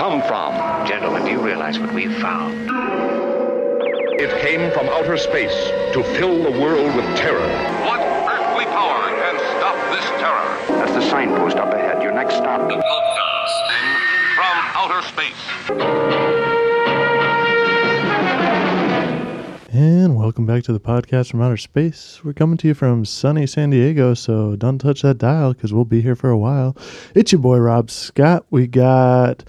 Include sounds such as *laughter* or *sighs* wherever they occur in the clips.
come from? Gentlemen, do you realize what we've found? It came from outer space to fill the world with terror. What earthly power can stop this terror? That's the signpost up ahead. Your next stop. Broadcasting from outer space. And welcome back to the podcast from outer space. We're coming to you from sunny San Diego, so don't touch that dial because we'll be here for a while. It's your boy Rob Scott. We got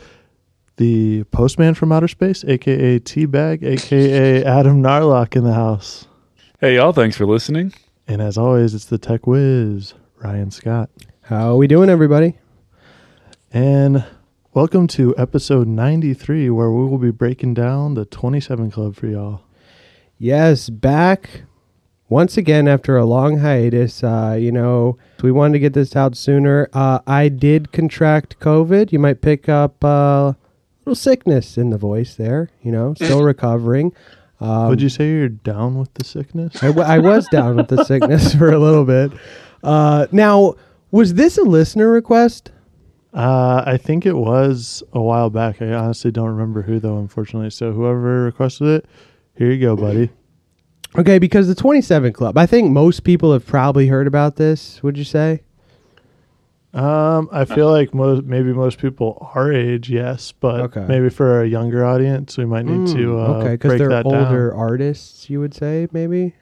the postman from outer space, aka Teabag, aka Adam Narlock in the house. Hey, y'all, thanks for listening. And as always, it's the tech whiz, Ryan Scott. How are we doing, everybody? And welcome to episode 93, where we will be breaking down the 27 Club for y'all. Yes, back once again after a long hiatus. Uh, you know, we wanted to get this out sooner. Uh, I did contract COVID. You might pick up uh, a little sickness in the voice there. You know, *laughs* still recovering. Um, Would you say you're down with the sickness? I, w- I was down with the *laughs* sickness for a little bit. Uh, now, was this a listener request? Uh, I think it was a while back. I honestly don't remember who though, unfortunately. So whoever requested it, here you go, buddy. Okay, because the 27 Club, I think most people have probably heard about this, would you say? Um, I feel like most maybe most people our age, yes, but Okay. maybe for a younger audience, we might need to uh, okay, because break they're that older down. artists, you would say, maybe?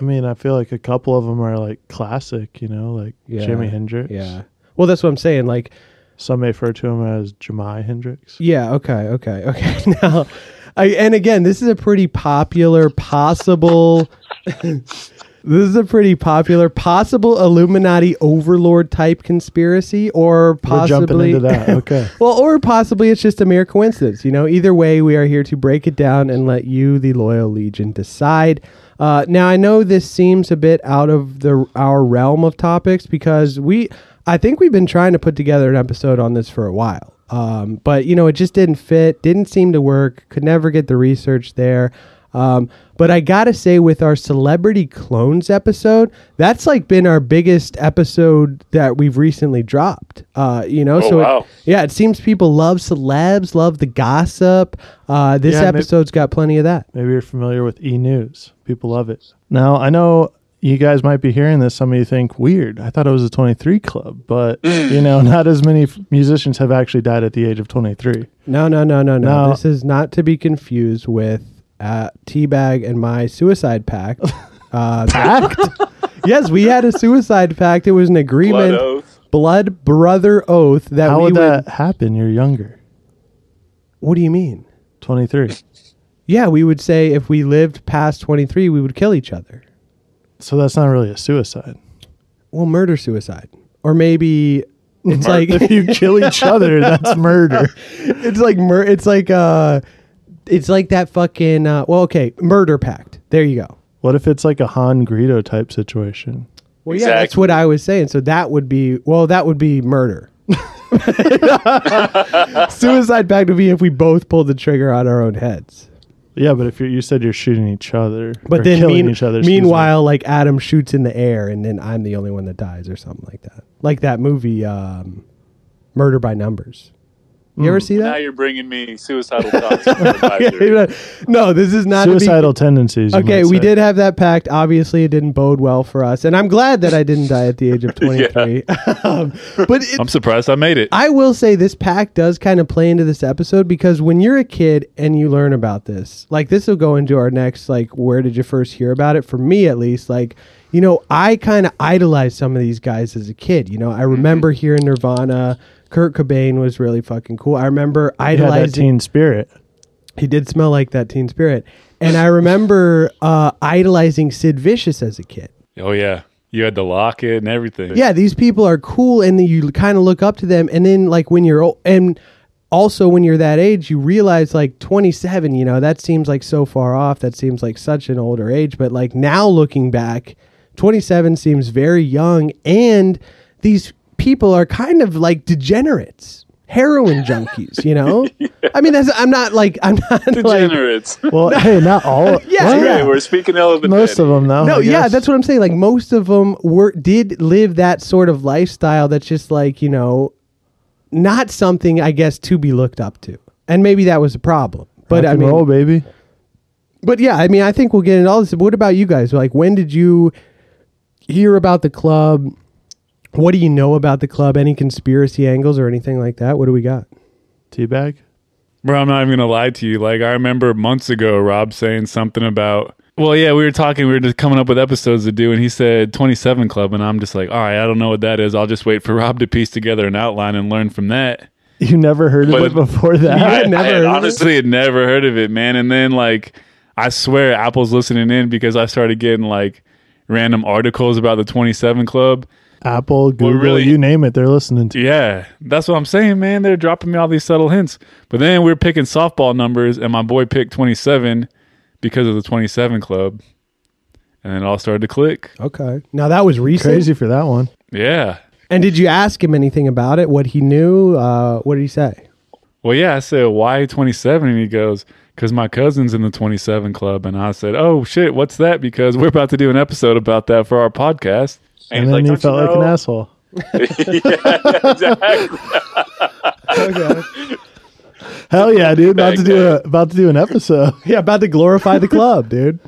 I mean, I feel like a couple of them are like classic, you know, like Yeah, Jimi Hendrix. Yeah. Well, that's what I'm saying. Like, Some may refer to him as Jemi Hendrix. yeah, okay, okay, *laughs* okay. now, I, and again, this is a pretty popular, possible. *laughs* this is a pretty popular, possible Illuminati overlord type conspiracy, or We're jumping possibly into that. *laughs* Okay. well, or possibly it's just a mere coincidence. You know, either way, we are here to break it down and let you, the loyal legion, decide. Uh, now, I know this seems a bit out of the our realm of topics because we, I think we've been trying to put together an episode on this for a while. Um, but you know, it just didn't fit, didn't seem to work, could never get the research there. Um, but I gotta say, with our celebrity clones episode, that's like been our biggest episode that we've recently dropped. Uh, you know, Oh, so it- yeah, it seems people love celebs, love the gossip. Uh, this Yeah, may- episode's got plenty of that. Maybe you're familiar with E News. People love it. Now, I know you guys might be hearing this. Some of you think weird. I thought it was a 23 club, but *clears throat* you know, not as many f- musicians have actually died at the age of 23. No, no, no, no, no. No. This is not to be confused with uh, Teabag and my suicide pact. *laughs* Uh, Pact? *laughs* yes, we had a suicide pact. It was an agreement, Blood oath. blood brother oath that How we would would. that happen? You're younger. What do you mean? 23. Yeah, we would say if we lived past twenty three, we would kill each other. So that's not really a suicide. Well, murder suicide, or maybe it's like *laughs* if you kill each other, that's murder. it's like mur- it's like uh it's like that fucking uh well okay murder pact. There you go. What if it's like a Han Greedo type situation? well yeah that's what i was saying. So that would be well that would be murder. *laughs* Suicide pact would be if we both pulled the trigger on our own heads. Yeah, but if you you said you're shooting each other, but or then killing mean- each other. excuse me. meanwhile like adam shoots in the air and then i'm the only one that dies or something like that. Like that movie um murder by numbers you ever see that? Now you're bringing me suicidal thoughts. from the *laughs* advisory. no this is not to be- suicidal tendencies. Okay, we say. did have that pact. Obviously, it didn't bode well for us, and I'm glad that I didn't die at the age of *laughs* 23. *laughs* um, but it, I'm surprised I made it. I will say this pact does kind of play into this episode because when you're a kid and you learn about this, like this will go into our next, like, where did you first hear about it? For me, at least, like, you know, I kind of idolized some of these guys as a kid. You know, I remember hearing Nirvana. Kurt Cobain was really fucking cool. I remember You had that idolizing. teen spirit. He did smell like that teen spirit. And I remember uh, idolizing Sid Vicious as a kid. oh yeah, you had to lock it and everything. Yeah, these people are cool, and you kind of look up to them. And then, like when you're old, and also when you're that age, you realize like 27. You know, that seems like so far off. That seems like such an older age. But like now looking back, 27 seems very young, and these people are kind of like degenerates. Heroin *laughs* junkies, you know. I mean, that's, I'm not like I'm not like Degenerates. *laughs* Well, hey, not all. *laughs* Yeah, well, yeah. Right, we're speaking elephant. Most of them, though. No, I yeah, guess. that's what I'm saying. Like most of them were did live that sort of lifestyle. That's just like you know, not something I guess to be looked up to. And maybe that was a problem. But Rock I and mean, roll, baby. but yeah, I mean, I think we'll get into all this. What about you guys? Like, when did you hear about the club? What do you know about the club? Any conspiracy angles or anything like that? What do we got? Teabag. Bro, I'm not even gonna lie to you. Like I remember months ago, Rob saying something about. Well, yeah, we were talking. We were just coming up with episodes to do, and he said 27 Club, and I'm just like, all right, I don't know what that is. I'll just wait for Rob to piece together an outline and learn from that. You never heard of it before that? You *laughs* I, had never I had heard of it? honestly had never heard of it, man. And then like, I swear Apple's listening in because I started getting like random articles about the 27 Club. Apple, Google, really- you name it, they're listening to. Yeah, that's what I'm saying, man. They're dropping me all these subtle hints. But then we are picking softball numbers, and my boy picked 27 because of the 27 Club, and it all started to click. Okay. Now that was recent. Crazy for that one. Yeah. And did you ask him anything about it? What he knew? Uh, what did he say? Well, yeah, I said, why 27? And he goes, because my cousin's in the 27 Club. And I said, oh, shit, what's that? Because we're about to do an episode about that for our podcast. And, he's then like, you "Don't felt like an know?" asshole. *laughs* *laughs* exactly. Okay. Hell yeah, dude! About to do a about to do an episode. *laughs* yeah, about to glorify the club, dude.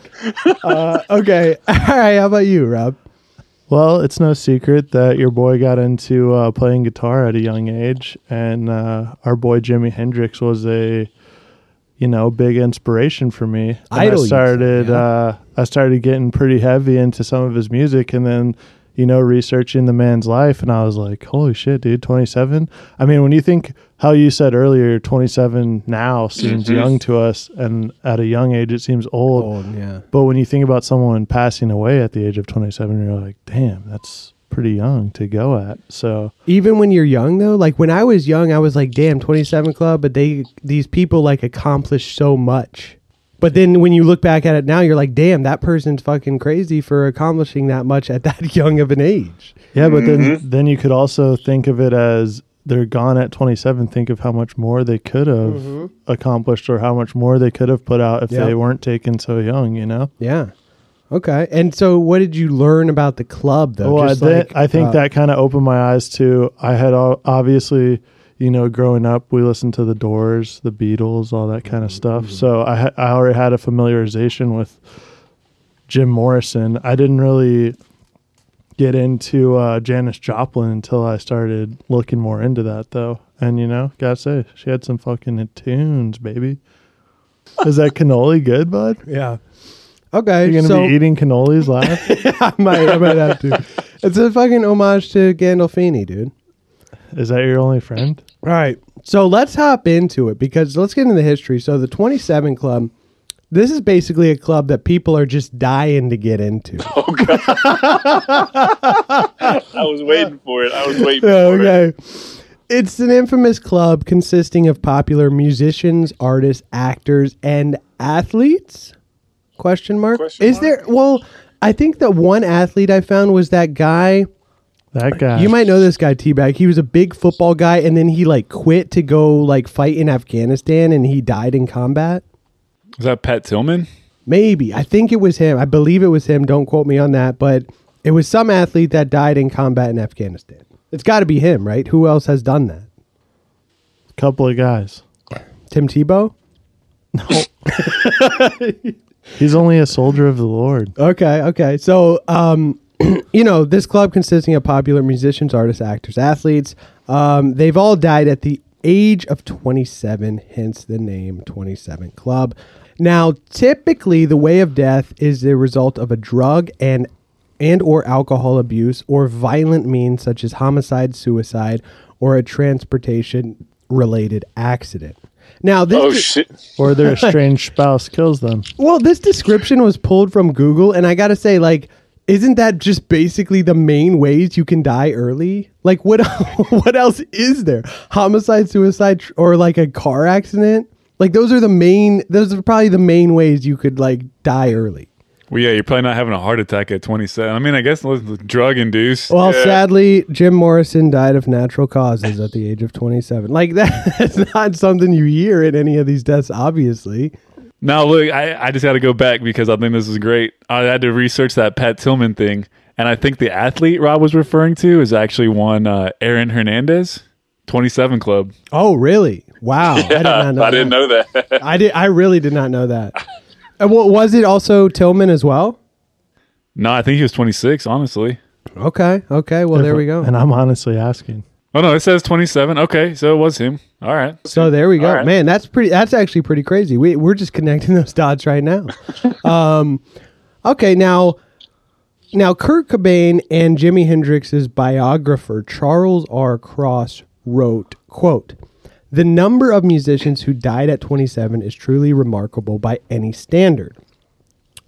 Uh, okay. All right. How about you, Rob? Well, it's no secret that your boy got into uh, playing guitar at a young age, and uh, our boy Jimi Hendrix was a, you know, big inspiration for me. And Idol, I you'd say, yeah. uh, I started getting pretty heavy into some of his music, and then, you know, researching the man's life, and I was like, holy shit, dude, twenty seven. I mean, when you think how you said earlier, twenty seven now seems mm-hmm. young to us, and at a young age it seems old. Oh, yeah. But when you think about someone passing away at the age of 27, you're like, damn, that's pretty young to go at. So, Even when you're young, though, like when I was young, I was like, "Damn, 27 Club," but they these people like accomplish so much. But then when you look back at it now, you're like, "Damn, that person's fucking crazy for accomplishing that much at that *laughs* young of an age." yeah, but then then you could also think of it as they're gone at 27. Think of how much more they could have accomplished or how much more they could have put out if Yeah. they weren't taken so young, you know? Yeah. Okay. And so, what did you learn about the club, though? Well, I, Just like, I think uh, that kind of opened my eyes to. I had obviously, you know, growing up, we listened to the Doors, the Beatles, all that kind of stuff. So I ha- I already had a familiarization with Jim Morrison. I didn't really get into uh, Janis Joplin until I started looking more into that, though. And you know, gotta say, she had some fucking tunes, baby. Is that cannoli good, bud? Yeah. Okay. You're gonna so be eating cannolis live? *laughs* I might, I might have to. It's a fucking homage to Gandolfini, dude. Is that your only friend? All right. So let's hop into it because let's get into the history. So the 27 Club, this is basically a club that people are just dying to get into. *laughs* Oh god. *laughs* I was waiting for it. I was waiting for it. okay. It's an infamous club consisting of popular musicians, artists, actors, and athletes? Question mark. Question is there well, I think the one athlete I found was that guy That guy. You might know this guy T-Bag. He was a big football guy and then he like quit to go like fight in Afghanistan and he died in combat. Is that Pat Tillman? Maybe. I think it was him. I believe it was him. Don't quote me on that, but it was some athlete that died in combat in Afghanistan. It's got to be him, right? Who else has done that? A couple of guys. Tim Tebow? No. *laughs* He's only a soldier of the Lord. Okay, okay. So, um, *clears throat* you know, this club consisting of popular musicians, artists, actors, athletes, um, they've all died at the age of 27, hence the name 27 Club. Now, typically, the way of death is the result of a drug and and or alcohol abuse or violent means such as homicide, suicide, or a transportation related accident. Now, this Oh de- shit! Or their *laughs* estranged spouse kills them. well, this description was pulled from Google, and I gotta say, like, isn't that just basically the main ways you can die early? Like, what *laughs* what else is there? Homicide, suicide, or like a car accident? Like, those are the main. Those are probably the main ways you could like die early. Well, yeah, you're probably not having a heart attack at 27. I mean, I guess drug induced. Well, sadly, Jim Morrison died of natural causes at the age of 27. Like, *laughs* that's not something you hear in any of these deaths, obviously. Now, look, I, I just got to go back because I think this is great. I had to research that Pat Tillman thing, and I think the athlete Rob was referring to is actually one uh, Aaron Hernandez. 27 Club. Oh, really? Wow. I did not know I didn't that. know that. I did. I really did not know that. And what was it? Also Tillman as well. No, I think he was 26, honestly. Okay. Okay. Well, there we go. And I'm honestly asking. Oh, no, it says 27. Okay, so it was him. All right. So there we go, All right. man. That's pretty. That's actually pretty crazy. We we're just connecting *laughs* those dots right now. *laughs* um, okay, now, now Kurt Cobain and Jimi Hendrix's biographer Charles R. Cross wrote, "quote The number of musicians who died at 27 is truly remarkable by any standard."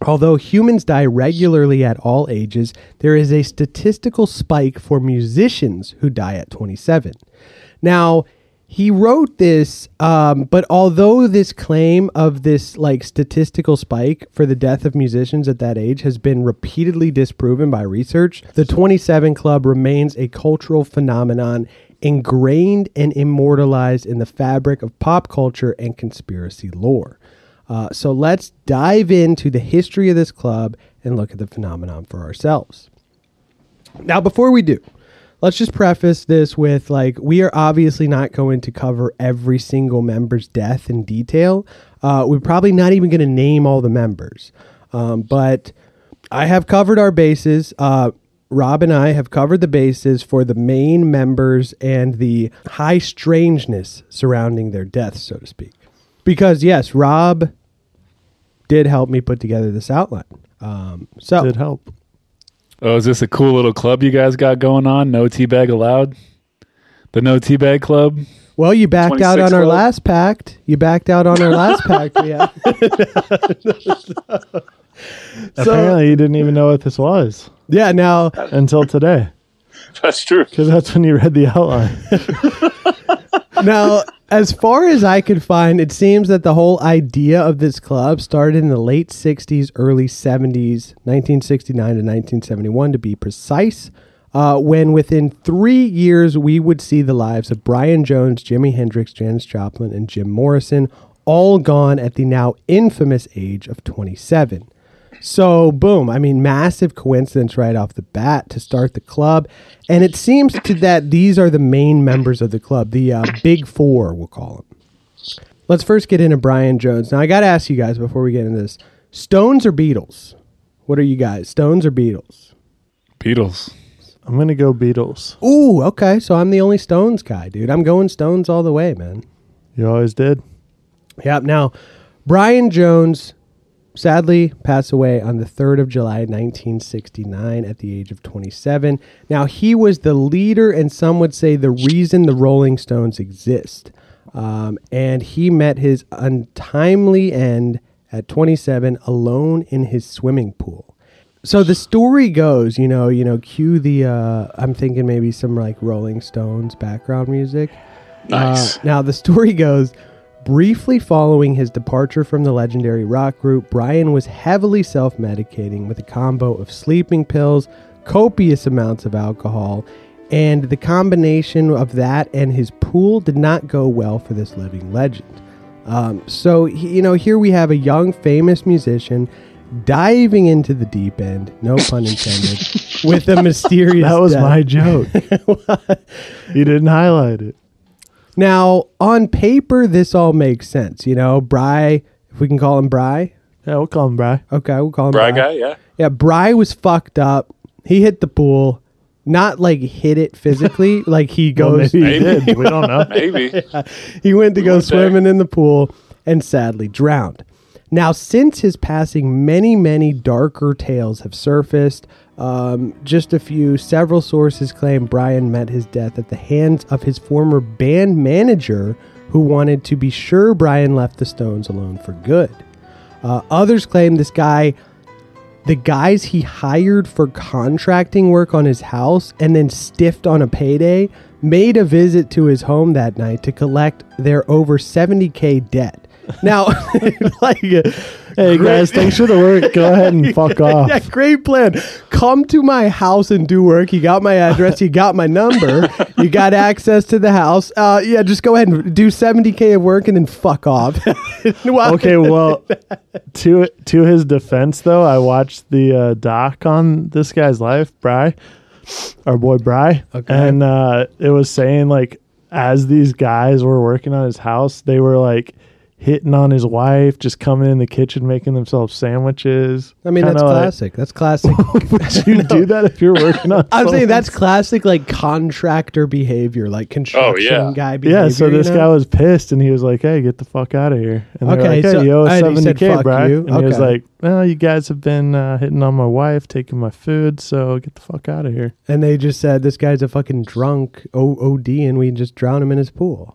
Although humans die regularly at all ages, there is a statistical spike for musicians who die at 27. Now, he wrote this, um, but although this claim of this like statistical spike for the death of musicians at that age has been repeatedly disproven by research, the 27 Club remains a cultural phenomenon ingrained and immortalized in the fabric of pop culture and conspiracy lore. Uh, so let's dive into the history of this club and look at the phenomenon for ourselves. Now, before we do, let's just preface this with like, we are obviously not going to cover every single member's death in detail. Uh, we're probably not even going to name all the members. Um, but I have covered our bases. Uh, Rob and I have covered the bases for the main members and the high strangeness surrounding their deaths, so to speak. Because, yes, Rob did help me put together this outline. Um, so, Did help. Oh, is this a cool little club you guys got going on? No teabag allowed? The No Teabag Club? Well, you backed out 26 on our club? last pact. You backed out on our last *laughs* pact. Yeah. *laughs* so Apparently, you didn't even know what this was Yeah. Now, until today, *laughs* That's true. because that's when you read the outline. now, as far as I could find, it seems that the whole idea of this club started in the late 60s, early 70s, 1969 to 1971 to be precise. Uh, when within three years we would see the lives of Brian Jones, Jimi Hendrix, Janis Joplin, and Jim Morrison all gone at the now infamous age of 27. So, boom. I mean, massive coincidence right off the bat to start the club. And it seems to that these are the main members of the club, the uh, big four, we'll call them. Let's first get into Brian Jones. Now, I got to ask you guys before we get into this Stones or Beatles? What are you guys, Stones or Beatles? Beatles. I'm gonna go Beatles. Ooh, okay. So I'm the only Stones guy, dude. I'm going Stones all the way, man. You always did. Yep. Now, Brian Jones sadly passed away on the 3rd of July, 1969, at the age of 27. Now, he was the leader, and some would say the reason the Rolling Stones exist. Um, and he met his untimely end at 27 alone in his swimming pool. So the story goes, you know, you know, cue the. Uh, I'm thinking maybe some like Rolling Stones background music. Nice. Uh, now the story goes, briefly following his departure from the legendary rock group, Brian was heavily self-medicating with a combo of sleeping pills, copious amounts of alcohol, and the combination of that and his pool did not go well for this living legend. Um, so you know, here we have a young, famous musician diving into the deep end, no pun intended, *laughs* with a mysterious. That was death. my joke. *laughs* you didn't highlight it. Now, on paper, this all makes sense. You know, Bry, if we can call him Bry. Yeah, we'll call him Bry. Okay, we'll call him Bry Bry. guy, yeah. Yeah, Bry was fucked up. He hit the pool, not like hit it physically, *laughs* like he Well, goes. maybe he did. We don't know. *laughs* Maybe. *laughs* he went to go went there. swimming in the pool and sadly drowned. Now, since his passing, many, many darker tales have surfaced. Um, just a few, several sources claim Brian met his death at the hands of his former band manager, who wanted to be sure Brian left the Stones alone for good. Uh, others claim this guy, the guys he hired for contracting work on his house and then stiffed on a payday, made a visit to his home that night to collect their over 70K debt. Now, *laughs* like, Hey guys, thanks for the work. Go ahead and fuck *laughs* off. yeah, great plan. Come to my house and do work. You got my address. You got my number. You got access to the house. Uh, yeah, just go ahead and do 70K of work and then fuck off. *laughs* Okay, well, to to his defense though, I watched the uh, doc on this guy's life, Bry, our boy Bry, Okay. and uh, it was saying like as these guys were working on his house, they were like hitting on his wife, just coming in the kitchen, making themselves sandwiches. I mean, Kinda that's like- classic. That's classic. *laughs* Would you *laughs* do that if you're working on? *laughs* I'm saying that's classic, like contractor behavior, like construction yeah. guy behavior. Yeah, so you this know? guy was pissed, and he was like, "Hey, get the fuck out of here!" And they were Okay, like, "Hey, so- you owe us and he seventy k, "Fuck bro." you? And he was like, "Well, you guys have been uh, hitting on my wife, taking my food, so get the fuck out of here." and they just said this guy's a fucking drunk O- OD, and we just drown him in his pool.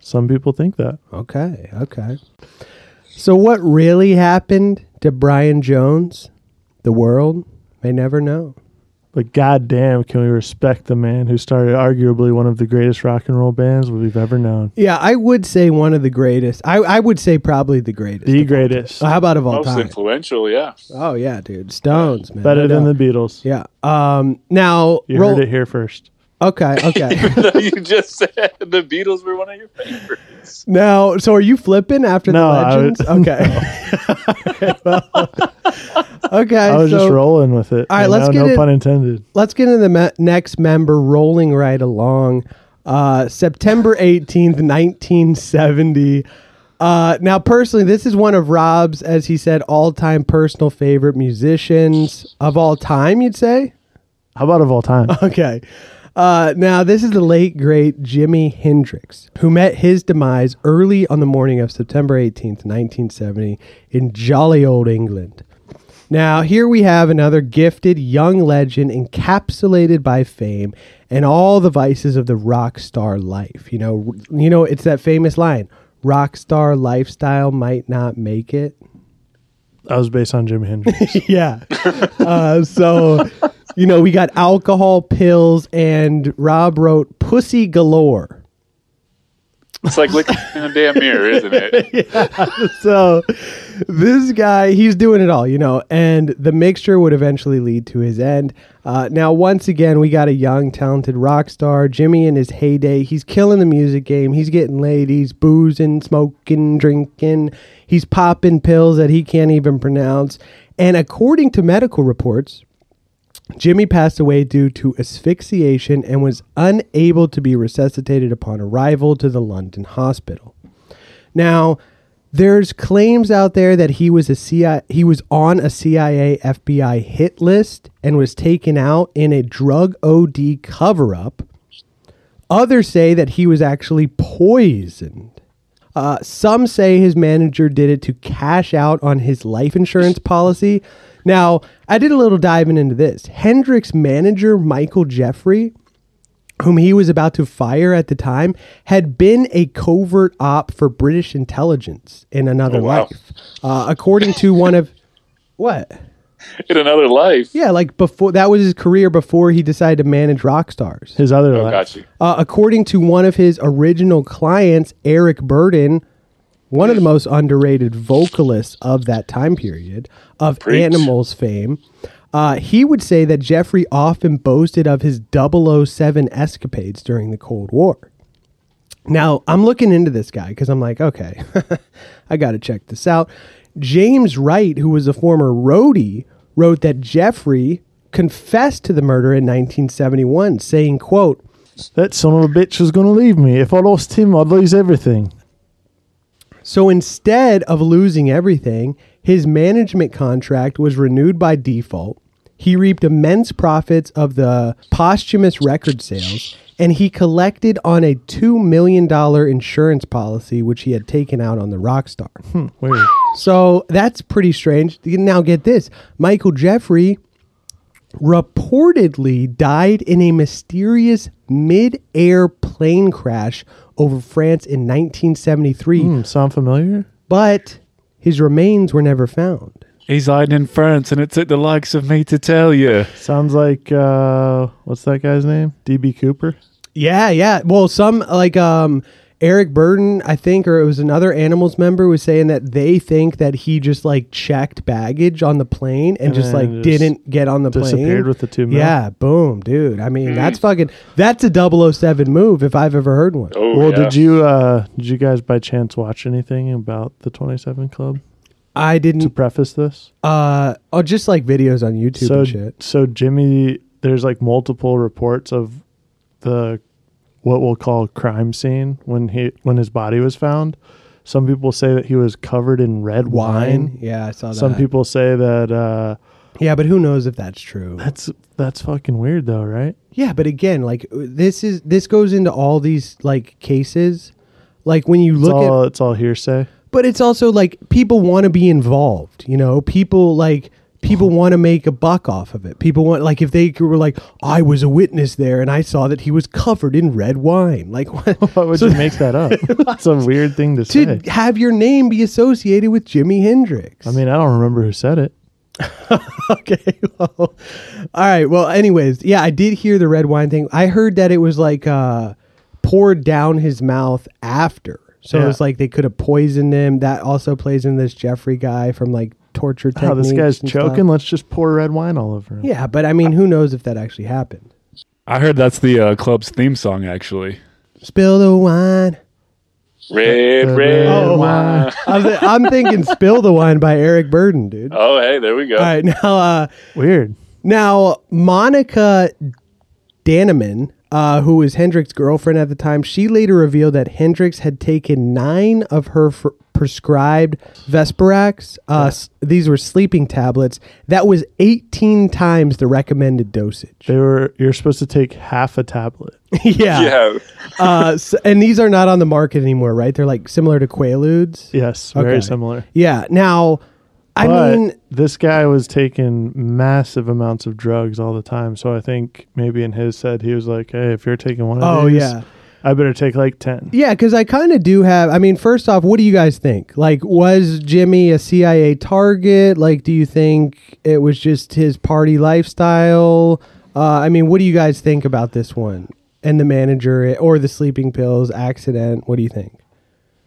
Some people think that. Okay, okay. So what really happened to Brian Jones? The world may never know. But goddamn, can we respect the man who started arguably one of the greatest rock and roll bands we've ever known? Yeah, I would say one of the greatest. I, I would say probably the greatest. The greatest, time. How about of all Most time? influential, yeah. oh yeah, dude, Stones, man. better than the Beatles. Yeah. Um. Now, You roll- heard it here first. Okay. Okay. *laughs* you just said the Beatles were one of your favorites. now, so are you flipping after No, the I legends? was- okay. *laughs* *laughs* okay. I was so just rolling with it. All right, let's know, get no it- pun intended. let's get into the me- next member rolling right along. Uh, September 18th, 1970. Uh, now, personally, this is one of Rob's, as he said, all time personal favorite musicians of all time, you'd say? How about of all time? Okay. Uh, now, this is the late, great Jimi Hendrix, who met his demise early on the morning of September 18th, 1970, in jolly old England. Now, here we have another gifted young legend encapsulated by fame and all the vices of the rock star life. You know, you know, it's that famous line, rock star lifestyle might not make it. That was based on Jimi Hendrix. *laughs* yeah. Uh, so, you know, we got alcohol, pills, and Rob wrote pussy galore. It's like looking in a damn mirror, isn't it? *laughs* So, this guy, he's doing it all, you know, and the mixture would eventually lead to his end. Uh, now, once again, we got a young, talented rock star, Jimi in his heyday. He's killing the music game. He's getting ladies, boozing, smoking, drinking. He's popping pills that he can't even pronounce. And according to medical reports, Jimi passed away due to asphyxiation and was unable to be resuscitated upon arrival to the London hospital. Now, there's claims out there that he was a CIA, he was on a CIA FBI hit list and was taken out in a drug OD cover up. Others say that he was actually poisoned. Uh, some say his manager did it to cash out on his life insurance policy. Now, I did a little diving into this. Hendrix's manager, Michael Jeffery, whom he was about to fire at the time, had been a covert op for British intelligence in another Oh, wow. life. Uh, according to one of. *laughs* What? In another life. Yeah, like before that was his career before he decided to manage rock stars. His other Oh, life. got you. Uh, according to one of his original clients, Eric Burdon, one of the most underrated vocalists of that time period of Preach. Animals fame, uh, he would say that Jeffery often boasted of his 007 escapades during the Cold War. Now, I'm looking into this guy because I'm like, okay, *laughs* I got to check this out. James Wright, who was a former roadie, wrote that Jeffery confessed to the murder in 1971, saying, quote, That son of a bitch was going to leave me. If I lost him, I'd lose everything. So instead of losing everything, his management contract was renewed by default. He reaped immense profits of the posthumous record sales, and he collected on a $2 million insurance policy, which he had taken out on the rock star. Hmm. Weird. So that's pretty strange. Now, get this Michael Jeffery reportedly died in a mysterious mid air plane crash over France in 1973, Hmm, sound familiar? but his remains were never found. He's hiding in France, and it took the likes of me to tell you. Sounds like uh what's that guy's name? DB Cooper. Yeah, yeah. Well, some like um Eric Burdon, I think, or it was another animals member was saying that they think that he just like checked baggage on the plane and, And just like just didn't get on the plane. disappeared with the two mil? Yeah, boom, dude. I mean, that's fucking that's a 007 move if I've ever heard one. Oh, well, yeah. did you uh did you guys by chance watch anything about the 27 Club I didn't to preface this? uh oh just like videos on YouTube so and shit. so Jimmy there's like multiple reports of the what we'll call crime scene when he when his body was found. Some people say that he was covered in red wine. Wine. Yeah, I saw that. Some people say that uh, Yeah, but who knows if that's true? that's that's fucking weird though, right? Yeah, but again, like this is this goes into all these like cases. Like when you It's look all at it's all hearsay. but it's also like people want to be involved, you know? People like people want to make a buck off of it. People want like if they were like I was a witness there and I saw that he was covered in red wine. *laughs* Like what? Why would So- you make that up? *laughs* it's a weird thing to say. to say. have your name be associated with Jimi Hendrix. I mean, I don't remember who said it. *laughs* okay. Well, all right. Well, anyways, yeah, I did hear the red wine thing. I heard that it was like uh, poured down his mouth after. So Yeah. it's like they could have poisoned him. That also plays in this Jeffery guy from like torture Oh, this guy's and stuff. choking. Let's just pour red wine all over him. Yeah, but I mean, who knows if that actually happened? I heard that's the uh, club's theme song, actually. Spill the wine. Red, Uh, red red wine. *laughs* I'm, I'm thinking "Spill the Wine" by Eric Burdon, dude. Oh, hey, there we go. All right, *laughs* now uh, Weird. Now, Monika Dannemann, uh, who was Hendrix' girlfriend at the time, she later revealed that Hendrix had taken nine of her f- prescribed Vesparax. Uh, s- these were sleeping tablets. That was 18 times the recommended dosage. They were. You're supposed to take half a tablet. *laughs* yeah. Yeah. Uh, s and these are not on the market anymore, right? They're like similar to Quaaludes. Yes, very Okay. similar. Yeah. Now, I but mean, this guy was taking massive amounts of drugs all the time. So I think maybe in his head he was like, "Hey, if you're taking one of oh, these, yeah. I better take like 10. Yeah, because I kind of do have. I mean, first off, what do you guys think? Like, was Jimi a CIA target? Like, do you think it was just his party lifestyle? Uh, I mean, what do you guys think about this one and the manager or the sleeping pills accident? What do you think?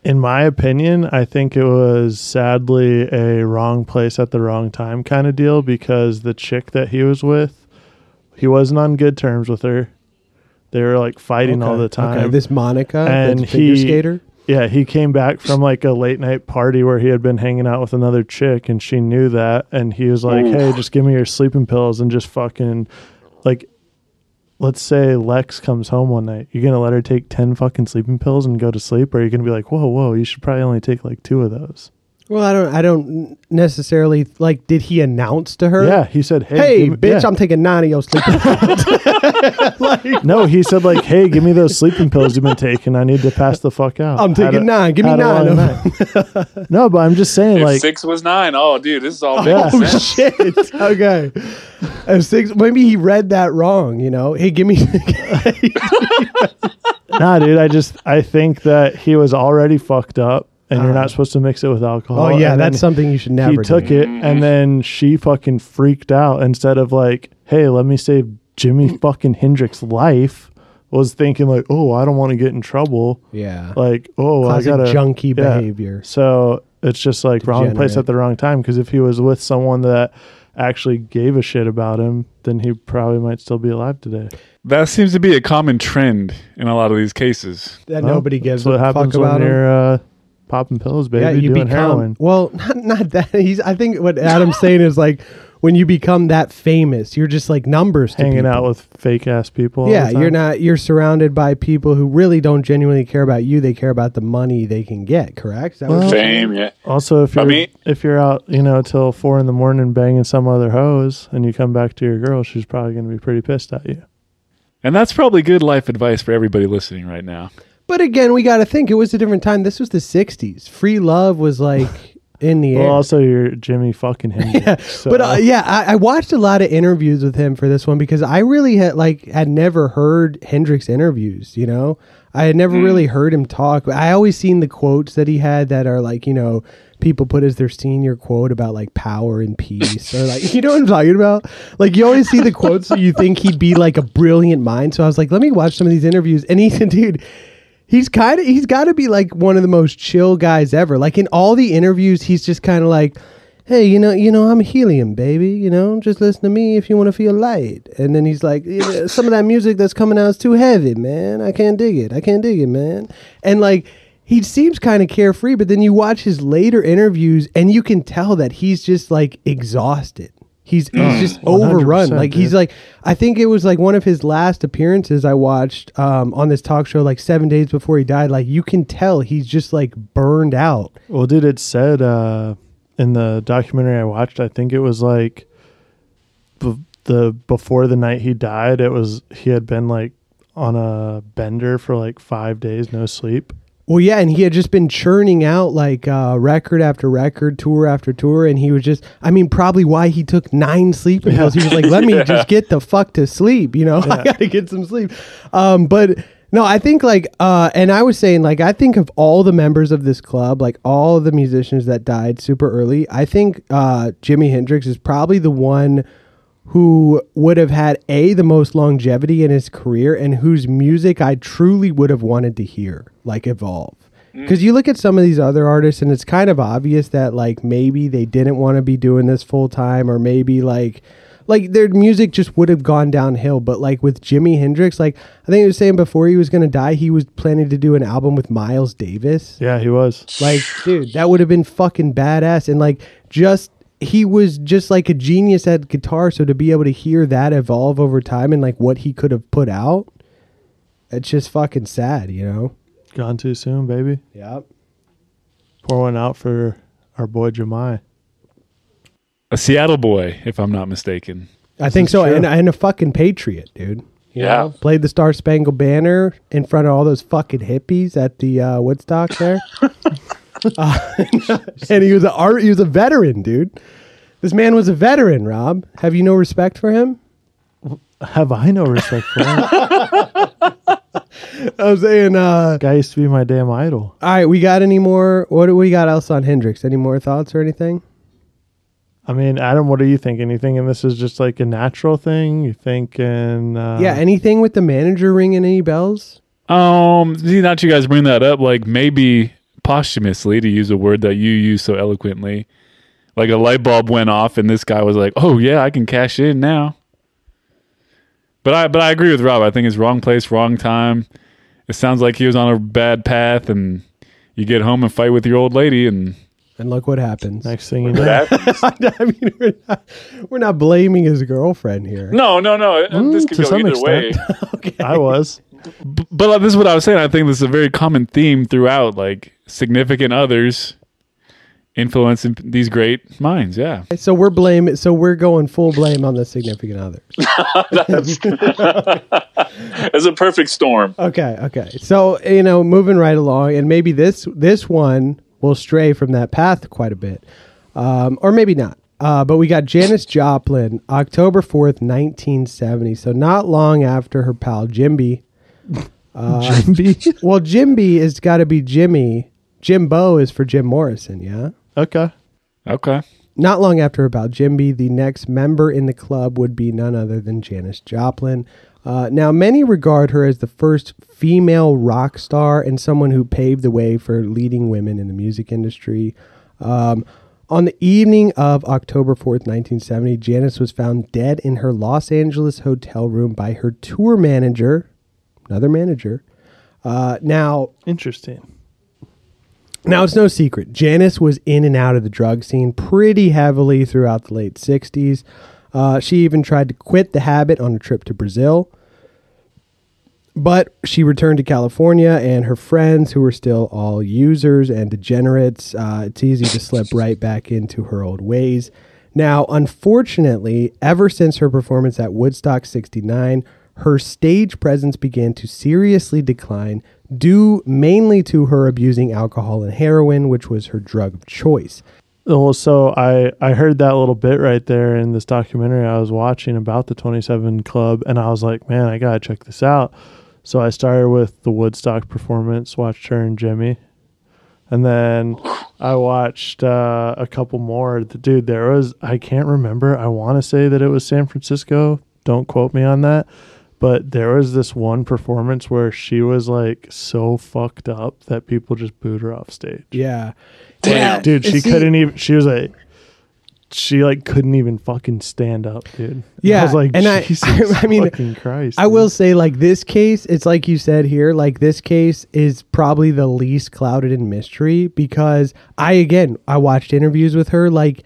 In my opinion, I think it was sadly a wrong place at the wrong time kind of deal because the chick that he was with, he wasn't on good terms with her. They were like fighting all the time. Okay, this Monica, and the figure he skater. Yeah, he came back from like a late night party where he had been hanging out with another chick and she knew that and he was like, "Hey, just give me your sleeping pills and just fucking like let's say Lex comes home one night. You're to let her take 10 fucking sleeping pills and go to sleep or are you to be like, "Whoa, whoa, you should probably only take like 2 of those?" Well, I don't. I don't necessarily like. Did he announce to her? Yeah, he said, "Hey, Hey, give me- bitch, yeah. I'm taking nine of your sleeping. Pills. *laughs* No, he said like, "Hey, give me those *laughs* sleeping pills you've been taking. I need to pass the fuck out." I'm Had taking a- nine. Give me had a nine long of night. *laughs* no, but I'm just saying If like six was nine, oh, dude, this is all Yeah. making Oh sense. shit! Okay, And six. Maybe he read that wrong. You know, hey, give me. nah, dude. I just I think that he was already fucked up, and you're not supposed to mix it with alcohol. oh yeah, and that's then something you should never. He took do. it, and then she fucking freaked out. Instead of like, hey, let me save Jimi *laughs* fucking Hendrix' life, was thinking like, oh, I don't want to get in trouble. Yeah. Like, oh, Classic I gotta junkie yeah. behavior. So it's just like wrong place Degenerate. at the wrong time. Because if he was with someone that actually gave a shit about him, then he probably might still be alive today. That seems to be a common trend in a lot of these cases. that Well, nobody gives That's what a happens fuck about when him. you're uh, popping pills, baby, yeah, you doing become heroin. well, *laughs* not, not that. He's. I think what Adam's saying is like when you become that famous, you're just like numbers. To hanging people. out with fake ass people. all Yeah, the you're not. You're surrounded by people who really don't genuinely care about you. They care about the money they can get. Correct? Is that what Well. Fame, yeah. Also, if you're mean- if you're out, you know, till four in the morning banging some other hose, and you come back to your girl, she's probably going to be pretty pissed at you. And that's probably good life advice for everybody listening right now. But again, we got to think it was a different time. This was the '60s. Free love was like *sighs* in the Well, air. also you're Jimi fucking *laughs* Hendrix. so- But uh, yeah, I, I watched a lot of interviews with him for this one because I really had like had never heard Hendrix interviews. You know, I had never really heard him talk. I always seen the quotes that he had that are like you know people put as their senior quote about like power and peace or like you know what I'm talking about. Like you always see the quotes so you think he'd be like a brilliant mind. So I was like, let me watch some of these interviews, and he's dude. He's kind of he's got to be like one of the most chill guys ever. Like in all the interviews, he's just kind of like, "Hey, you know, you know, I'm helium, baby. You know, just listen to me if you want to feel light." And then he's like, "Yeah, "Some of that music that's coming out is too heavy, man. I can't dig it. I can't dig it, man." And like he seems kind of carefree, but then you watch his later interviews and you can tell that he's just like exhausted. He's he's just overrun. Like he's like I think it was like one of his last appearances I watched um, on this talk show like seven days before he died. Like you can tell he's just like burned out. Well, dude, it said uh, in the documentary I watched, I think it was like b- the before the night he died, it was he had been like on a bender for like five days, no sleep. Well, yeah, and he had just been churning out like uh, record after record, tour after tour, and he was just, I mean, probably why he took nine sleeping pills. He was like, let me *laughs* just get the fuck to sleep, you know, *laughs* I gotta get some sleep. Um, but no, I think like, uh, and I was saying, like, I think of all the members of this club, like all the musicians that died super early, I think uh, Jimi Hendrix is probably the one who would have had a the most longevity in his career and whose music I truly would have wanted to hear like evolve. Mm. Because you look at some of these other artists and it's kind of obvious that like maybe they didn't want to be doing this full time or maybe like like their music just would have gone downhill. But like with Jimi Hendrix, like I think he was saying before he was gonna die, he was planning to do an album with Miles Davis. Yeah, he was. Like, dude, that would have been fucking badass. And like, just he was just like a genius at guitar. So to be able to hear that evolve over time and like what he could have put out, it's just fucking sad, you know? Gone too soon, baby. Yep. Pour one out for our boy Jemai. A Seattle boy, if I'm not mistaken. I think so. And, and a fucking patriot, dude. You Yeah. know? Played the Star Spangled Banner in front of all those fucking hippies at the uh, Woodstock there. *laughs* *laughs* uh, *laughs* and he was a art. He was a veteran, dude. This man was a veteran. Rob, have you no respect for him? Have I no respect for him? *laughs* I was saying, uh, Guy used to be my damn idol. all right, we got any more? What do we got else on Hendrix? Any more thoughts or anything? I mean, Adam, what do you think? Anything? And this is just like a natural thing? You thinking? Uh, yeah, anything with the manager ringing any bells? Um, see, not you guys bring that up, like maybe posthumously, to use a word that you use so eloquently, like a light bulb went off, and this guy was like, "Oh yeah, I can cash in now." But I, but I agree with Rob. I think it's wrong place, wrong time. It sounds like he was on a bad path, and you get home and fight with your old lady, and And look what happens. Next thing you know, *laughs* I mean, we're not, we're not blaming his girlfriend here. no, no, no. Uh, mm, this could to go some either way. *laughs* extent. I was. but like, this is what I was saying. I think this is a very common theme throughout, like significant others influencing these great minds. Yeah. So we're blaming. So we're going full blame on the significant others. *laughs* That's It's a perfect storm. Okay, okay. So you know, moving right along, and maybe this this one will stray from that path quite a bit, um, or maybe not. Uh, but we got Janis Joplin, October fourth, nineteen seventy. So not long after her pal Jimby. *laughs* Jimby. *laughs* Well, Jimby has got to be Jimmy. Jimbo is for Jim Morrison. Yeah. okay. Okay. Not long after about Jimby, the next member in the club would be none other than Janis Joplin. Uh, now, many regard her as the first female rock star and someone who paved the way for leading women in the music industry. Um, on the evening of October 4th, 1970, Janis was found dead in her Los Angeles hotel room by her tour manager, another manager. Uh, now, Interesting. now, it's no secret. Janis was in and out of the drug scene pretty heavily throughout the late 60s. Uh, she even tried to quit the habit on a trip to Brazil. But she returned to California, and her friends, who were still all users and degenerates, uh, it's easy to slip right back into her old ways. Now, unfortunately, ever since her performance at Woodstock 69, her stage presence began to seriously decline due mainly to her abusing alcohol and heroin, which was her drug of choice. Well, so I I heard that little bit right there in this documentary I was watching about the 27 Club, and I was like, man, I gotta check this out. So I started with the Woodstock performance, watched her and Jimi, and then I watched uh, a couple more. Dude, there was I can't remember. I want to say that it was San Francisco. Don't quote me on that. But there was this one performance where she was like so fucked up that people just booed her off stage. Yeah. Damn. Dude, she See- couldn't even. She was like, she like couldn't even fucking stand up, dude. Yeah, I was like, and I- Jesus *laughs* I mean, fucking Christ. I dude. will say, like this case, it's like you said here, like this case is probably the least clouded in mystery because I, again, I watched interviews with her. Like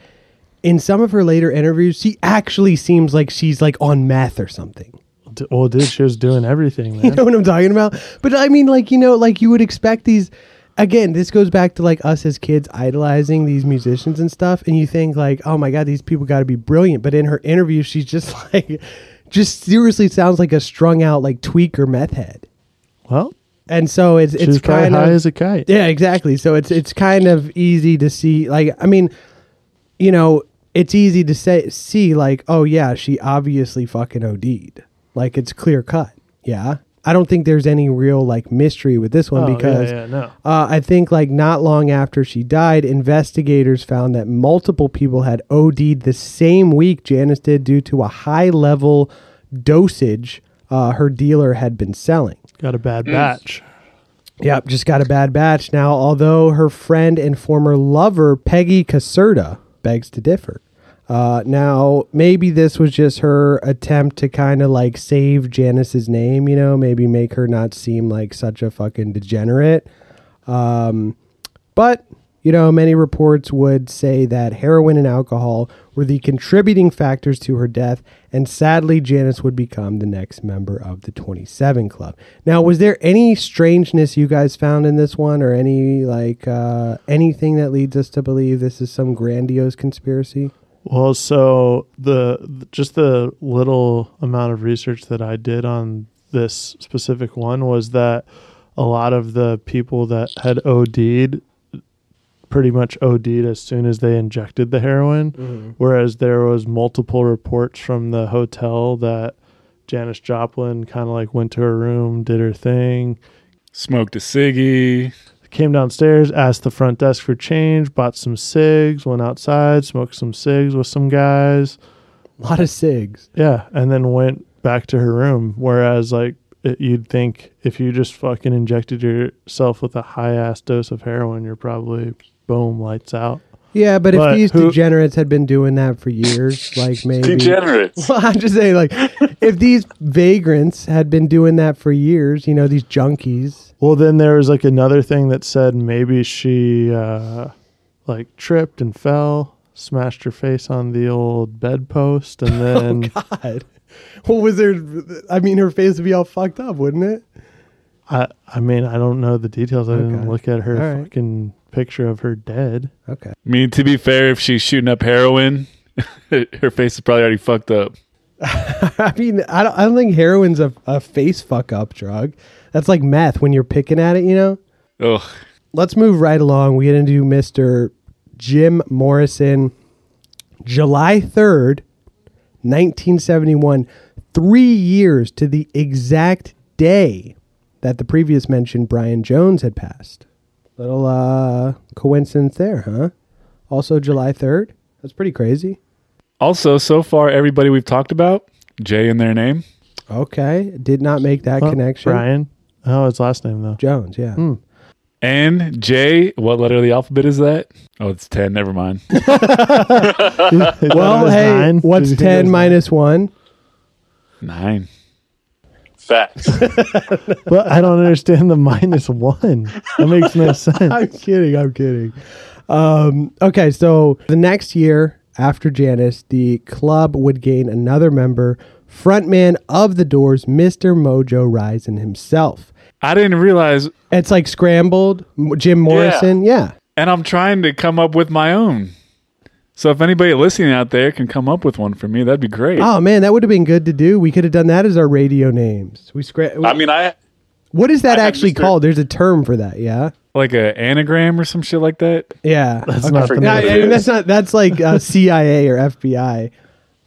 in some of her later interviews, she actually seems like she's like on meth or something. D- Well, dude, she was doing everything, *laughs* You know what I'm talking about? But I mean, like, you know, like you would expect these. Again, this goes back to like us as kids idolizing these musicians and stuff. And you think, like, oh my God, these people got to be brilliant. But in her interview, she's just *laughs* like, just seriously sounds like a strung out, like, tweaker meth head. well, And so it's, it's kind of high of. as a kite. Yeah, exactly. So it's it's kind of easy to see. Like, I mean, you know, it's easy to say see like, oh yeah, she obviously fucking OD'd. Like it's clear cut. Yeah, I don't think there's any real like mystery with this one Oh, yeah, because yeah, no. uh, I think like not long after she died, investigators found that multiple people had OD'd the same week Janis did due to a high level dosage uh, her dealer had been selling. Got a bad batch. Yep, just got a bad batch. Now, although her friend and former lover, Peggy Caserta, begs to differ. Uh, now, maybe this was just her attempt to kind of like save Janis's name, you know, maybe make her not seem like such a fucking degenerate. Um, but, you know, many reports would say that heroin and alcohol were the contributing factors to her death, and sadly, Janis would become the next member of the 27 Club. Now, was there any strangeness you guys found in this one, or any, like, uh, anything that leads us to believe this is some grandiose conspiracy? Well, so the just the little amount of research that I did on this specific one was that a lot of the people that had OD'd pretty much OD'd as soon as they injected the heroin, mm-hmm. whereas there was multiple reports from the hotel that Janis Joplin kind of like went to her room, did her thing, Smoked a ciggy. Came downstairs, asked the front desk for change, bought some cigs, went outside, smoked some cigs with some guys. A lot of cigs. Yeah, and then went back to her room. Whereas, like, it, you'd think if you just fucking injected yourself with a high ass dose of heroin, you're probably boom, lights out. Yeah, but if these who- degenerates had been doing that for years, like *laughs* maybe. Degenerates. Well, I'm just saying, like, if these vagrants had been doing that for years, you know, these junkies. Well, then there was like another thing that said maybe she uh, like tripped and fell, smashed her face on the old bedpost, and *laughs* then God. What was there? I mean, her face would be all fucked up, wouldn't it? I I mean I don't know the details. I Okay. didn't look at her All right. Fucking picture of her dead. Okay. I mean, to be fair, if she's shooting up heroin, *laughs* her face is probably already fucked up. *laughs* I mean, I don't, I don't think heroin's a, a face fuck up drug. That's like meth when you're picking at it, you know? Ugh. Let's move right along. We get into Mr. Jim Morrison. July 3rd, 1971, three years to the exact day that the previous mentioned Brian Jones had passed. Little uh, coincidence there, huh? Also, July 3rd. That's pretty crazy. Also, so far, everybody we've talked about, J in their name. Okay. Did not make that Oh, connection. Brian. Oh, his last name though. Jones, yeah. And J, what letter of the alphabet is that? Oh, it's 10. Never mind. *laughs* *laughs* Well, hey, nine. what's Did you think it 10 minus 1? Nine. Facts. *laughs* But I don't understand the minus one. That makes no *laughs* sense. I'm kidding. I'm kidding. Um, okay, so the next year after Janis, the club would gain another member, frontman of the Doors, Mr. Mojo Risen himself. I didn't realize, It's like scrambled. Jim Morrison, yeah. and I'm trying to come up with my own. So if anybody listening out there can come up with one for me, that'd be great. Oh man, that would have been good to do. We could have done that as our radio names. We scra- I mean, I What is that I actually Mr. called? There's a term for that, yeah. Like a anagram or some shit like that. Yeah, That's not the forget No, what name. it I mean, that's not. That's like uh, *laughs* CIA or FBI,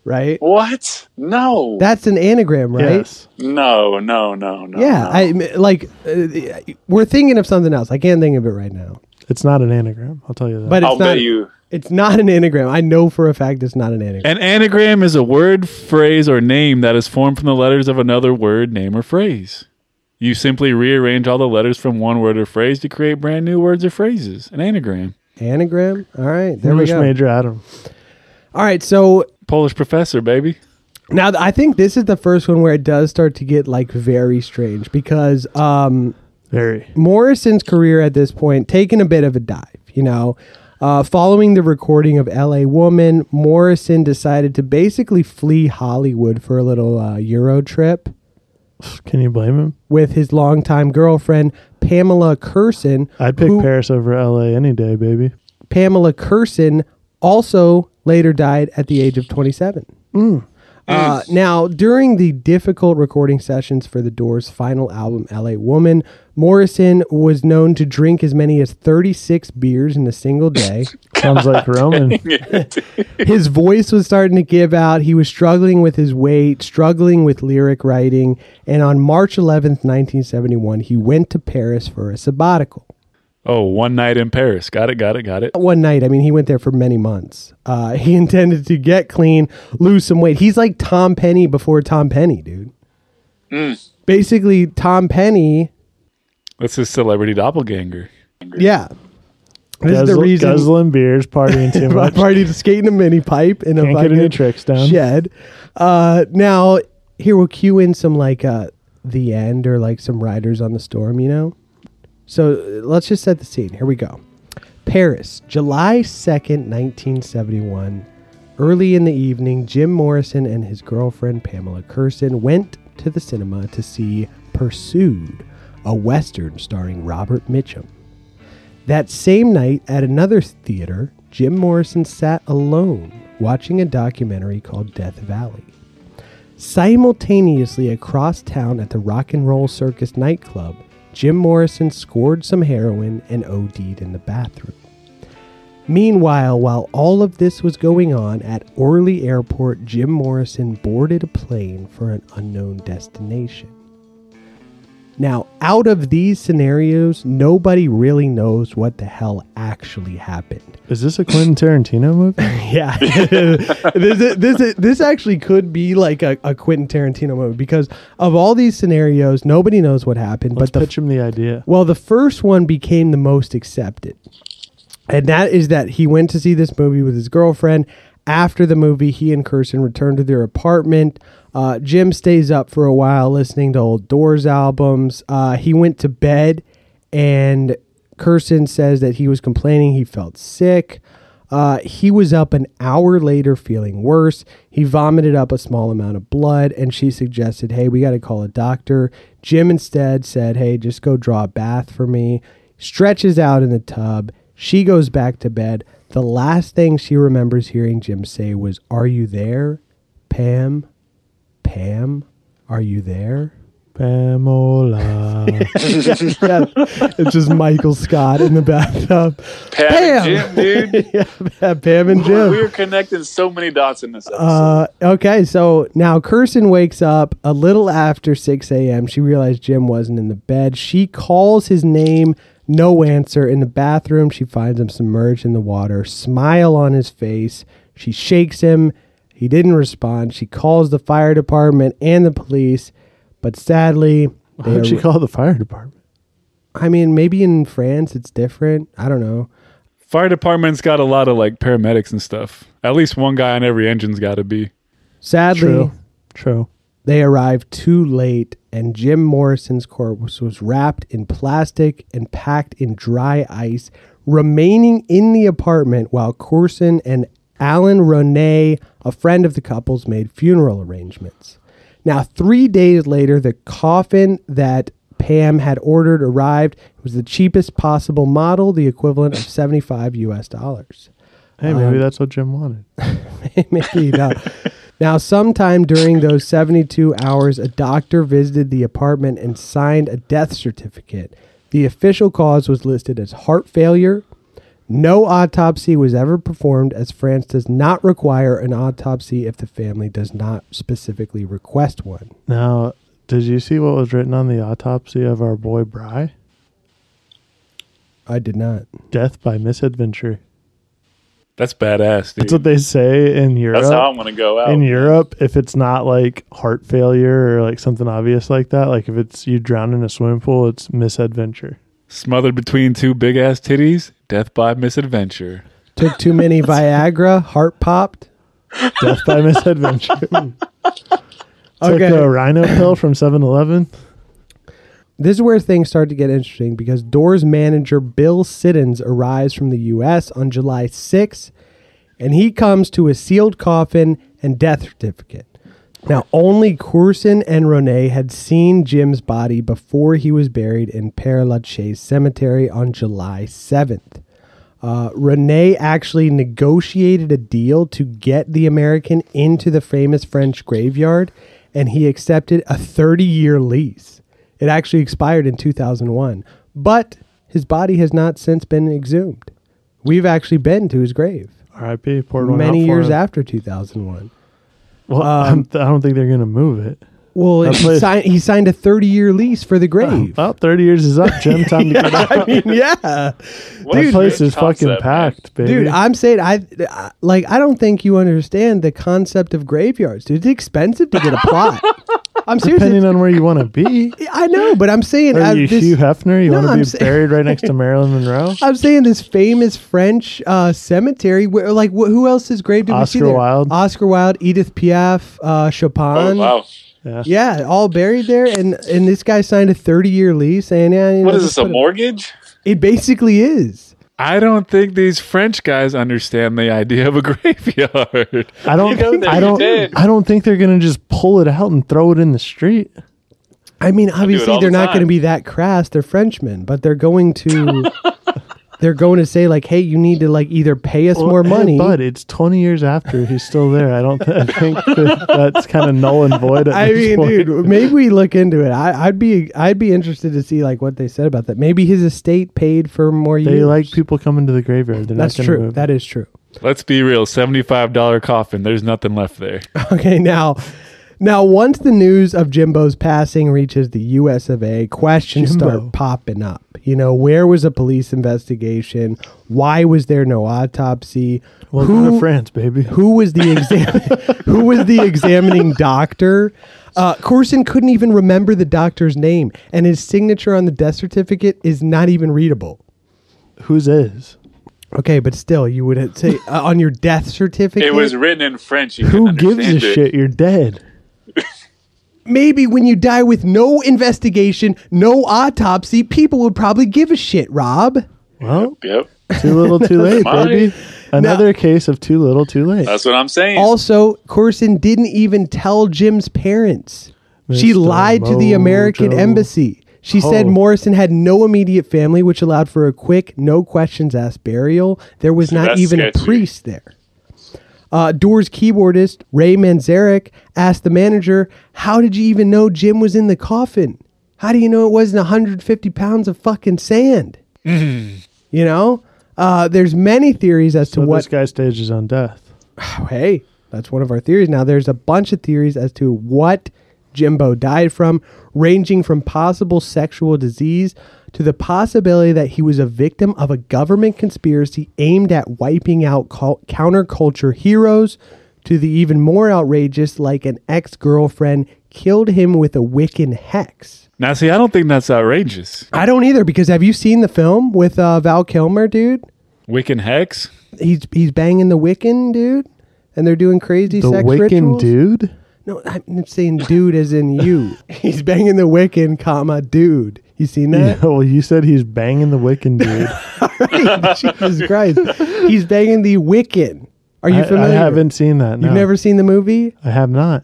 right? what? No. That's an anagram, right? Yes. no, no, no, no. Yeah, no. I like. Uh, we're thinking of something else. I can't think of it right now. It's not an anagram. I'll tell you that. But it's I'll not. bet you. It's not an anagram. I know for a fact it's not an anagram. An anagram is a word, phrase, or name that is formed from the letters of another word, name, or phrase. You simply rearrange all the letters from one word or phrase to create brand new words or phrases. An anagram. Anagram. All right, there English we go. major Adam. All right, so Polish professor, baby. now I think this is the first one where it does start to get like very strange because um, Very. Morrison's career at this point taken a bit of a dive. You know, Uh, following the recording of L.A. Woman, Morrison decided to basically flee Hollywood for a little uh, Euro trip Can you blame him? with his longtime girlfriend Pamela Courson. I'd pick who- Paris over LA any day, baby. Pamela Courson also later died at the age of 27. Uh, now, during the difficult recording sessions for the Doors' final album, LA Woman, Morrison was known to drink as many as 36 beers in a single day. *laughs* Sounds like Roman. *laughs* his voice was starting to give out. He was struggling with his weight, struggling with lyric writing. And on March 11th, 1971, he went to Paris for a sabbatical. Oh, one night in Paris. Got it, got it, got it. one night. I mean, he went there for many months. Uh, *laughs* he intended to get clean, lose some weight. He's like Tom Penny before Tom Penny, dude. Basically, Tom Penny. That's his celebrity doppelganger. Yeah, this is the reason. Guzzling beers, partying *laughs* too much. Party to skate in a mini pipe in Can't get any tricks down. shed. Uh, now here we'll cue in some like uh, the end or like some riders on the storm. You know. So let's just set the scene. Here we go. Paris, July 2nd, 1971. Early in the evening, Jim Morrison and his girlfriend Pamela Courson went to the cinema to see Pursued, a Western starring Robert Mitchum. That same night, at another theater, Jim Morrison sat alone watching a documentary called Death Valley. Simultaneously across town at the Rock and Roll Circus nightclub, Jim Morrison scored some heroin and OD'd in the bathroom. Meanwhile, while all of this was going on at Orly Airport, Jim Morrison boarded a plane for an unknown destination. Now, out of these scenarios, nobody really knows what the hell actually happened. Is this a Quentin Tarantino movie? *laughs* Yeah, *laughs* this is- this is- this actually could be like a, a Quentin Tarantino movie because of all these scenarios, nobody knows what happened. Let's but the pitch him the idea. well, the first one became the most accepted. And that is that he went to see this movie with his girlfriend. After the movie, he and Courson returned to their apartment. Uh, Jim stays up for a while listening to old Doors albums. Uh, he went to bed, and Courson says that he was complaining he felt sick. Uh, he was up an hour later feeling worse. He vomited up a small amount of blood, and she suggested, Hey, we got to call a doctor. Jim instead said, Hey, just go draw a bath for me. Stretches out in the tub. She goes back to bed. The last thing she remembers hearing Jim say was, Are you there? Pam? Pam? Are you there? Pamela. *laughs* Yeah, it's just Michael Scott in the bathtub. Pam, and Jim, dude. *laughs* yeah, Pam and Jim. We are connecting so many dots in this episode. Uh, okay, so now Courson wakes up a little after 6 a.m. She realized Jim wasn't in the bed. She calls his name, no answer. In the bathroom, she finds him submerged in the water, smile on his face. She shakes him. He didn't respond. She calls the fire department and the police, but sadly, they Why'd she call the fire department? I mean, maybe in France it's different. I don't know. Fire department's got a lot of like paramedics and stuff. At least one guy on every engine's got to be. Sadly, True. True. They arrived too late, and Jim Morrison's corpse was wrapped in plastic and packed in dry ice, remaining in the apartment while Courson and Alan Ronay, a friend of the couple's, made funeral arrangements. Now, three days later, the coffin that Pam had ordered arrived. It was the cheapest possible model, the equivalent of 75 US dollars. Hey, maybe um, that's what Jim wanted. *laughs* Maybe not. Now, sometime during those 72 hours, a doctor visited the apartment and signed a death certificate. The official cause was listed as heart failure. No autopsy was ever performed, as France does not require an autopsy if the family does not specifically request one. Now, did you see what was written on the autopsy of our boy Bry? I did not. Death by misadventure. That's badass, dude. That's what they say in Europe. That's how I'm gonna go out. in Europe, if it's not like heart failure or like something obvious like that, like if it's you drown in a swimming pool, it's misadventure. Smothered between two big ass titties, death by misadventure. Took too many *laughs* Viagra, heart popped. Death by misadventure. *laughs* Took Okay. a rhino pill from 7 Eleven. This is where things start to get interesting because Doors manager Bill Siddons arrives from the U.S. on July 6th, and he comes to a sealed coffin and death certificate. Now, only Courson and Ronay had seen Jim's body before he was buried in Père Lachaise Cemetery on July 7th. Uh, Ronay actually negotiated a deal to get the American into the famous French graveyard, and he accepted a 30 year lease. It actually expired in 2001, but his body has not since been exhumed. We've actually been to his grave R.I.P. Poured one many years him. after 2001. Well, um, I'm- I don't think they're gonna move it. Well, That he, place- signed, he signed a 30 year lease for the *laughs* grave. Well, 30 years is up, Jim. Time to *laughs* get out. I mean, yeah. What That a place great is fucking concept, man. packed, baby. Dude, I'm saying I I- like I don't think you understand the concept of graveyards, dude. It's expensive to get a plot. *laughs* I'm serious. Depending on where you want to be. *laughs* I know, but I'm saying Are you this- Hugh Hefner? You No, want to I'm be saying- buried right next to *laughs* Marilyn Monroe? I'm saying this famous French uh, cemetery where like wh- who else's grave did we see Oscar there? Wilde. Oscar Wilde, Edith Piaf, uh, Oh, Chopin. wow. Yeah. Yeah, all buried there, and and this guy signed a 30 year lease, saying, "Yeah, you know, is this, a put it- mortgage? It basically is. I don't think these French guys understand the idea of a *laughs* graveyard. I don't. go there, I don't. did. I don't think they're gonna just pull it out and throw it in the street. I mean, obviously all they're the not going to be that crass. They're Frenchmen, but they're going to *laughs* they're going to say like, "Hey, you need to like either pay us more Well, hey, money." but it's 20 years after he's still there. I don't. Th- I think that that's kind of null and void. At *laughs* I this mean, point. dude, maybe we look into it. I, I'd be I'd be interested to see like what they said about that. Maybe his estate paid for more years. they like people coming to the graveyard. They're That's not true. Move. That is true. Let's be real $75 coffin. There's nothing left there. *laughs* Okay, now, now once the news of Jimbo's passing reaches the U.S. of A., questions Jimbo. start popping up. You know, where was a police investigation? Why was there no autopsy? Welcome to France, baby. who was the exam- *laughs* who was the examining doctor? Uh, Courson couldn't even remember the doctor's name, and his signature on the death certificate is not even readable. Whose is? Okay, but still, you would say uh, on your death certificate. It was written in French. You Who gives a it. shit? You're dead. Maybe when you die with no investigation, no autopsy, people would probably give a shit, Rob. Well, Yep. too little, too late, baby. Another case of too little, too late. That's what I'm saying. Also, Courson didn't even tell Jim's parents. She Mr. lied to the American embassy. She said Oh. Morrison had no immediate family, which allowed for a quick, no questions asked burial. There was not that's even a priest there. Uh, Doors keyboardist Ray Manzarek asked the manager, How did you even know Jim was in the coffin? How do you know it wasn't 150 pounds of fucking sand? *laughs* You know? Uh, there's many theories as to what this guy stages on death. Oh, *sighs* hey, that's one of our theories. Now, there's a bunch of theories as to what Jimbo died from, ranging from possible sexual disease to the possibility that he was a victim of a government conspiracy aimed at wiping out cul- counterculture heroes, to the even more outrageous, like an ex girlfriend killed him with a Wiccan hex. Now, see, I don't think that's outrageous. I don't either because have you seen the film with uh, Val Kilmer, dude? Wiccan Hex? He's he's banging the Wiccan dude, and they're doing crazy The sex Wiccan rituals. dude. No, I'm saying dude as in you. *laughs* he's banging the Wiccan, comma dude. You seen Yeah, that? well, you said he's banging the Wiccan dude. *laughs* Jesus Christ, he's banging the Wiccan. Are you I, I haven't seen that. No. You've never seen the movie? I have not.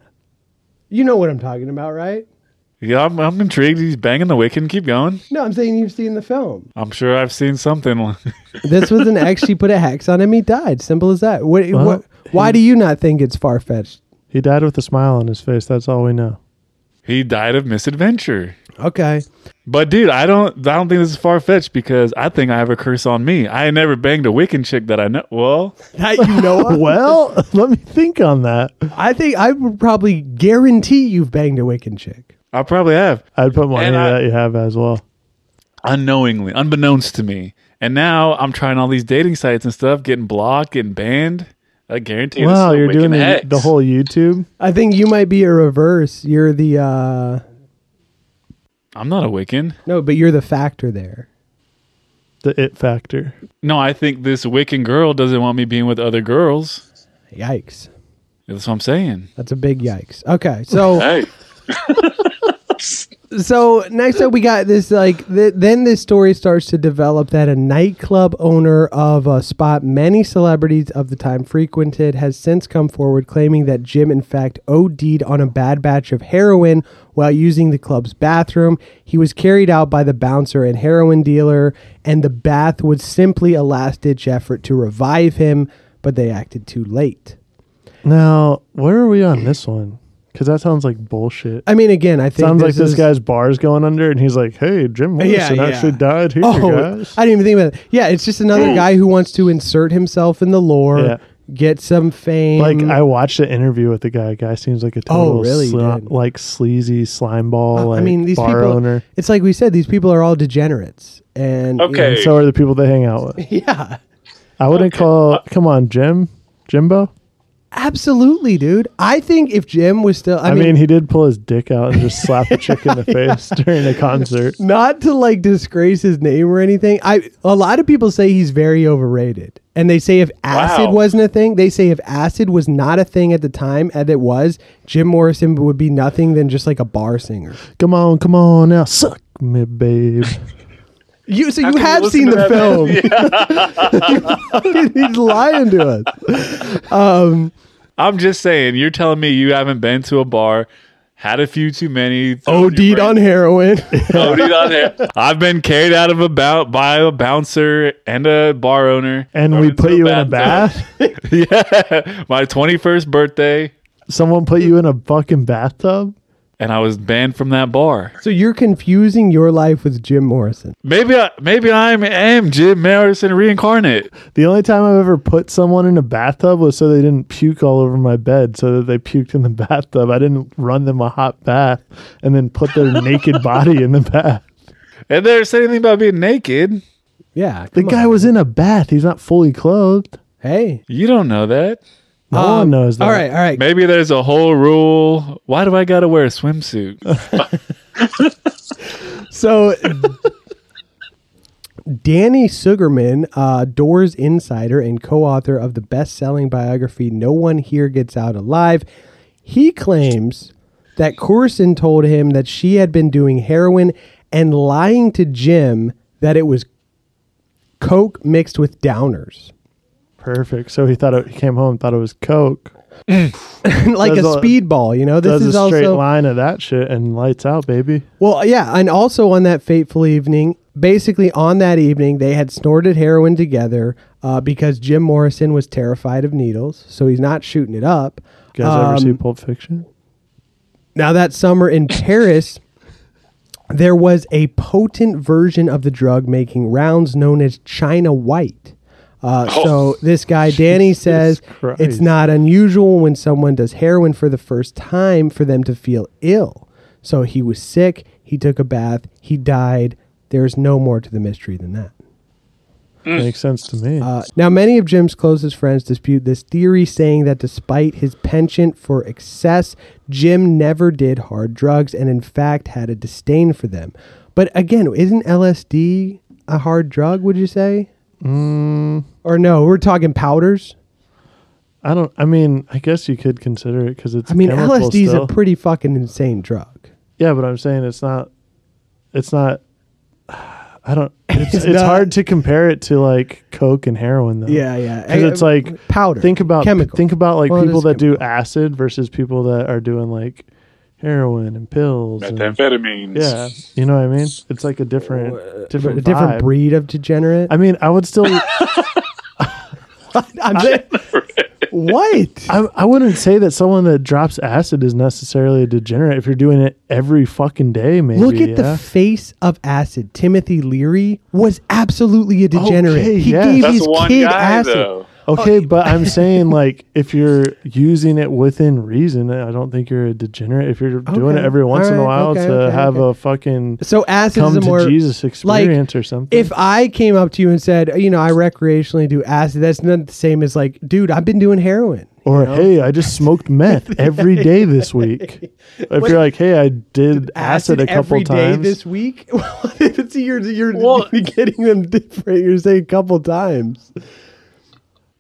You know what I'm talking about, right? Yeah, I'm, I'm intrigued. He's banging the Wiccan. Keep going. No, I'm saying you've seen the film. I'm sure I've seen something. *laughs* This was an ex. She put a hex on him. He died. Simple as that. What? Well, what why do you not think it's far fetched? He died with a smile on his face. That's all we know. he died of misadventure. Okay. But dude, I don't I don't think this is far fetched because I think I have a curse on me. I never banged a Wiccan chick that I know. Well, *laughs* That you know? Well, *laughs* let me think on that. I think I would probably guarantee you've banged a Wiccan chick. I probably have I'd put money And I- that you have as well. unknowingly, unbeknownst to me. And now I'm trying all these dating sites and stuff, getting blocked, getting banned. I guarantee. Dude, wow, it's you're doing the, the whole YouTube. I think you might be a reverse. You're the uh I'm not a Wiccan. no, but you're the factor there. The it factor. No, I think this Wiccan girl doesn't want me being with other girls. Yikes. That's what I'm saying. That's a big yikes. Okay, so Hey, *laughs* So next up, we got this like th- then this story starts to develop that a nightclub owner of a spot many celebrities of the time frequented has since come forward claiming that Jim in fact OD'd on a bad batch of heroin while using the club's bathroom. He was carried out by the bouncer and heroin dealer, and the bath was simply a last ditch effort to revive him, but they acted too late. Now, where are we on this one? Because that sounds like bullshit. I mean, again, I think Sounds like this is- guy's bar's going under, and he's like, "Hey, Jim Morrison yeah. actually died here, Oh, guys." I didn't even think about it. Yeah, it's just another guy who wants to insert himself in the lore, Yeah. get some fame. like I watched an interview with the guy. Guy seems like a total Oh, really? You sli- like sleazy slime ball. Uh, like I mean, these bar people. owner. It's like we said; these people are all degenerates, and you Okay. And so are the people they hang out with. *laughs* yeah, I wouldn't call. Come on, Jim, Jimbo. Absolutely, dude. I think if Jim was still, I, I, mean, mean, he did pull his dick out and just slap a chick in the face *laughs* during a concert. not to like disgrace his name or anything. I a lot of people say he's very overrated, and they say if acid Wow. wasn't a thing, they say if acid was not a thing at the time, and it was, Jim Morrison would be nothing than just like a bar singer. Come on, come on now, suck me, babe. You so How you can you have seen the film. *laughs* *laughs* He's lying to us. Um, I'm just saying, you're telling me you haven't been to a bar, had a few too many. OD'd on heroin. *laughs* OD'd on there. I've been carried out of a bout by a bouncer and a bar owner. And we put you in a bath. *laughs* yeah, my 21st birthday, Someone put you in a fucking bathtub. And I was banned from that bar. so you're confusing your life with Jim Morrison. Maybe I, maybe I am Jim Morrison reincarnate. The only time I've ever put someone in a bathtub was so they didn't puke all over my bed, so that they puked in the *laughs* bathtub. I didn't run them a hot bath and then put their *laughs* naked body in the bath. And they said anything about being naked. Yeah, The guy on. was in a bath. He's not fully clothed. Hey, You don't know that. No Um, one knows that. All right, all right. Maybe there's a whole rule. Why do I got to wear a swimsuit? *laughs* So Danny Sugarman, uh, Doors insider and co-author of the best-selling biography "No One Here Gets Out Alive," he claims that Courson told him that she had been doing heroin and lying to Jim that it was coke mixed with downers. Perfect. So he thought it, he came home, thought it was Coke. *laughs* like Does a speedball, you know. This Does is a straight also line of that shit and lights out, baby. Well, yeah, and also on that fateful evening, basically on that evening, they had snorted heroin together uh, because Jim Morrison was terrified of needles, so he's not shooting it up. You guys ever see Um, Pulp Fiction? Now that summer in Paris, there was a potent version of the drug making rounds known as China White. Uh, So this guy Danny says Christ. it's not unusual when someone does heroin for the first time for them to feel ill. So he was sick. He took a bath. He died. There's no more to the mystery than that. Makes sense to me. Uh, now, many of Jim's closest friends dispute this theory, saying that despite his penchant for excess, Jim never did hard drugs and, in fact, had a disdain for them. But again, isn't LSD a hard drug, would you say? Mm, Or no, we're talking powders? I don't. I mean, I guess you could consider it because it's. I mean, chemical LSD is still. a pretty fucking insane drug. Yeah, but I'm saying it's not. It's not. *sighs* I don't. *laughs* It's, It's it's, not- hard to compare it to like coke and heroin though. Yeah, yeah. because it's like powder. Think about chemical. think about like Well, it people is that do acid versus people that are doing like heroin and pills. And, Methamphetamines. yeah, you know what I mean. It's like a different different a different vibe. breed of degenerate. I mean, I would still. *laughs* I'm saying, what? I, I wouldn't say that someone that drops acid is necessarily a degenerate if you're doing it every fucking day. Maybe Look at yeah? the face of acid. Timothy Leary was absolutely a degenerate. Okay, he yes. gave That's his one kid guy, acid. though. Oh, okay, but I'm *laughs* saying like if you're using it within reason, I don't think you're a degenerate. If you're doing Okay, it every once in a while okay, to okay, have okay. a fucking So acid come is a to more Jesus experience or something. If I came up to you and said, you know, I recreationally do acid, that's not the same as like, dude, I've been doing heroin. or hey, I just smoked meth every day this *laughs* week. If What- you're like, hey, I did acid, a couple every day times. this week. *laughs* It's- you're you're Well- getting them different. You're saying a couple times.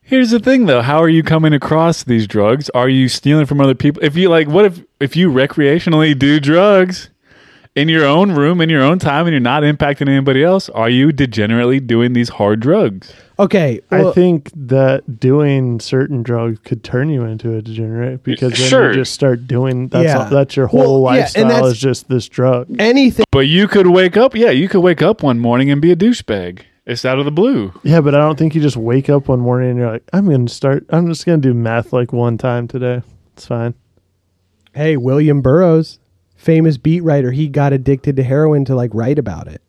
Here's the thing though, how are you coming across these drugs? Are you stealing from other people? If you like what if if you recreationally do drugs in your own room, in your own time, and you're not impacting anybody else, are you degenerately doing these hard drugs? Okay, I think that doing certain drugs could turn you into a degenerate because then Sure. you just start doing that's Yeah. all, that's your whole Well, and lifestyle that's- is just this drug. anything. But you could wake up, yeah, you could wake up one morning and be a douchebag. It's out of the blue. Yeah, but I don't think you just wake up one morning and you're like, I'm gonna start. I'm just gonna do math like one time today. It's fine. Hey, William Burroughs, famous beat writer, he got addicted to heroin to like write about it.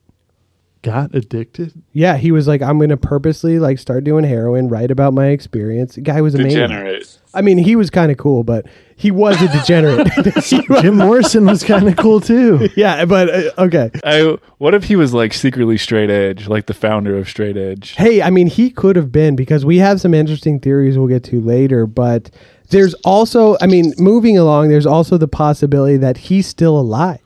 Got addicted. Yeah, he was like, I'm gonna purposely like start doing heroin, write about my experience. The guy was amazing. Degenerate. I mean, he was kind of cool, but he was a degenerate. *laughs* *laughs* Jim Morrison was kind of cool too. *laughs* yeah, but uh, okay. I, what if he was like secretly straight edge, like the founder of straight edge? Hey, I mean, he could have been because we have some interesting theories we'll get to later, but there's also, I mean, moving along, there's also the possibility that he's still alive.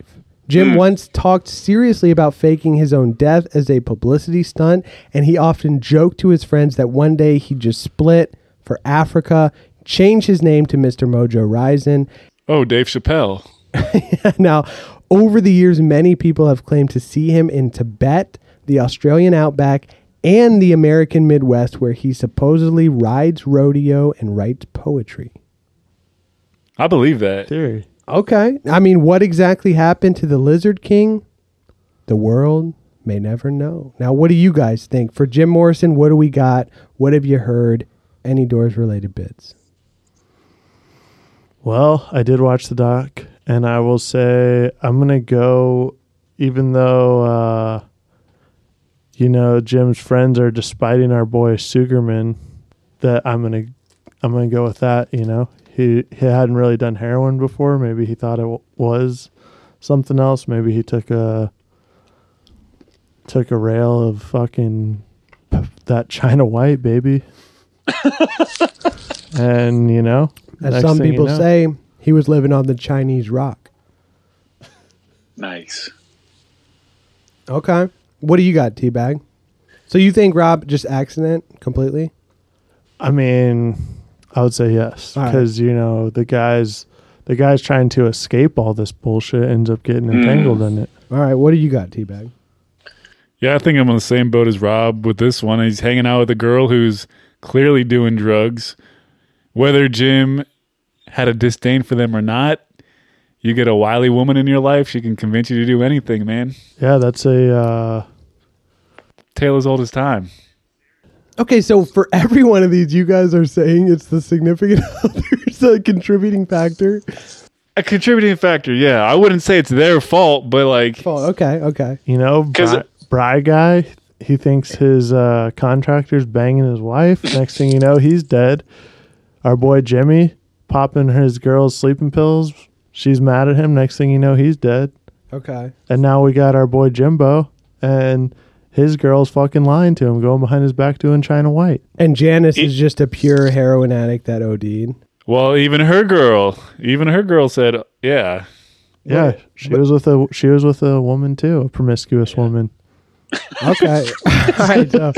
Jim hmm. once talked seriously about faking his own death as a publicity stunt, and he often joked to his friends that one day he'd just split for Africa, change his name to Mr. Mojo Rising. Oh, Dave Chappelle. *laughs* now, over the years, many people have claimed to see him in Tibet, the Australian outback, and the American Midwest, where he supposedly rides rodeo and writes poetry. I believe that. Theory. Okay. I mean, what exactly happened to the Lizard King? The world may never know. Now, what do you guys think? For Jim Morrison, what do we got? What have you heard? Any Doors related bits? Well, I did watch the doc, and I will say I'm gonna go, even though uh, you know Jim's friends are despiting our boy Sugarman. That I'm gonna, I'm gonna go with that. You know, he he hadn't really done heroin before. Maybe he thought it w- was something else. Maybe he took a took a rail of fucking that China White baby. *laughs* and you know, As some thing you people know- say, he was living on the Chinese rock. Nice. Okay. What do you got, Teabag? So you think Rob just accident completely? I mean, I would say yes All right. because you know the guys, the guys trying to escape all this bullshit ends up getting entangled in it. All right. What do you got, Teabag? Yeah, I think I'm on the same boat as Rob with this one. He's hanging out with a girl who's clearly doing drugs. Whether Jim had a disdain for them or not, you get a wily woman in your life, she can convince you to do anything, man. Yeah, that's a uh, Tale as old as time. Okay, so for *laughs* every one of these, you guys are saying it's the significant *laughs* other's a contributing factor. A contributing factor, yeah. I wouldn't say it's their fault, but like, Oh, okay, okay. you know, 'Cause Bri, it- Bry guy. He thinks his uh, contractor's banging his wife. Next thing you know, he's dead. Our boy Jimmy popping his girl's sleeping pills. She's mad at him. Next thing you know, he's dead. Okay. And now we got our boy Jimbo, and his girl's fucking lying to him, going behind his back doing China White. And Janis is just a pure heroin addict that OD'd. well, even her girl, even her girl said, yeah. Yeah, she was with a she was with a woman too, a promiscuous woman. Okay. All right. So,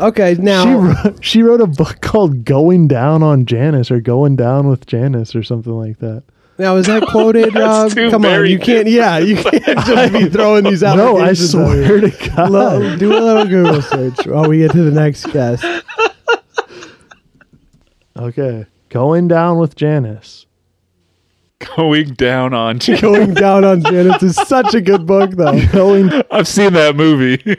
okay. Now, She wrote, she wrote a book called "Going Down on Janis" or "Going Down with Janis" or something like that. Now is that quoted, *laughs* Rob? too Come on, you can't. Yeah, you *laughs* can't just be throwing these out. No, I swear to God. do a little Google search while we get to the next guest. Okay, "Going Down with Janis." Going down on *laughs* Jim. Going down on Janis is such a good book, though. Going I've seen that movie.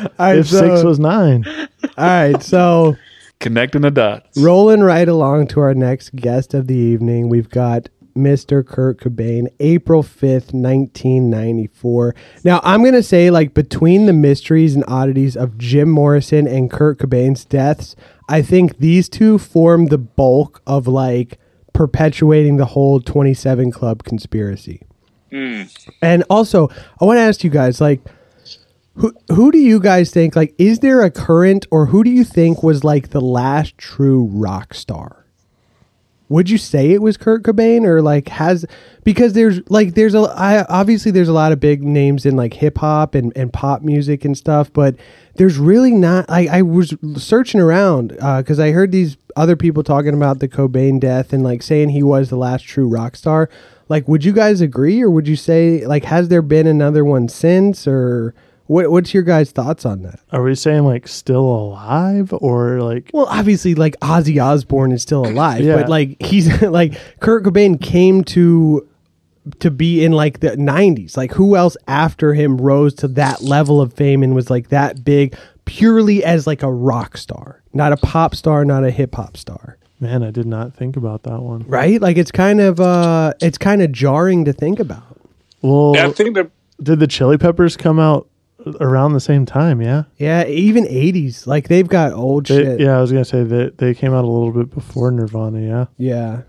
All right, if so, six was nine. all right, so Connecting the dots. rolling right along to our next guest of the evening, we've got Mr. Kurt Cobain, April 5th, 1994. Now, I'm going to say, like, between the mysteries and oddities of Jim Morrison and Kurt Cobain's deaths, I think these two form the bulk of, like, perpetuating the whole 27 Club conspiracy. Hmm. And also, I want to ask you guys, like, who who do you guys think like is there a current or who do you think was like the last true rock star? Would you say it was Kurt Cobain or like has because there's like there's a I obviously there's a lot of big names in like hip hop and, and pop music and stuff, but there's really not. I I was searching around uh, because I heard these other people talking about the Cobain death and like saying he was the last true rock star. Like, would you guys agree, or would you say like has there been another one since, or what? What's your guys' thoughts on that? Are we saying like still alive or like Well, obviously, like Ozzy Osbourne is still alive, Yeah. but like he's *laughs* like Kurt Cobain came to to be in like the 90s. Like who else after him rose to that level of fame and was like that big purely as like a rock star, not a pop star, not a hip hop star. man, I did not think about that one. Right? Like it's kind of uh it's kind of jarring to think about. Well, Yeah, I think that did the Chili Peppers come out around the same time? Yeah. Yeah, even 80s. Like they've got old They- shit. yeah, I was gonna say that they came out a little bit before Nirvana. Yeah, Yeah.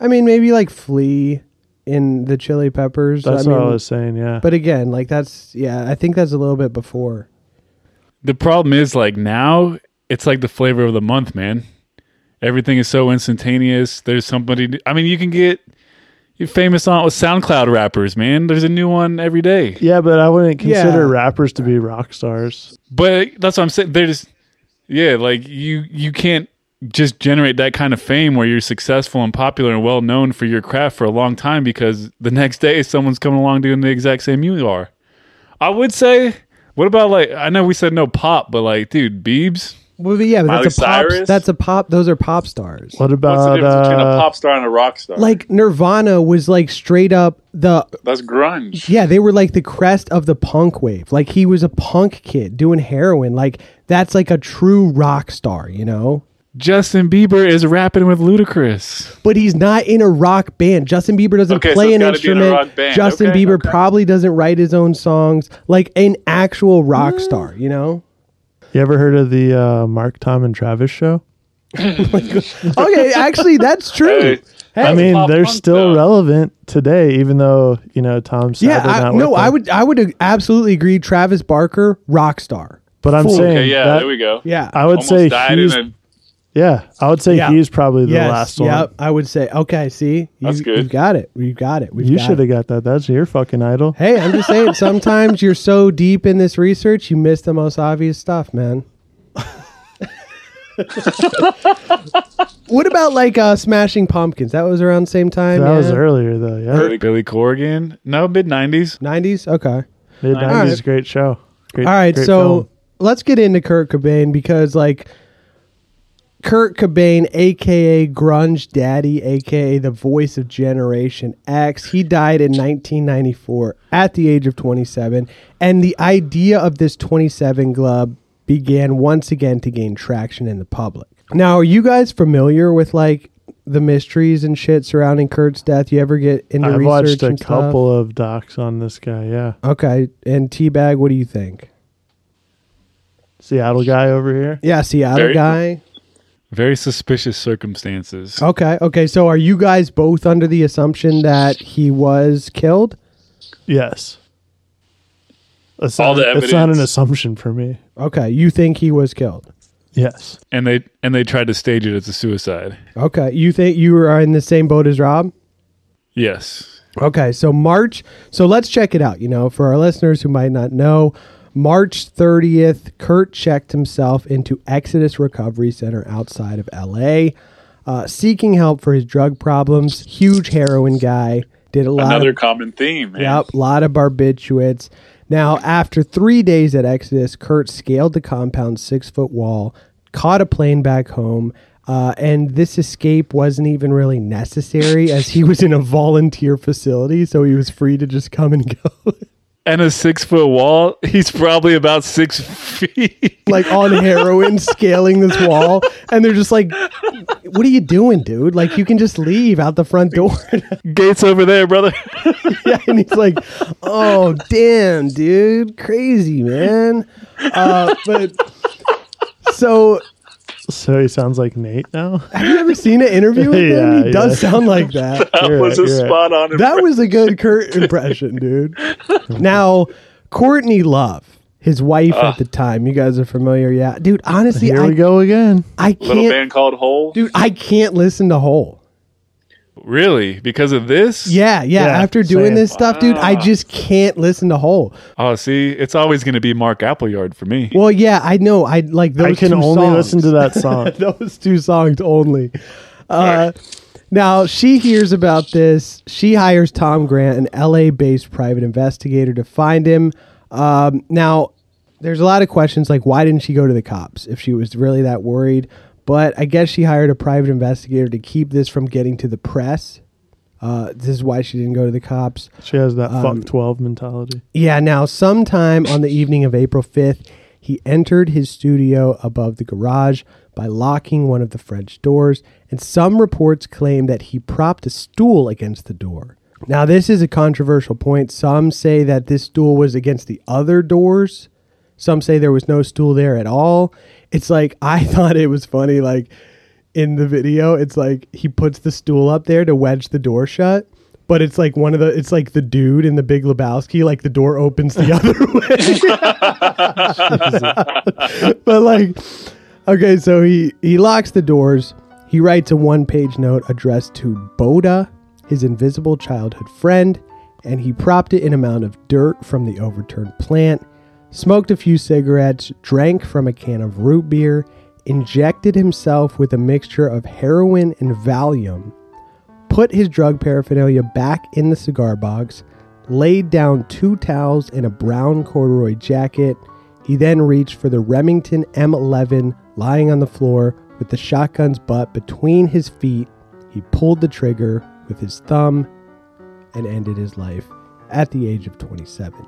I mean, maybe like Flea in the Chili Peppers. that's I what I was saying. Yeah, But again, like that's yeah, I think that's a little bit before. The problem is like now it's like the flavor of the month, man. Everything is so instantaneous. There's somebody. I mean, you can get you're famous on with SoundCloud rappers, man. There's a new one every day. yeah, but I wouldn't consider Yeah. rappers to be rock stars. But that's what I'm saying. There's yeah, like you you can't just generate that kind of fame where you're successful and popular and well known for your craft for a long time because the next day someone's coming along doing the exact same you are. I would say, what about like I know we said no pop, but like, dude, Biebs. Well, but yeah, but Miley that's a pop. Cyrus? That's a pop. Those are pop stars. What what's the about difference between a uh, pop star and a rock star? Like Nirvana was like straight up the that's grunge. yeah, they were like the crest of the punk wave. Like he was a punk kid doing heroin. Like that's like a true rock star, you know. Justin Bieber is rapping with Ludacris. But he's not in a rock band. Justin Bieber doesn't Okay, so play it's an gotta be in a instrument. rock band. Justin Okay, Bieber okay. probably doesn't write his own songs. Like an actual rock star, you know. You ever heard of the uh, Mark, Tom, and Travis show? *laughs* Okay, actually, that's true. Hey, I mean, they're still though. relevant today, even though you know Tom's Yeah, I, not no, with I would, I would absolutely agree. Travis Barker, rock star. But I'm Full. saying, Okay, yeah, that- there we go. Yeah, I would Almost say died he's, in yeah, I would say Yeah. he's probably the yes, last one. Yep, I would say. Okay, see, you, That's good. You've got it. We've got it. We've You should have got that. That's your fucking idol. Hey, I'm just saying. *laughs* Sometimes you're so deep in this research, you miss the most obvious stuff, man. what about like uh, Smashing Pumpkins? That was around the same time. that was earlier though. Yeah, Billy Corgan. No, mid nineties. 90s. Okay. Mid '90s. right. great show. Great, All right, great so film. let's get into Kurt Cobain because like Kurt Cobain, aka Grunge Daddy, aka the voice of Generation X, he died in 1994 at the age of 27, and the idea of this 27 Club began once again to gain traction in the public. Now, are you guys familiar with like the mysteries and shit surrounding Kurt's death? You ever get into research? I've research watched a and stuff? couple of docs on this guy. Yeah, Okay, and Teabag, what do you think? Seattle guy over here. Yeah, Seattle Very- guy. Very suspicious circumstances. Okay, okay. So are you guys both under the assumption that he was killed? Yes. It's All not, the It's not an assumption for me. Okay, you think he was killed. Yes. And they and they tried to stage it as a suicide. Okay, you think you are in the same boat as Rob? Yes. Okay, so March. So let's check it out. You know, for our listeners who might not know, March 30th, Kurt checked himself into Exodus Recovery Center outside of LA, uh, seeking help for his drug problems. Huge heroin guy. Did a lot Another of common theme, man. Yep, a lot of barbiturates. Now, after three days at Exodus, Kurt scaled the compound's six foot wall, caught a plane back home, uh, and this escape wasn't even really necessary as he was in a volunteer facility, so he was free to just come and *laughs* go. And a six foot wall. He's probably about six feet. like on heroin, *laughs* scaling this wall, and they're just like, "What are you doing, dude? Like, you can just leave out the front door." *laughs* Gates over there, brother. *laughs* yeah, and he's like, "Oh, damn, dude, crazy man." Uh, but so, So he sounds like Nate now. *laughs* have you ever seen an interview with him? Yeah, He does sound like that. *laughs* That You're was right, a you're right. spot on. That was a good Kurt impression, *laughs* dude. Now, Courtney Love, his wife at ah. the time. You guys are familiar, yeah, dude. Honestly, Here I, we go again. I little can't, Little band called Hole. dude. I can't listen to Hole. Really? Because of this? Yeah, yeah. Yeah, After doing same. this stuff, dude, I just can't listen to Hole. Oh, see, it's always going to be Mark Appleyard for me. Well, yeah, I know. I like those. I can two only songs. listen to that *laughs* song. those two songs only. Uh, Now she hears about this. She hires Tom Grant, an LA-based private investigator, to find him. Um, now, there's a lot of questions like why didn't she go to the cops if she was really that worried? But I guess she hired a private investigator to keep this from getting to the press. Uh, this is why she didn't go to the cops. She has that Um, fuck 12 mentality. Yeah, now sometime on the evening of April 5th, he entered his studio above the garage by locking one of the French doors, and some reports claim that he propped a stool against the door. Now, this is a controversial point. Some say that this stool was against the other doors. Some say there was no stool there at all. It's like *laughs* I thought it was funny like in the video, it's like he puts the stool up there to wedge the door shut. But it's like one of the, it's like the dude in the Big Lebowski, like the door opens the *laughs* other way. *laughs* but like, okay, so he he locks the doors. He writes a one-page note addressed to Boda, his invisible childhood friend, and he propped it in a mound of dirt from the overturned plant. Smoked a few cigarettes, drank from a can of root beer, injected himself with a mixture of heroin and Valium, put his drug paraphernalia back in the cigar box, laid down two towels and a brown corduroy jacket. He then reached for the Remington M11 lying on the floor with the shotgun's butt between his feet. He pulled the trigger with his thumb and ended his life at the age of 27.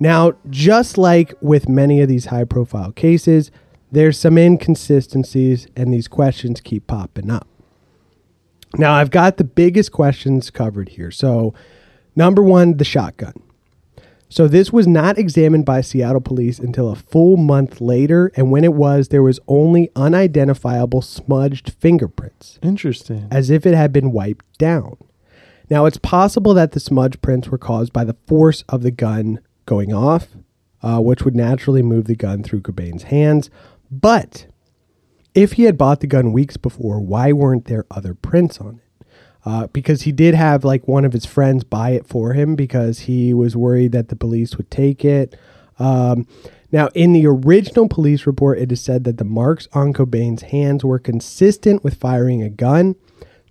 Now, just like with many of these high profile cases, there's some inconsistencies and these questions keep popping up. Now, I've got the biggest questions covered here. So, number one, the shotgun. So, this was not examined by Seattle police until a full month later. And when it was, there was only unidentifiable smudged fingerprints, Interesting. as if it had been wiped down. Now, it's possible that the smudge prints were caused by the force of the gun going off, uh, which would naturally move the gun through Cobain's hands. But if he had bought the gun weeks before, why weren't there other prints on it? Uh, because he did have like one of his friends buy it for him because he was worried that the police would take it. Um, now, in the original police report, it is said that the marks on Cobain's hands were consistent with firing a gun.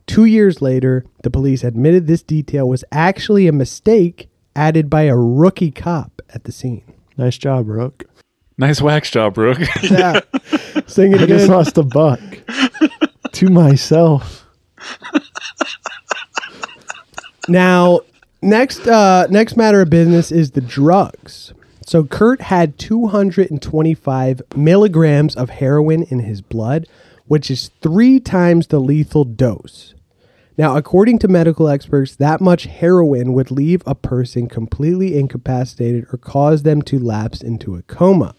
Two years later, the police admitted this detail was actually a mistake added by a rookie cop at the scene. Nice job, Rook. Nice wax job, Brooke. *laughs* Yeah. Sing it I just lost a buck *laughs* to myself. Now, next uh, next matter of business is the drugs. So Kurt had 225 milligrams of heroin in his blood, which is three times the lethal dose. Now, according to medical experts, that much heroin would leave a person completely incapacitated or cause them to lapse into a coma.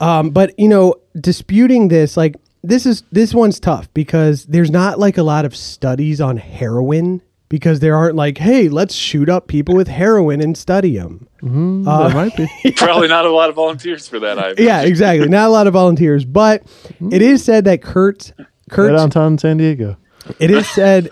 Um, but you know, disputing this, like this is this one's tough because there's not like a lot of studies on heroin because there aren't like, hey, let's shoot up people with heroin and study them. Mm-hmm. Uh, there might be. *laughs* Probably not a lot of volunteers for that. I Yeah, exactly. Not a lot of volunteers, but mm-hmm. it is said that Kurt, Right Kurt, downtown San Diego. it is said,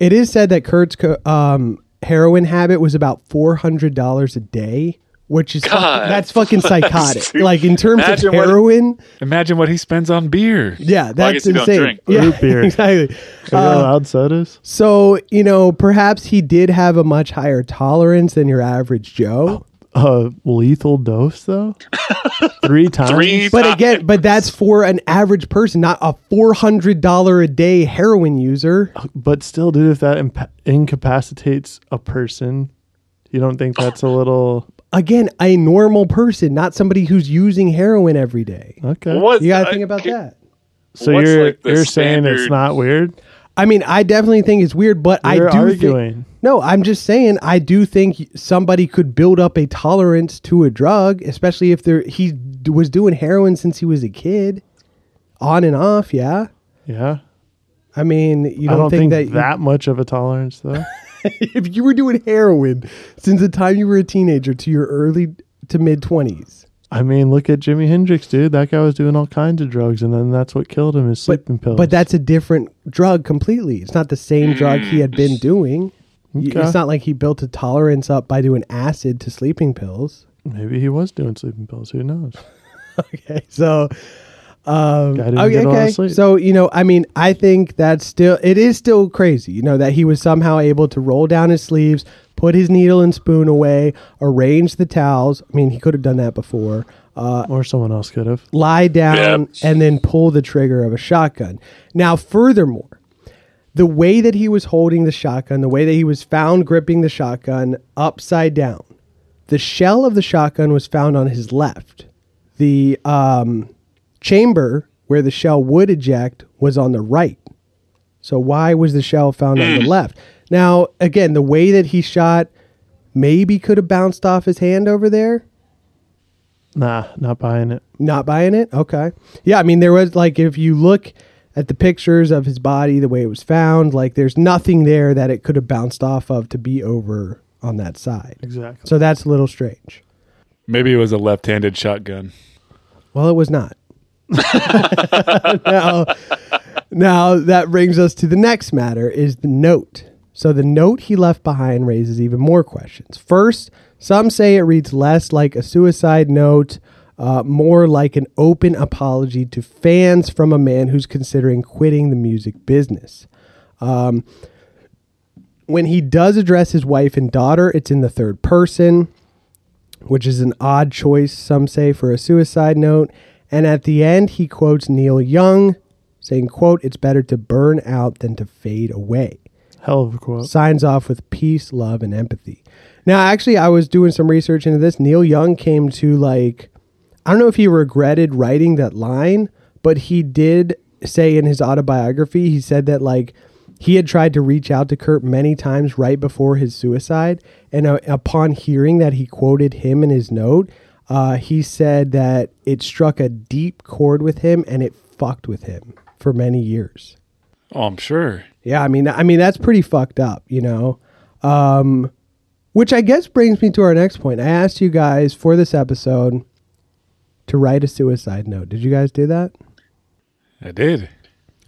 it is said that Kurt's co- um, heroin habit was about four hundred dollars a day, which is fucking- that's fucking *laughs* psychotic. Like in terms imagine of what- heroin, Imagine what he spends on beer. yeah, Well, I that's guess you don't insane. drink, but- yeah, Root beer. *laughs* exactly. Are they Uh, allowed sodas? So, you know, perhaps he did have a much higher tolerance than your average Joe. A lethal dose, though? *laughs* Three times? Three But again, but that's for an average person, not a $400 a day heroin user. Uh, but still, dude, if that impa- incapacitates a person, you don't think that's a little. Again, a normal person, not somebody who's using heroin every day. Okay. What You got to uh, I- think about can- that. So What's you're like you're saying it's not weird? I mean, I definitely think it's weird, but You're I do arguing. think No, I'm just saying I do think somebody could build up a tolerance to a drug, especially if they're he d- was doing heroin since he was a kid, on and off. Yeah, Yeah. I mean, you don't, don't think, think, that, that much of a tolerance, though. *laughs* if you were doing heroin since the time you were a teenager to your early to mid twenties, I mean, look at Jimi Hendrix, dude. That guy was doing all kinds of drugs, and then that's what killed him is sleeping pills. but that's a different drug completely. It's not the same mm. drug he had been doing. Y- Okay. It's not like he built a tolerance up by doing acid to sleeping pills. maybe he was doing sleeping pills. Who knows? *laughs* Okay, so Um, okay, get a lot of okay. So you know, I mean, I think that's still it is still crazy. You know that he was somehow able to roll down his sleeves, put his needle and spoon away, arrange the towels. I mean, he could have done that before. Uh, Or someone else could have. lie down Yeah. and then pull the trigger of a shotgun. Now, furthermore, the way that he was holding the shotgun, the way that he was found gripping the shotgun upside down, the shell of the shotgun was found on his left. The um, chamber where the shell would eject was on the right. So why was the shell found on the left? Now, again, the way that he shot maybe could have bounced off his hand over there. Nah, not buying it. Not buying it? Okay. Yeah, I mean, there was like, if you look at the pictures of his body, the way it was found, like, there's nothing there that it could have bounced off of to be over on that side. Exactly. So that's a little strange. Maybe it was a left-handed shotgun. Well, it was not. *laughs* now, now, that brings us to the next matter is the note. So the note he left behind raises even more questions. First, some say it reads less like a suicide note, uh, more like an open apology to fans from a man who's considering quitting the music business. Um, when he does address his wife and daughter, it's in the third person which is an odd choice, some say, for a suicide note. And at the end, he quotes Neil Young, saying, quote, it's better to burn out than to fade away. Hell of a quote. Signs off with peace, love, and empathy. Now, actually, I was doing some research into this. Neil Young came to like, I don't know if he regretted writing that line, but he did say in his autobiography, he said that like he had tried to reach out to Kurt many times right before his suicide. And uh, upon hearing that he quoted him in his note, uh, he said that it struck a deep chord with him and it fucked with him for many years. Oh, I'm sure. Yeah, I mean, I mean that's pretty fucked up, you know. Um, which I guess brings me to our next point. I asked you guys for this episode to write a suicide note. Did you guys do that? I did.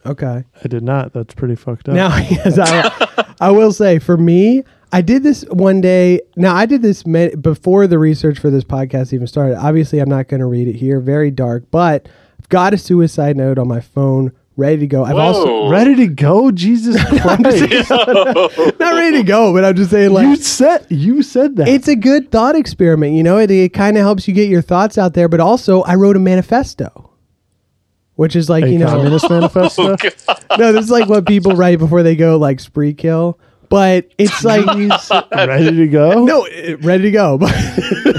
Okay. I did not. That's pretty fucked up. Now, *laughs* yes, I, I will say for me, I did this one day. Now, I did this ma- before the research for this podcast even started. Obviously, I'm not going to read it here. Very dark, but I've got a suicide note on my phone ready to go. I've also Ready to go? Jesus *laughs* *laughs* Christ. *laughs* not ready to go, but I'm just saying like you said you said that. it's a good thought experiment. You know, it, it kind of helps you get your thoughts out there. But also, I wrote a manifesto, which is like a you know, communist manifesto. Oh, no, this is like what people write before they go like spree kill. But it's like *laughs* Ready to go? no, uh, ready to go. But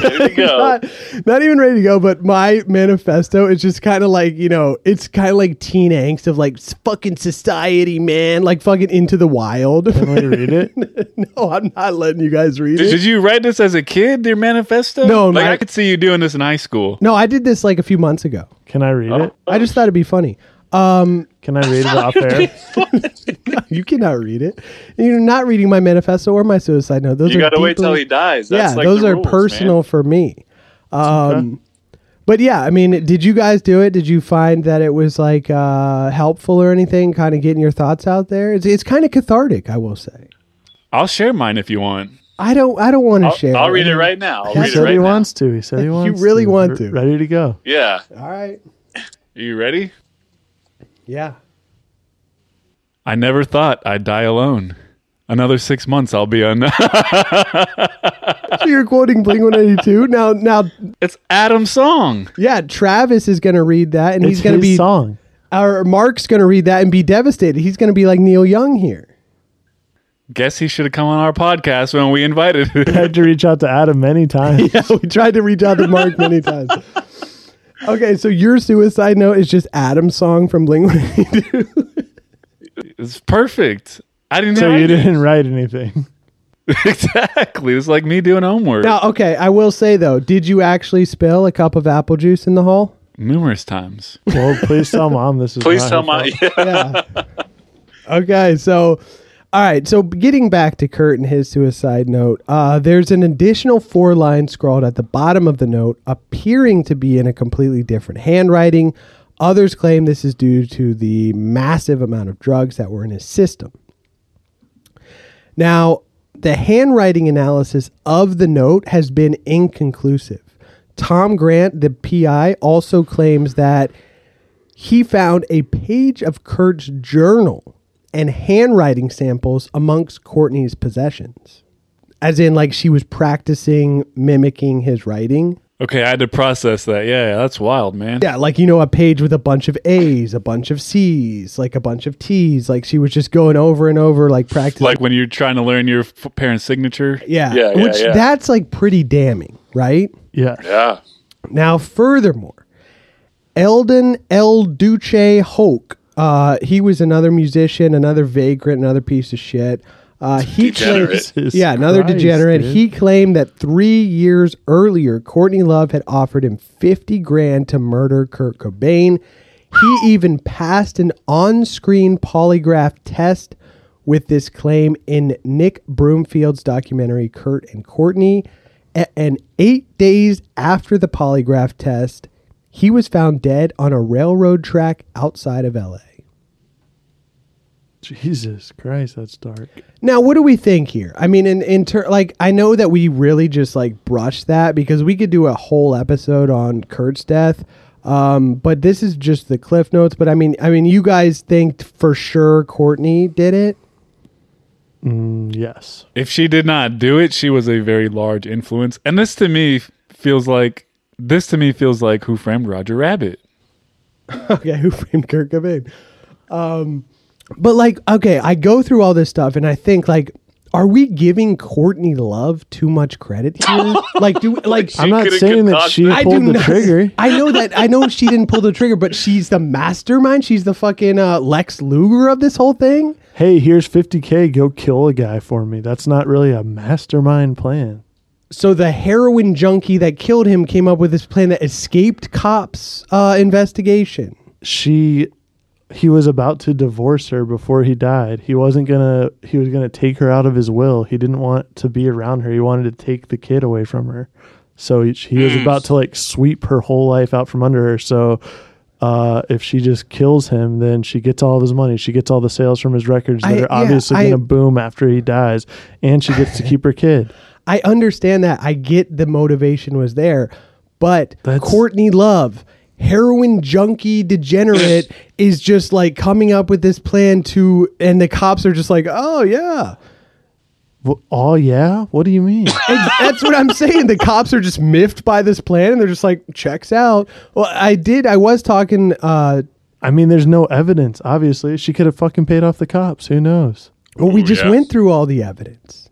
There you go. not, not even ready to go. But my manifesto is just kind of like you know, it's kind of like teen angst of like fucking society, man, like fucking into the wild. Can we read it? *laughs* no, I'm not letting you guys read Did, it. did you write this as a kid, your manifesto? No, like my- I could see you doing this in high school. no, I did this like a few months ago. Can I read oh. it? I just thought it'd be funny. Um, Can I read it off air? *laughs* you cannot read it. You're not reading my manifesto or my suicide note. Those You are got to wait till he dies. That's yeah, like those the are rules, personal man. for me. Um, but yeah, I mean, did you guys do it? Did you find that it was like uh, helpful or anything? Kind of getting your thoughts out there. It's it's kind of cathartic, I will say. I'll share mine if you want. I don't I don't want to share. I'll read it right now. I'll He read it said right he now. wants to. He said he wants. You really to. want to. Ready to go. Yeah. All right. Are you ready? Yeah. I never thought I'd die alone. Another six months I'll be on. *laughs* So you're quoting Blink 182 now. Now, it's Adam's song. yeah, Travis is going to read that, and It's he's going to be song. Or Mark's going to read that and be devastated. He's going to be like Neil Young here. Guess he should have come on our podcast when we invited him. I *laughs* had to reach out to Adam many *laughs* times. Yeah, we tried to reach out to Mark many times. Okay, so your suicide note is just Adam's song from Blink 182. It's perfect. I didn't So have you didn't write anything. *laughs* exactly. It's like me doing homework Now, okay, I will say though, did you actually spill a cup of apple juice in the hall? numerous times. Well, please tell mom this is. Please not tell her my. fault. Yeah. okay, so all right, so getting back to Kurt and his suicide note, uh, there's an additional four lines scrawled at the bottom of the note, appearing to be in a completely different handwriting. Others claim this is due to the massive amount of drugs that were in his system. Now, the handwriting analysis of the note has been inconclusive. Tom Grant, the PI, also claims that he found a page of Kurt's journal and handwriting samples amongst Courtney's possessions. As in, like, she was practicing mimicking his writing. Okay, I had to process that. Yeah, that's wild, man. Yeah, like, you know, a page with a bunch of A's, a bunch of C's, like a bunch of T's. Like, she was just going over and over, like, practicing. Like when you're trying to learn your f- parent's signature. yeah. Yeah, yeah, Which yeah. that's, like, pretty damning, right? Yeah. Yeah. Now, furthermore, Eldon El Duce Hoke, uh, he was another musician, another vagrant, another piece of shit. Uh, he Degenerate. claims, *laughs* yeah, another Christ, degenerate. dude. He claimed that three years earlier, Courtney Love had offered him fifty grand to murder Kurt Cobain. He even passed an on-screen polygraph test with this claim in Nick Broomfield's documentary "Kurt and Courtney." A- And eight days after the polygraph test, he was found dead on a railroad track outside of LA. Jesus Christ, that's dark. Now, what do we think here? I mean, in in ter- like I know that we really just like brushed that because we could do a whole episode on Kurt's death. Um, but this is just the cliff notes. But I mean, I mean, you guys think for sure Courtney did it? Mm, yes. If she did not do it, she was a very large influence. And this to me feels like this to me feels like Who Framed Roger Rabbit. *laughs* okay, who framed Kurt Cobain? Um, but like, okay, I go through all this stuff and I think like, are we giving Courtney Love too much credit here? *laughs* like, do like I'm not saying that she that. I pulled do the not- trigger. *laughs* I know that. I know she didn't pull the trigger, but she's the mastermind. She's the fucking uh, Lex Luger of this whole thing. Hey, here's 50K. Go kill a guy for me. That's not really a mastermind plan. So the heroin junkie that killed him came up with this plan that escaped cops' uh, investigation. She, he was about to divorce her before he died. He wasn't gonna, he was gonna take her out of his will. He didn't want to be around her. He wanted to take the kid away from her. So he, he was about to like sweep her whole life out from under her. So, uh, if she just kills him, then she gets all of his money. She gets all the sales from his records that I- are obviously I- going to boom after he dies, and she gets to *laughs* keep her kid. I understand that. I get the motivation was there, but That's- Courtney Love, heroin junkie degenerate, is just like coming up with this plan to, and the cops are just like, oh yeah. Wh- Oh yeah, what do you mean? *laughs* Ex- That's what I'm saying. The cops are just miffed by this plan, and they're just like, "Checks out." Well, I did. I was talking. Uh, I mean, there's no evidence. Obviously, she could have fucking paid off the cops. Who knows? well, we Ooh, just yeah. went through all the evidence.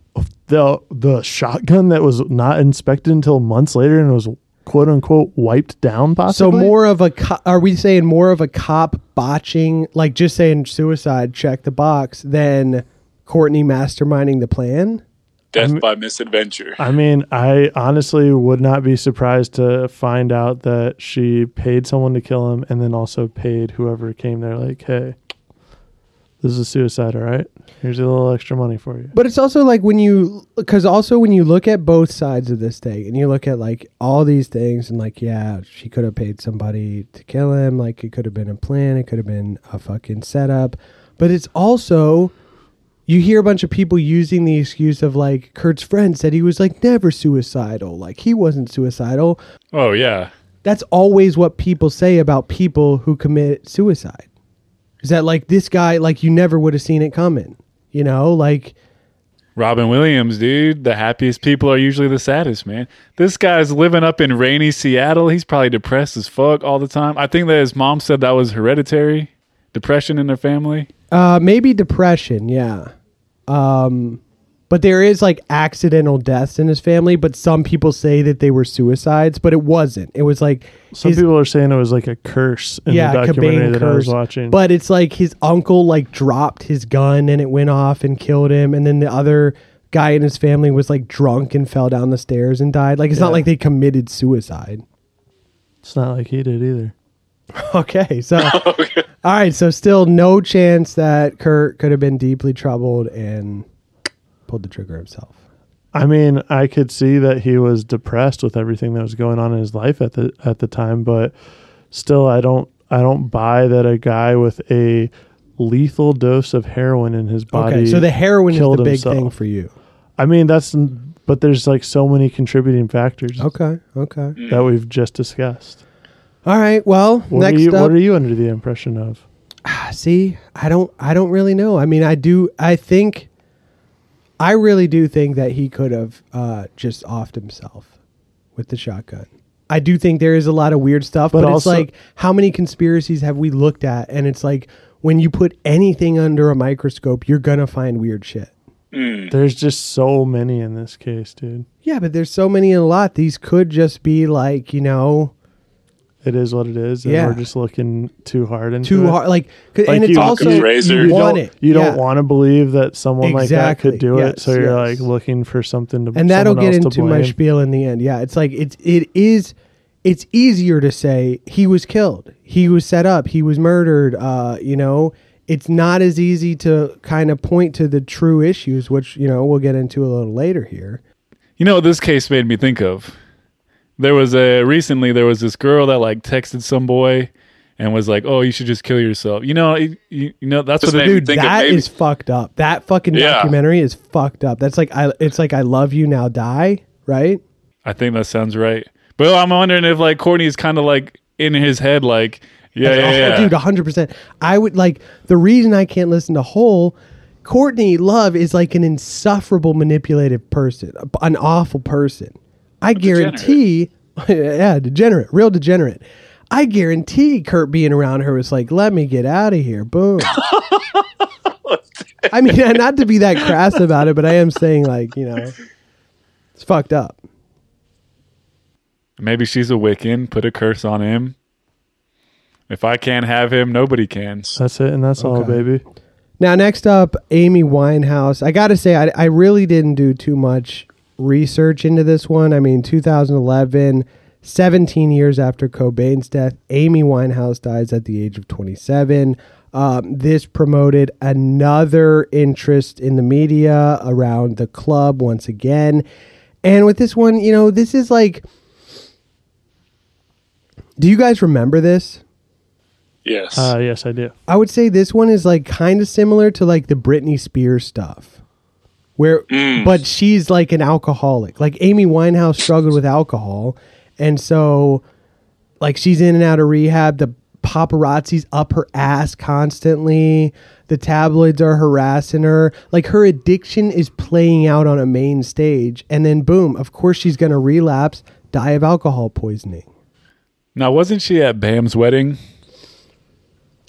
The the shotgun that was not inspected until months later and was quote unquote wiped down. Possibly. So more of a. Co- are we saying more of a cop botching, like just saying suicide, check the box, than Courtney masterminding the plan? Death by misadventure. I mean, I honestly would not be surprised to find out that she paid someone to kill him and then also paid whoever came there, like, hey, this is a suicide, all right? Here's a little extra money for you. But it's also like when you, because also when you look at both sides of this thing and you look at like all these things and like, yeah, she could have paid somebody to kill him. Like it could have been a plan, it could have been a fucking setup. But it's also, you hear a bunch of people using the excuse of like, Kurt's friend said he was like never suicidal. Like he wasn't suicidal. Oh yeah. That's always what people say about people who commit suicide. Is that like this guy, like you never would have seen it coming? You know, like. Robin Williams, dude. The happiest people are usually the saddest, man. This guy's living up in rainy Seattle. He's probably depressed as fuck all the time. I think that his mom said that was hereditary depression in their family. Uh, maybe depression, yeah. Um, but there is like accidental deaths in his family. But some people say that they were suicides, but it wasn't. It was like Some his- people are saying it was like a curse in yeah, the documentary Cobain that I was curse. watching. But it's like his uncle like dropped his gun and it went off and killed him, and then the other guy in his family was like drunk and fell down the stairs and died. Like it's Yeah. not like they committed suicide. it's not like he did either. *laughs* Okay, so *laughs* all right, so still no chance that Kurt could have been deeply troubled and pulled the trigger himself. I mean, I could see that he was depressed with everything that was going on in his life at the at the time, but still I don't I don't buy that a guy with a lethal dose of heroin in his body Okay, so the heroin is killed the big himself. thing for you. I mean, that's but there's like so many contributing factors Okay, okay. Mm. that we've just discussed. All right. Well, What next are you up. what are you under the impression of? Ah, see, I don't I don't really know. I mean, I do I think I really do think that he could have uh just offed himself with the shotgun. I do think there is a lot of weird stuff, But but, also- it's like how many conspiracies have we looked at and it's like when you put anything under a microscope, you're going to find weird shit. There's just so many in this case, dude. Yeah, but there's so many in a lot. These could just be like, you know, It is what it is, and Yeah. we're just looking too hard and too hard like, 'cause- Like and it's you- also Occam's razor. you You want don't, it. you Yeah. don't want to believe that someone like that could do it, so Yes, you're like looking for something to and that'll get into my spiel in the end. Yeah, it's like it's it is it's easier to say he was killed, he was set up, he was murdered. Uh, you know, it's not as easy to kind of point to the true issues, which you know we'll get into a little later here. You know what this case made me think of? There was a recently there was this girl that like texted some boy and was like, "Oh, you should just kill yourself." You know, you, you know that's This what made they, Dude, think that is fucked up. That fucking Yeah. documentary is fucked up. That's like I. It's like I love you now, die. Right? I think that sounds right. But I'm wondering if like Courtney's kind of like in his head, like, yeah, yeah, Oh, yeah. dude, hundred percent. I would like the reason I can't listen to Hole. Courtney Love is like an insufferable, manipulative person, an awful person. I guarantee, *laughs* yeah, degenerate, real degenerate. I guarantee Kurt being around her was like, "Let me get out of here." Boom. *laughs* I mean, *laughs* not to be that crass about it, but I am saying like, you know, it's fucked up. Maybe she's a Wiccan. Put a curse on him. If I can't have him, nobody can. That's it, and that's all, baby. Now, next up, Amy Winehouse. I got to say, I, I really didn't do too much research into this one. I mean, 2011, 17 years after Cobain's death, Amy Winehouse dies at the age of 27. Um, this promoted another interest in the media around the club once again. And with this one, you know, this is like. Do you guys remember this? Yes. Uh, yes, I do. I would say this one is like kind of similar to like the Britney Spears stuff. Where mm. but she's like an alcoholic. Like Amy Winehouse struggled with alcohol and so like she's in and out of rehab. The paparazzi's up her ass constantly. The tabloids are harassing her. Like her addiction is playing out on a main stage and then boom, of course she's going to relapse, die of alcohol poisoning. Now, wasn't she at Bam's wedding?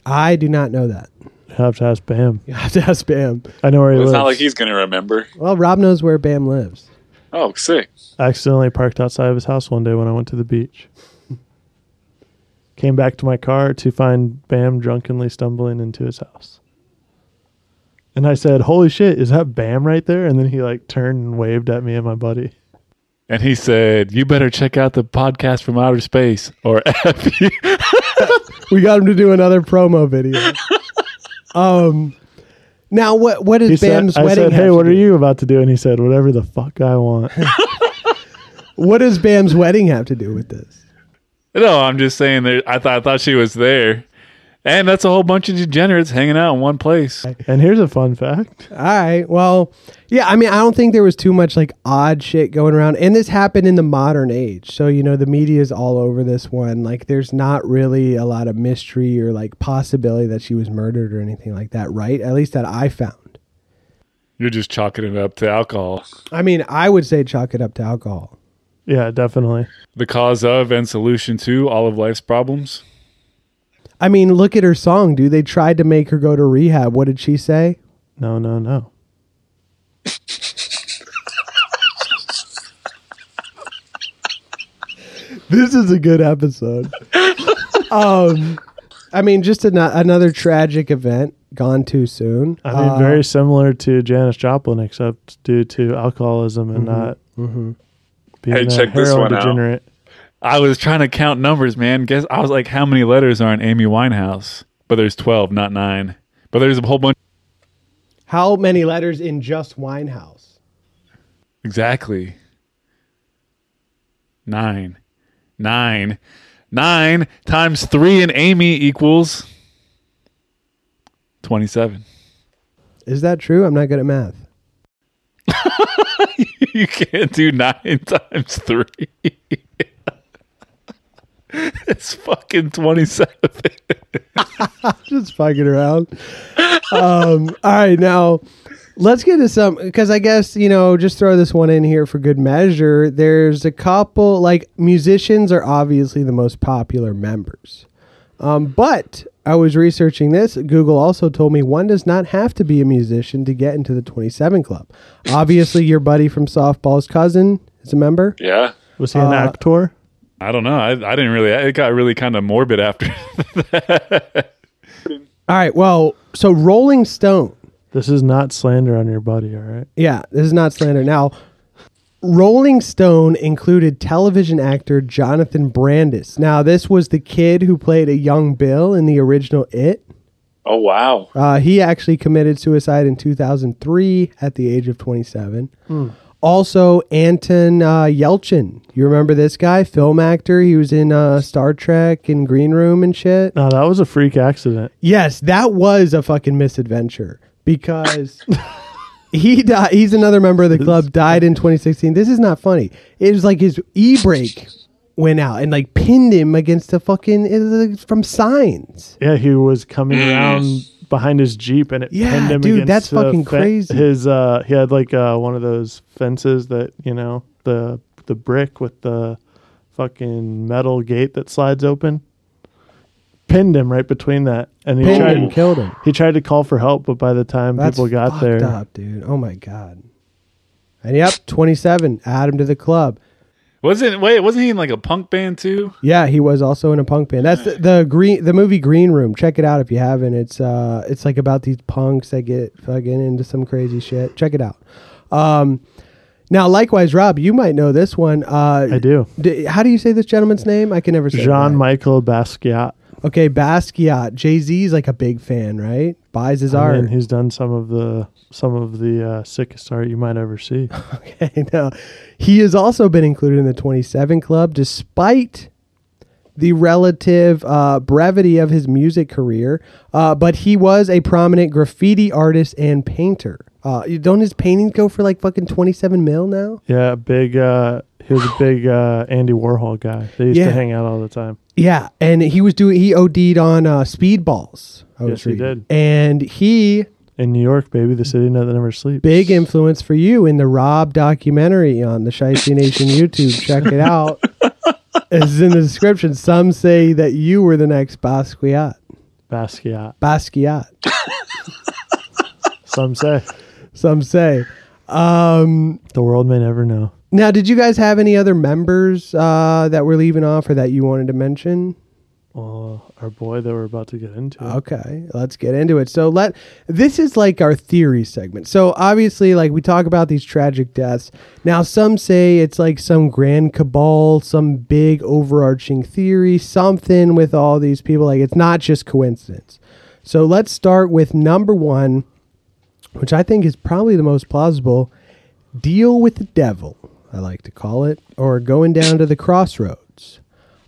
I do not know that. You have to ask Bam. You have to ask Bam. I know where he lives. it's lives. not like he's going to remember. Well, Rob knows where Bam lives. Oh, sick. I accidentally parked outside of his house one day when I went to the beach. Came back to my car to find Bam drunkenly stumbling into his house. And I said, Holy shit, is that Bam right there? And then he like turned and waved at me and my buddy. And he said, "You better check out the podcast from outer space, or F you." *laughs* We got him to do another promo video. *laughs* um, now what? What is He said, Bam's I wedding? said, have Hey, to what do- are you about to do? And he said, Whatever the fuck I want. *laughs* What does Bam's wedding have to do with this? no, I'm just saying. There, I thought I thought she was there, and that's a whole bunch of degenerates hanging out in one place. and here's a fun fact. All right. Well, yeah. I mean, I don't think there was too much like odd shit going around, and this happened in the modern age. So you know, the media is all over this one. Like, there's not really a lot of mystery or like possibility that she was murdered or anything like that, right? At least that I found. You're just chalking it up to alcohol. I mean, I would say chalk it up to alcohol. Yeah, definitely. The cause of and solution to all of life's problems. I mean, look at her song, dude. They tried to make her go to rehab. What did she say? No, no, no. This is a good episode. um, I mean, just an- another tragic event gone too soon. I mean, Uh, very similar to Janis Joplin, except due to alcoholism and not being Hey, a check this heroin one out. I was trying to count numbers, man. Guess I was like, how many letters are in Amy Winehouse? But there's twelve, not nine. But there's a whole bunch. how many letters in just Winehouse? Exactly. Nine. Nine. Nine times three in Amy equals 27. Is that true? I'm not good at math. *laughs* you can't do nine *laughs* times three. *laughs* it's fucking 27. *laughs* just fucking around. Um, all right, now let's get to some because I guess you know just throw this one in here for good measure. There's a couple like musicians are obviously the most popular members, um, but I was researching this. Google also told me one does not have to be a musician to get into the 27 Club. Obviously, your buddy from softball's cousin is a member. Yeah. Was he an Uh, actor? I don't know. I, I didn't really. It got really kind of morbid after. *laughs* All right, well, so Rolling Stone This is not slander on your buddy, all right? Yeah, this is not slander. Now, Rolling Stone included television actor Jonathan Brandis. Now, this was the kid who played a young Bill in the original It. Oh wow. Uh, he actually committed suicide in 2003 at the age of 27. Also, Anton uh, Yelchin. You remember this guy? Film actor. He was in uh, Star Trek and Green Room and shit. No, that was a freak accident. Yes, that was a fucking misadventure because *laughs* he died. He's another member of the club. Died in 2016. This is not funny. It was like his e brake went out and like pinned him against the fucking it was from signs. Yeah, he was coming around behind his jeep and it Yeah, pinned him dude, against that's the fucking fen- crazy. His uh he had like uh one of those fences that, you know, the the brick with the fucking metal gate that slides open. Pinned him right between that. And he Pinned tried him, killed him. he tried to call for help, but by the time That's people got fucked there up, dude. Oh my god. And yep, 27. Add him to the club. Wasn't wait? Wasn't he in like a punk band too? Yeah, he was also in a punk band. That's the, the green the movie Green Room. Check it out if you haven't. It's uh it's like about these punks that get fucking into some crazy shit. Check it out. Um now likewise, Rob, you might know this one. Uh I do. d- how do you say this gentleman's name? I can never say it right. Jean Michael Basquiat. Okay, Basquiat. Jay Z's like a big fan, right? Buys his I art. mean, he's done some of the some of the uh, sickest art you might ever see. *laughs* Okay, now he has also been included in the 27 Club, despite the relative uh, brevity of his music career. Uh, but he was a prominent graffiti artist and painter. Uh, you- don't his paintings go for like fucking 27 mil now? Yeah, big. Uh, he was a *gasps* big uh, Andy Warhol guy. They used Yeah. to hang out all the time. Yeah, and he was doing he OD'd on uh, speedballs. I was Yes, he reading. did. and he In New York, baby, the city that never sleeps. big influence for you in the Rob documentary on the Shiesty Nation YouTube. Check it out. *laughs* it's in the description. Some say that you were the next Basquiat. Basquiat. Basquiat. *laughs* Some say Some say. Um, the world may never know. Now, did you guys have any other members uh, that were leaving off or that you wanted to mention? Well, our boy that we're about to get into. Okay, let's get into it. So let this is like our theory segment. So obviously, like we talk about these tragic deaths. Now, some say it's like some grand cabal, some big overarching theory, something with all these people. Like it's not just coincidence. So let's start with number one, which I think is probably the most plausible. Deal with the devil, I like to call it, or going down to the crossroads.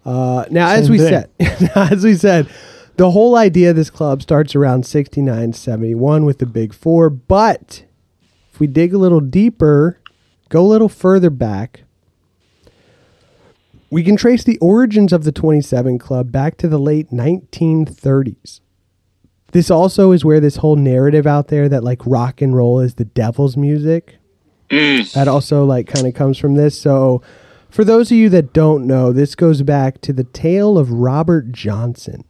Uh, now, as we thing. said, *laughs* as we said, the whole idea of this club starts around 69, 71 with the big four. But if we dig a little deeper, go a little further back, we can trace the origins of the 27 Club back to the late 1930s. This also is where this whole narrative out there that like rock and roll is the devil's music. That also like kind of comes from this. So for those of you that don't know, this goes back to the tale of Robert Johnson.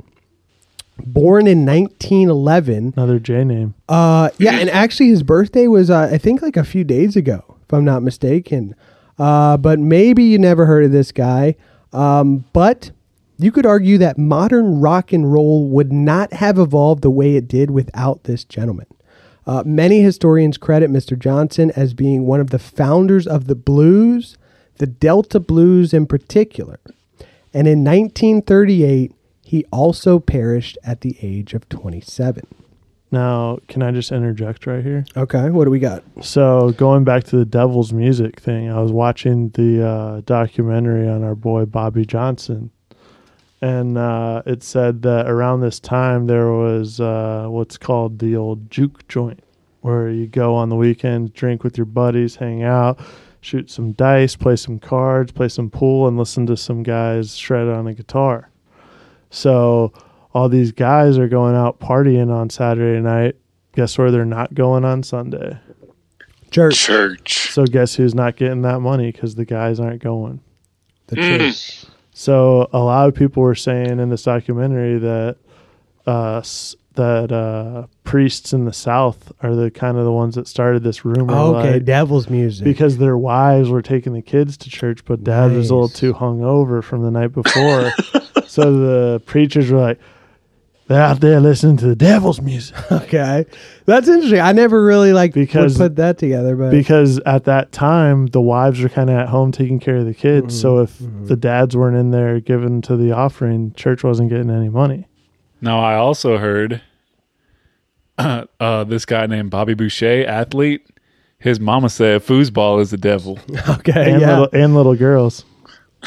Born in 1911. Another J name. Uh, yeah, and actually his birthday was uh, I think like a few days ago, if I'm not mistaken. Uh, but maybe you never heard of this guy. Um, but you could argue that modern rock and roll would not have evolved the way it did without this gentleman. Uh, many historians credit Mr. Johnson as being one of the founders of the blues, the Delta blues in particular. And in 1938, he also perished at the age of 27. Now, can I just interject right here? Okay, what do we got? So, going back to the devil's music thing, I was watching the uh, documentary on our boy Bobby Johnson, and uh, it said that around this time there was uh, what's called the old juke joint, where you go on the weekend, drink with your buddies, hang out, shoot some dice, play some cards, play some pool, and listen to some guys shred on a guitar. So all these guys are going out partying on Saturday night. Guess where they're not going on Sunday? Church. Church. So guess who's not getting that money because the guys aren't going. The church. So a lot of people were saying in this documentary that uh, that uh, priests in the South are the kind of the ones that started this rumor. Okay, like, devil's music. because their wives were taking the kids to church, but dad was a little Nice. too hungover from the night before. *laughs* so the preachers were like, "They're out there listening to the devil's music." *laughs* okay, that's interesting. I never really like Because- would put that together, but because at that time the wives were kind of at home taking care of the kids. So if the dads weren't in there giving to the offering, church wasn't getting any money. Now I also heard *clears throat* uh, this guy named Bobby Boucher, athlete. His mama said foosball is the devil. *laughs* okay, And yeah, little and little girls.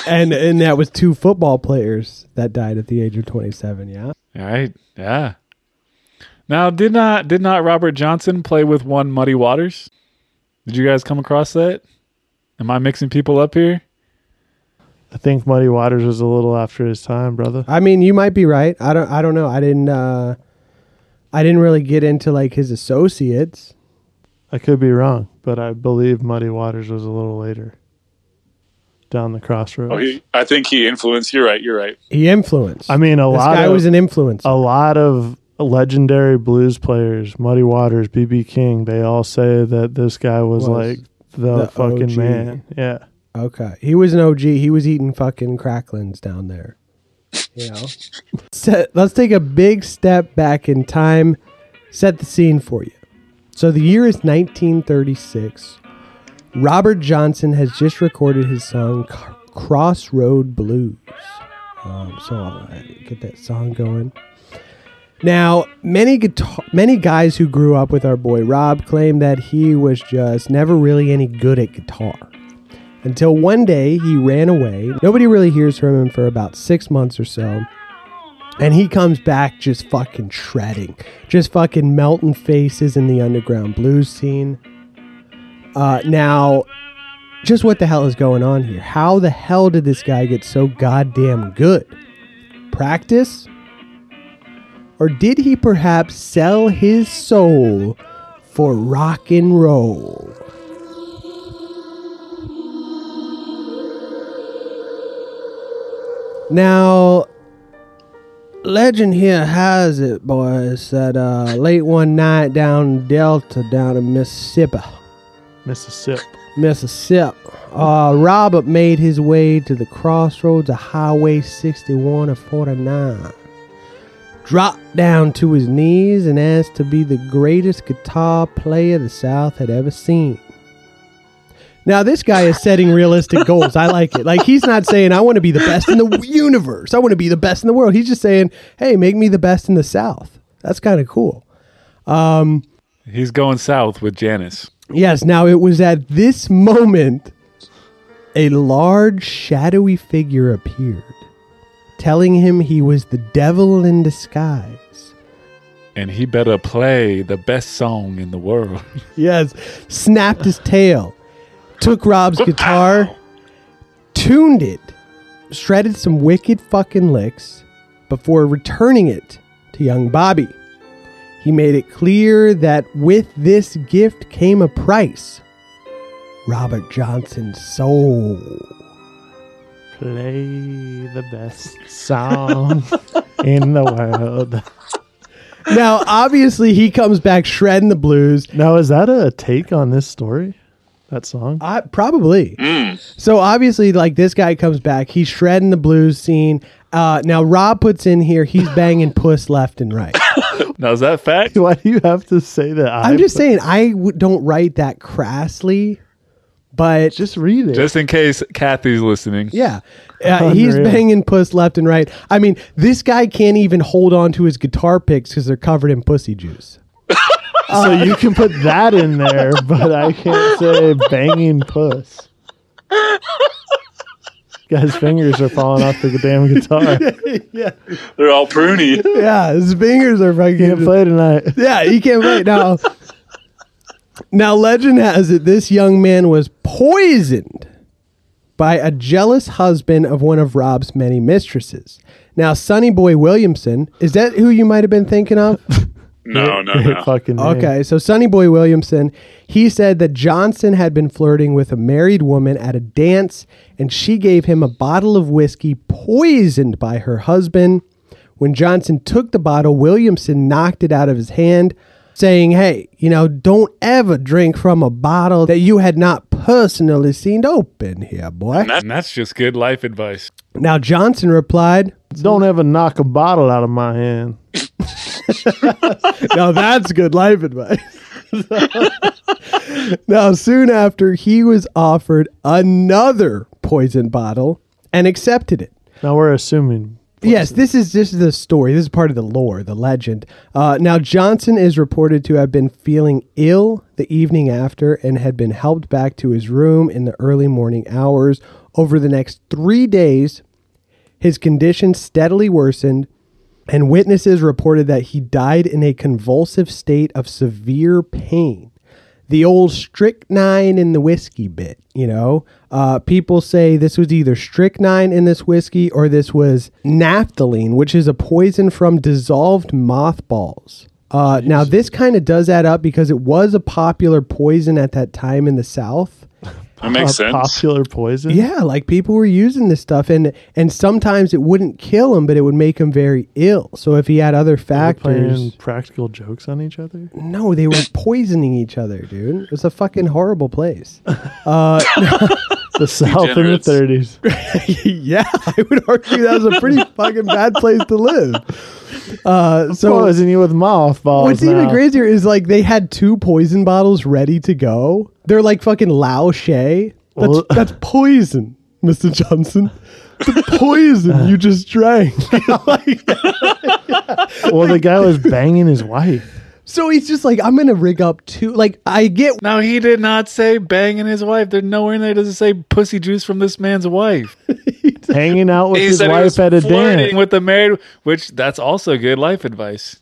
and and that was two football players that died at the age of twenty seven. Yeah, Right? Yeah. Now, did not did not Robert Johnson play with one Muddy Waters? Did you guys come across that? Am I mixing people up here? I think Muddy Waters was a little after his time, brother. I mean, you might be right. I don't. I don't know. I didn't. uh I didn't really get into like his associates. I could be wrong, but I believe Muddy Waters was a little later. Down the crossroads. Oh, he, I think he influenced. You're right. You're right. He influenced. I mean, a this lot guy of was an influence. a lot of legendary blues players, Muddy Waters, BB King, they all say that this guy was, Was like the, the fucking OG. man. Yeah. Okay. He was an OG. He was eating fucking cracklins down there. You know? *laughs* Set, let's take a big step back in time, set the scene for you. So the year is 1936. Robert Johnson has just recorded his song Crossroad Blues. Um, so I'll uh, get that song going. Now, many guitar- many guys who grew up with our boy Rob claim that he was just never really any good at guitar until one day he ran away. Nobody really hears from him for about six months or so. And he comes back just fucking shredding, just fucking melting faces in the underground blues scene. Uh, now, just what the hell is going on here? How the hell did this guy get so goddamn good? Practice? Or did he perhaps sell his soul for rock and roll? Now, legend here has it, boys, that uh, late one night down Delta, down in Mississippi, Mississippi. Mississippi, uh, Robert made his way to the crossroads of Highway 61 and 49. Dropped down to his knees and asked to be the greatest guitar player the South had ever seen. Now this guy is setting realistic *laughs* goals. I like it. Like he's not saying I want to be the best in the universe. I want to be the best in the world. He's just saying, "Hey, make me the best in the South." That's kind of cool. He's going south with Janice. Yes, now it was at this moment a large shadowy figure appeared, telling him he was the devil in disguise. And he better play the best song in the world. *laughs* Yes, snapped his tail, took Rob's guitar, tuned it, shredded some wicked fucking licks before returning it to young Bobby. He made it clear that with this gift came a price Robert Johnson's soul. Play the best song *laughs* in the world. Now, obviously, he comes back shredding the blues. Now, is that a take on this story? That song? I, probably. Hmm. So obviously, like this guy comes back, he's shredding the blues scene. Uh, now Rob puts in here, he's *laughs* banging puss left and right. Now, is that fact? Why do you have to say that? I'm just saying, I w- don't write that crassly, but Just read it. Just in case Kathy's listening. yeah, uh, *laughs* he's banging puss left and right. I mean, this guy can't even hold on to his guitar picks because they're covered in pussy juice. *laughs* so you can put that in there, but I can't say banging puss. Guy's fingers are falling off the damn guitar. *laughs* Yeah, they're all pruny. Yeah, his fingers are fucking. He can't play tonight. Yeah, he can't play now. Now, legend has it this young man was poisoned by a jealous husband of one of Rob's many mistresses. Now, Sonny Boy Williamson, is that who you might have been thinking of? *laughs* No, no, no. Fucking name. Okay, so Sonny Boy Williamson, he said that Johnson had been flirting with a married woman at a dance and she gave him a bottle of whiskey poisoned by her husband. When Johnson took the bottle, Williamson knocked it out of his hand, saying, Hey, you know, don't ever drink from a bottle that you had not personally seen open here, boy. That's- And that's just good life advice. Now, Johnson replied, Don't ever knock a bottle out of my hand. *laughs* *laughs* now that's good life advice. *laughs* now, soon after, he was offered another poison bottle and accepted it. Now we're assuming. Yes, this is this is the story. This is part of the lore, the legend. Uh, now, Johnson is reported to have been feeling ill the evening after and had been helped back to his room in the early morning hours. Over the next three days, his condition steadily worsened, and witnesses reported that he died in a convulsive state of severe pain. The old strychnine in the whiskey bit, you know. Uh, people say this was either strychnine in this whiskey or this was naphthalene, which is a poison from dissolved mothballs. Uh, now, this kind of does add up because it was a popular poison at that time in the South. *laughs* That makes *laughs* sense. Popular poison. Yeah, like people were using this stuff, and and sometimes it wouldn't kill him, but it would make him very ill. So if he had other They're factors, playing practical jokes on each other. no, they were *coughs* poisoning each other, dude. It was a fucking horrible place. Uh, *laughs* *laughs* The South in the 30s. *laughs* yeah, I would argue that was a pretty *laughs* fucking bad place to live. Uh, so Poison you with mothballs. what's even crazier is like they had two poison bottles ready to go. They're like fucking Lao She. That's Well- that's *laughs* poison, Mister Johnson. The poison you just drank. Like- Well, the guy was banging his wife. So he's just like, I'm gonna rig up two. Like, I get. No, he did not say banging his wife. There's nowhere in there does it say pussy juice from this man's wife. *laughs* Hanging out with He his wife at a flirting dance. with the married, which that's also good life advice.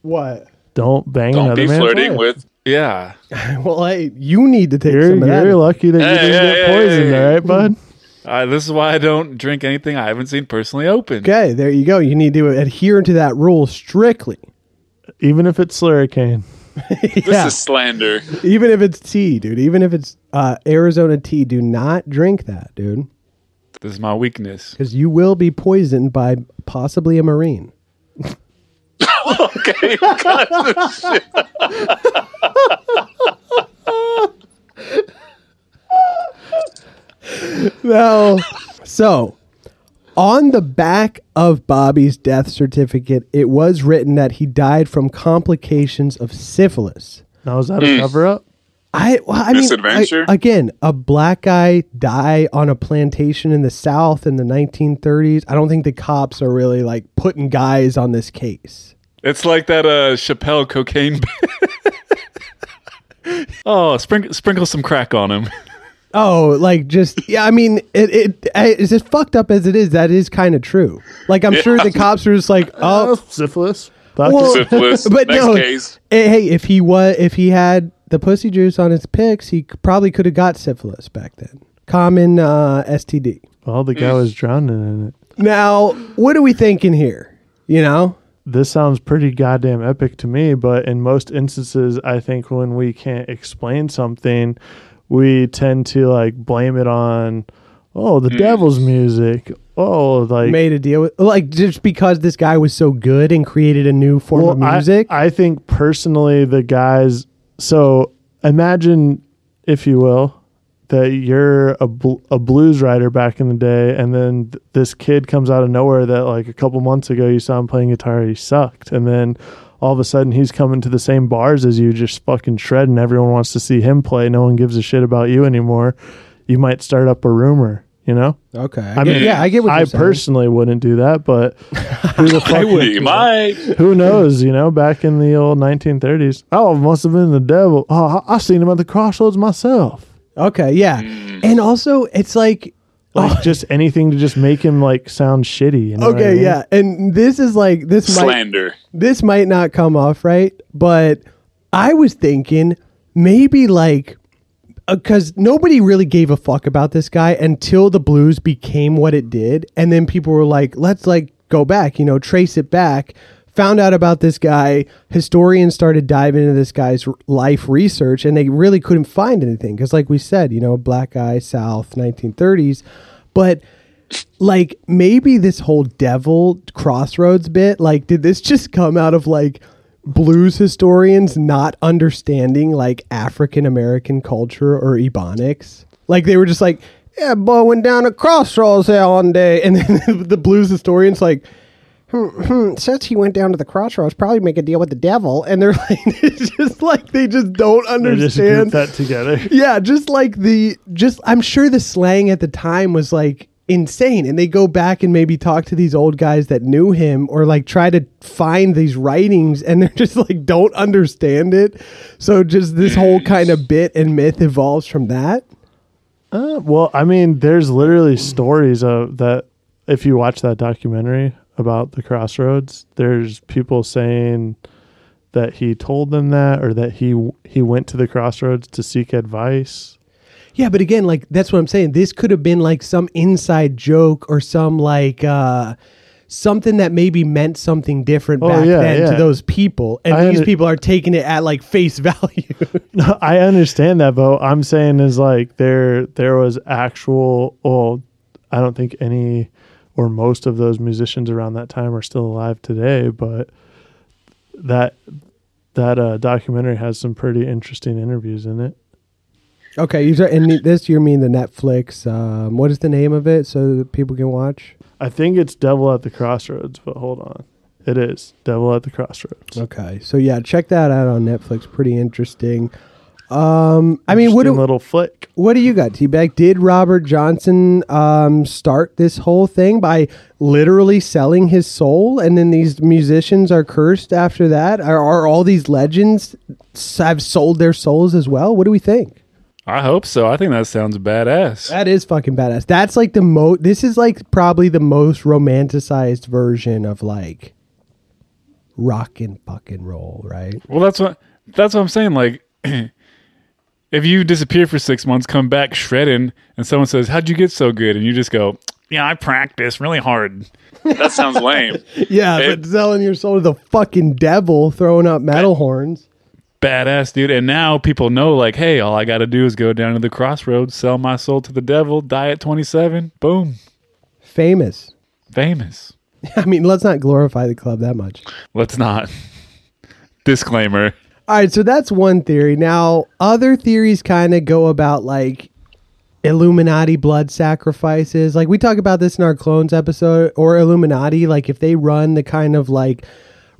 What? Don't bang Don't another be flirting wife. with. Yeah. *laughs* Well, hey, you need to take You're, some of that. you're lucky that you didn't hey, get hey, poisoned, hey. all right, bud? *laughs* Uh, this is why I don't drink anything I haven't seen personally open. Okay, there you go. You need to adhere to that rule strictly. Even if it's slurricane. This Yeah. is slander. Even if it's tea, dude. Even if it's uh, Arizona tea, do not drink that, dude, This is my weakness. because you will be poisoned by possibly a marine. Okay. Now, *laughs* so on the back of Bobby's death certificate, it was written that he died from complications of syphilis. Now, is that a cover up? I, well, I mean, Misadventure? I- again, a black guy die on a plantation in the South in the 1930s. I don't think the cops are really like putting guys on this case. It's like that uh, Chappelle cocaine. *laughs* oh, sprinkle sprinkle some crack on him. *laughs* Oh, like just yeah. I mean, it it it's as fucked up as it is. That is kind of true. Like I'm sure the *laughs* cops are just like, uh, oh, syphilis. Well- Syphilis. *laughs* but Next no. case. Hey, hey, if he was, if he had the pussy juice on his pics, he probably could have got syphilis back then. Common uh, STD. Well, the guy mm. was drowning in it. Now, what are we thinking here? You know, This sounds pretty goddamn epic to me, but in most instances, I think when we can't explain something, we tend to like blame it on, oh, the hmm. devil's music. Oh, like made a deal with like just because this guy was so good and created a new form of Well, I- music. I, think personally, the guys. So imagine, if you will, that you're a bl- a blues writer back in the day, and then th- this kid comes out of nowhere that like a couple months ago you saw him playing guitar, he sucked, and then all of a sudden he's coming to the same bars as you, just fucking shredding. Everyone wants to see him play. No one gives a shit about you anymore. You might start up a rumor, you know. okay, I I get- mean, yeah, I get what I you're saying. personally wouldn't do that, but who the *laughs* fuck would? You might. Who knows? You know, back in the old 1930s. Oh, it must have been the devil. Oh, I, I seen him at the crossroads myself. Okay, yeah, mm. and also it's like Like oh. just anything to just make him like sound shitty. You know what I okay, mean? yeah, and this is like this might Slander. this might not come off right, but I was thinking maybe like uh, because nobody really gave a fuck about this guy until the blues became what it did and then people were like let's like go back you know trace it back found out about this guy. Historians started diving into this guy's life research and they really couldn't find anything because like we said you know black guy south 1930s but like maybe this whole devil crossroads bit like did this just come out of like blues historians not understanding like african american culture or ebonics? Like they were just like yeah boy went down a crossroads there one day. And then *laughs* the blues historians like since he went down to the crossroads probably make a deal with the devil and they're *laughs* like it's just like they just don't They just understand that together. *laughs* yeah, just like the just I'm sure the slang at the time was like insane and they go back and maybe talk to these old guys that knew him or like try to find these writings and they're *laughs* just like don't understand it. So just this whole kind of bit and myth evolves from that. Uh, well, I mean, there's literally stories of that. If you watch that documentary about the crossroads, there's people saying that he told them that, or that he he went to the crossroads to seek advice. Yeah, but again, like that's what I'm saying. This could have been like some inside joke or some like uh something that maybe meant something different Oh, back yeah, then to those people. And I these under- people are taking it at like face *laughs* value. *laughs* No, I understand that, but I'm saying is like there there was actual. Well, I don't think any or most of those musicians around that time are still alive today, but that that uh, documentary has some pretty interesting interviews in it. okay, you and this you mean the Netflix um what is the name of it so that people can watch? I think it's Devil at the Crossroads, but hold on. It is Devil at the Crossroads. Okay. So yeah, check that out on Netflix. Pretty interesting. Um I mean, what Interesting do, little flick. What do you got, T-Bag? Did Robert Johnson um, start this whole thing by literally selling his soul, and then these musicians are cursed after that? Are, are all these legends have sold their souls as well? What do we think? I hope so. I think that sounds badass. That is fucking badass. That's like the mo. This is like probably the most romanticized version of like rock and fucking roll, right? Well, that's what that's what I'm saying. Like, *clears throat* if you disappear for six months, come back shredding, and someone says, "How'd you get so good?" and you just go, "Yeah, I practiced really hard." That sounds lame. *laughs* Yeah, It- but selling your soul to the fucking devil, throwing up metal horns. Badass, dude. And now people know, like, hey, all I got to do is go down to the crossroads, sell my soul to the devil, die at 27. Boom, Famous. famous. *laughs* I mean, let's not glorify the club that much. Let's not. *laughs* Disclaimer. All right, so that's one theory. Now, other theories kind of go about like Illuminati blood sacrifices. Like we talk about this in our clones episode, or Illuminati. Like if they run the kind of like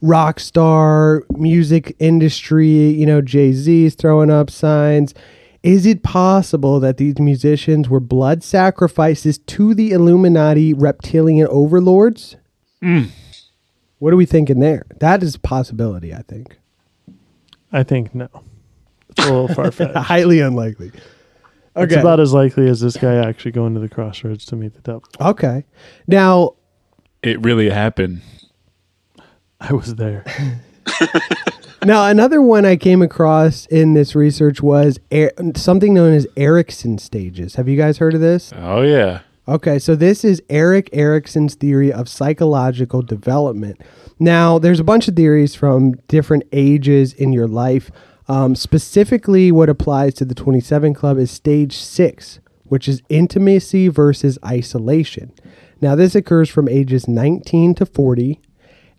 rock star music industry, you know, Jay Z's throwing up signs. Is it possible that these musicians were blood sacrifices to the Illuminati reptilian overlords? Mm. What are we thinking there? That is a possibility, I think. I think no. It's a little far fetched. *laughs* Highly unlikely. Okay. It's about as likely as this guy actually going to the crossroads to meet the devil. okay. Now, It really happened. I was there. *laughs* now another one I came across in this research was er- something known as Erikson stages. Have you guys heard of this? Oh, yeah. Okay, so this is Erik Erikson's theory of psychological development. Now, there's a bunch of theories from different ages in your life. Um, specifically, what applies to the 27 Club is stage six, which is intimacy versus isolation. Now, this occurs from ages 19 to 40.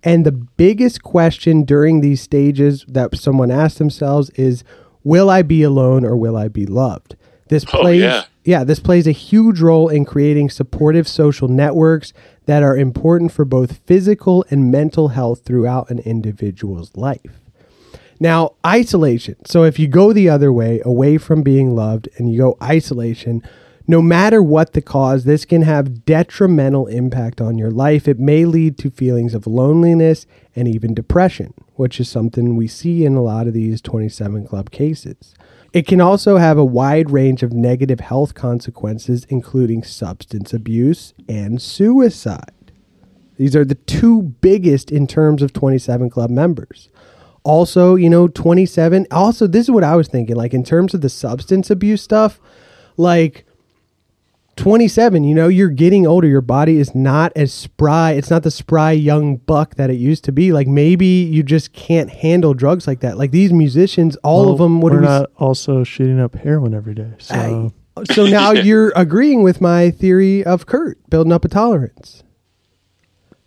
And the biggest question during these stages that someone asks themselves is Will I be alone or will I be loved? This Oh, plays yeah. yeah, this plays a huge role in creating supportive social networks that are important for both physical and mental health throughout an individual's life. Now, isolation. So if you go the other way, away from being loved, and you go isolation, no matter what the cause, this can have detrimental impact on your life. It may lead to feelings of loneliness and even depression, which is something we see in a lot of these 27 club cases. It can also have a wide range of negative health consequences, including substance abuse and suicide. These are the two biggest in terms of 27 Club members. also, you know, 27. Also, this is what I was thinking. Like in terms of the substance abuse stuff, like 27, you know, you're getting older. Your body is not as spry. It's not the spry young buck that it used to be. Like maybe you just can't handle drugs like that. Like these musicians, all of them. What we're do we? not also shooting up heroin every day. So so now *laughs* you're agreeing with my theory of Kurt building up a tolerance.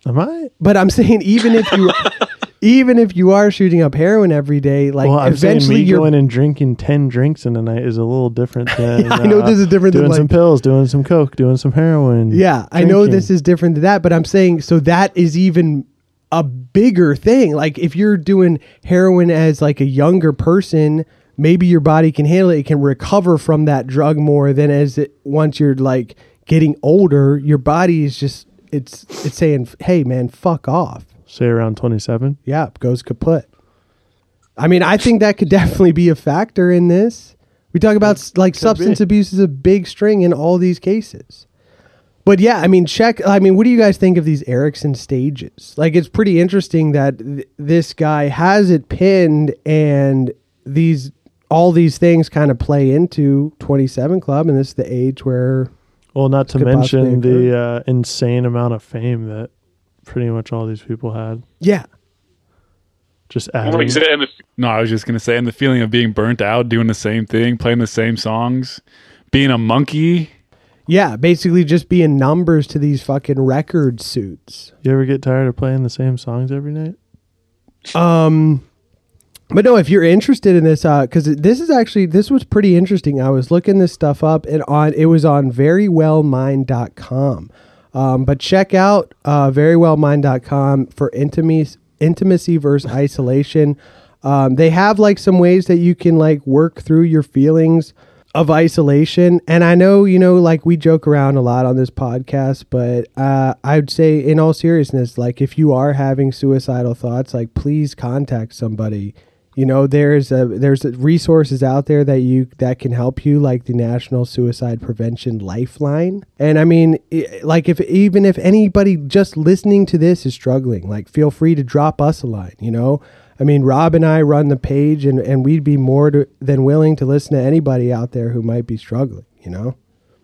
am I? But I'm saying even if you *laughs* even if you are shooting up heroin every day, like well, eventually you're going and drinking ten drinks in a night is a little different *laughs* than. I know uh, this is different than, Doing some like- pills, doing some coke, doing some heroin. Yeah, I know this is different than that, but I'm saying so that is even a bigger thing. Like if you're doing heroin as like a younger person, maybe your body can handle it. It can recover from that drug more than as it once you're like getting older, your body is just it's it's saying, "Hey man, fuck off." Say around twenty seven. Yeah, goes kaput. I mean, I think that could definitely be a factor in this. We talk about s- like substance abuse is a big string in all these cases. But yeah, I mean, check. I mean, what do you guys think of these Erikson stages? Like, it's pretty interesting that th- this guy has it pinned, and these all these things kind of play into Twenty Seven Club, and this is the age where Well, not to Could possibly mention the uh, insane amount of fame that pretty much all these people had. yeah, Just Well, adding. like you said, and the, No, I was just gonna say, and the feeling of being burnt out, doing the same thing, playing the same songs, being a monkey. yeah, basically just being numbers to these fucking record suits. you ever get tired of playing the same songs every night? Um, but no, if you're interested in this, uh, because this is actually this was pretty interesting. I was looking this stuff up, and on it was on verywellmind.com. Um, but check out uh, verywellmind.com for intimacy, intimacy versus isolation. Um, they have like some ways that you can like work through your feelings of isolation. And I know, you know, like we joke around a lot on this podcast, but uh, I'd say, in all seriousness, like if you are having suicidal thoughts, like please contact somebody. You know, there's a there's resources out there that you that can help you, like the National Suicide Prevention Lifeline. And I mean, i- like if even if anybody just listening to this is struggling, like feel free to drop us a line. You know, I mean, Rob and I run the page, and, and we'd be more to, than willing to listen to anybody out there who might be struggling, you know?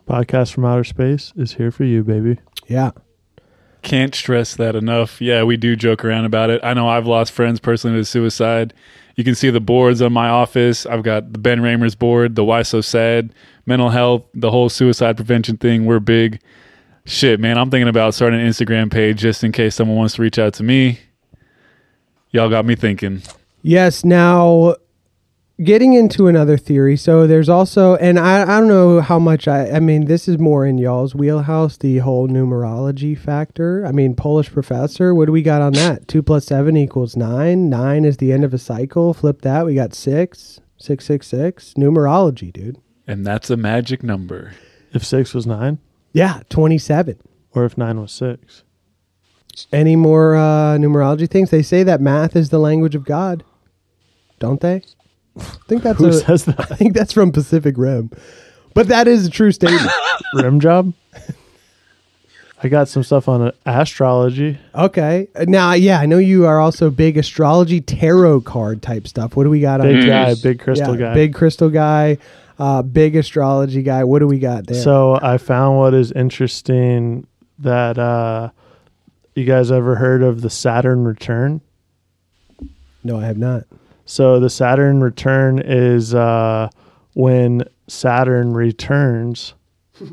Podcast from outer space is here for you, baby. Yeah. Can't stress that enough. Yeah, we do joke around about it. I know I've lost friends personally to suicide. You can see the boards on my office. I've got the Ben Ramers board, the Why So Sad, mental health, the whole suicide prevention thing. We're big. Shit, man, I'm thinking about starting an Instagram page just in case someone wants to reach out to me. Y'all got me thinking. Yes. Now, getting into another theory. So there's also, and I, I don't know how much I, I mean, this is more in y'all's wheelhouse, the whole numerology factor. I mean, Polish professor, what do we got on that? Two plus seven equals nine. Nine is the end of a cycle. Flip that. We got six, six, six, six. Numerology, dude. And that's a magic number. If six was nine, Yeah. 27. or if nine was six. Any more uh, numerology things? They say that math is the language of God, don't they? I *sighs* think that's Who a, says *laughs* I think that's from Pacific Rim, but that is a true statement. *coughs* Rim job? *laughs* I got some stuff on uh, astrology. okay, now yeah, I know you are also big astrology tarot card type stuff. What do we got on? Big guy, big crystal Yeah, guy. big crystal guy, uh, big astrology guy. What do we got there? So I found what is interesting that uh you guys ever heard of the Saturn return? no, I have not. So the Saturn return is uh when Saturn returns. *laughs*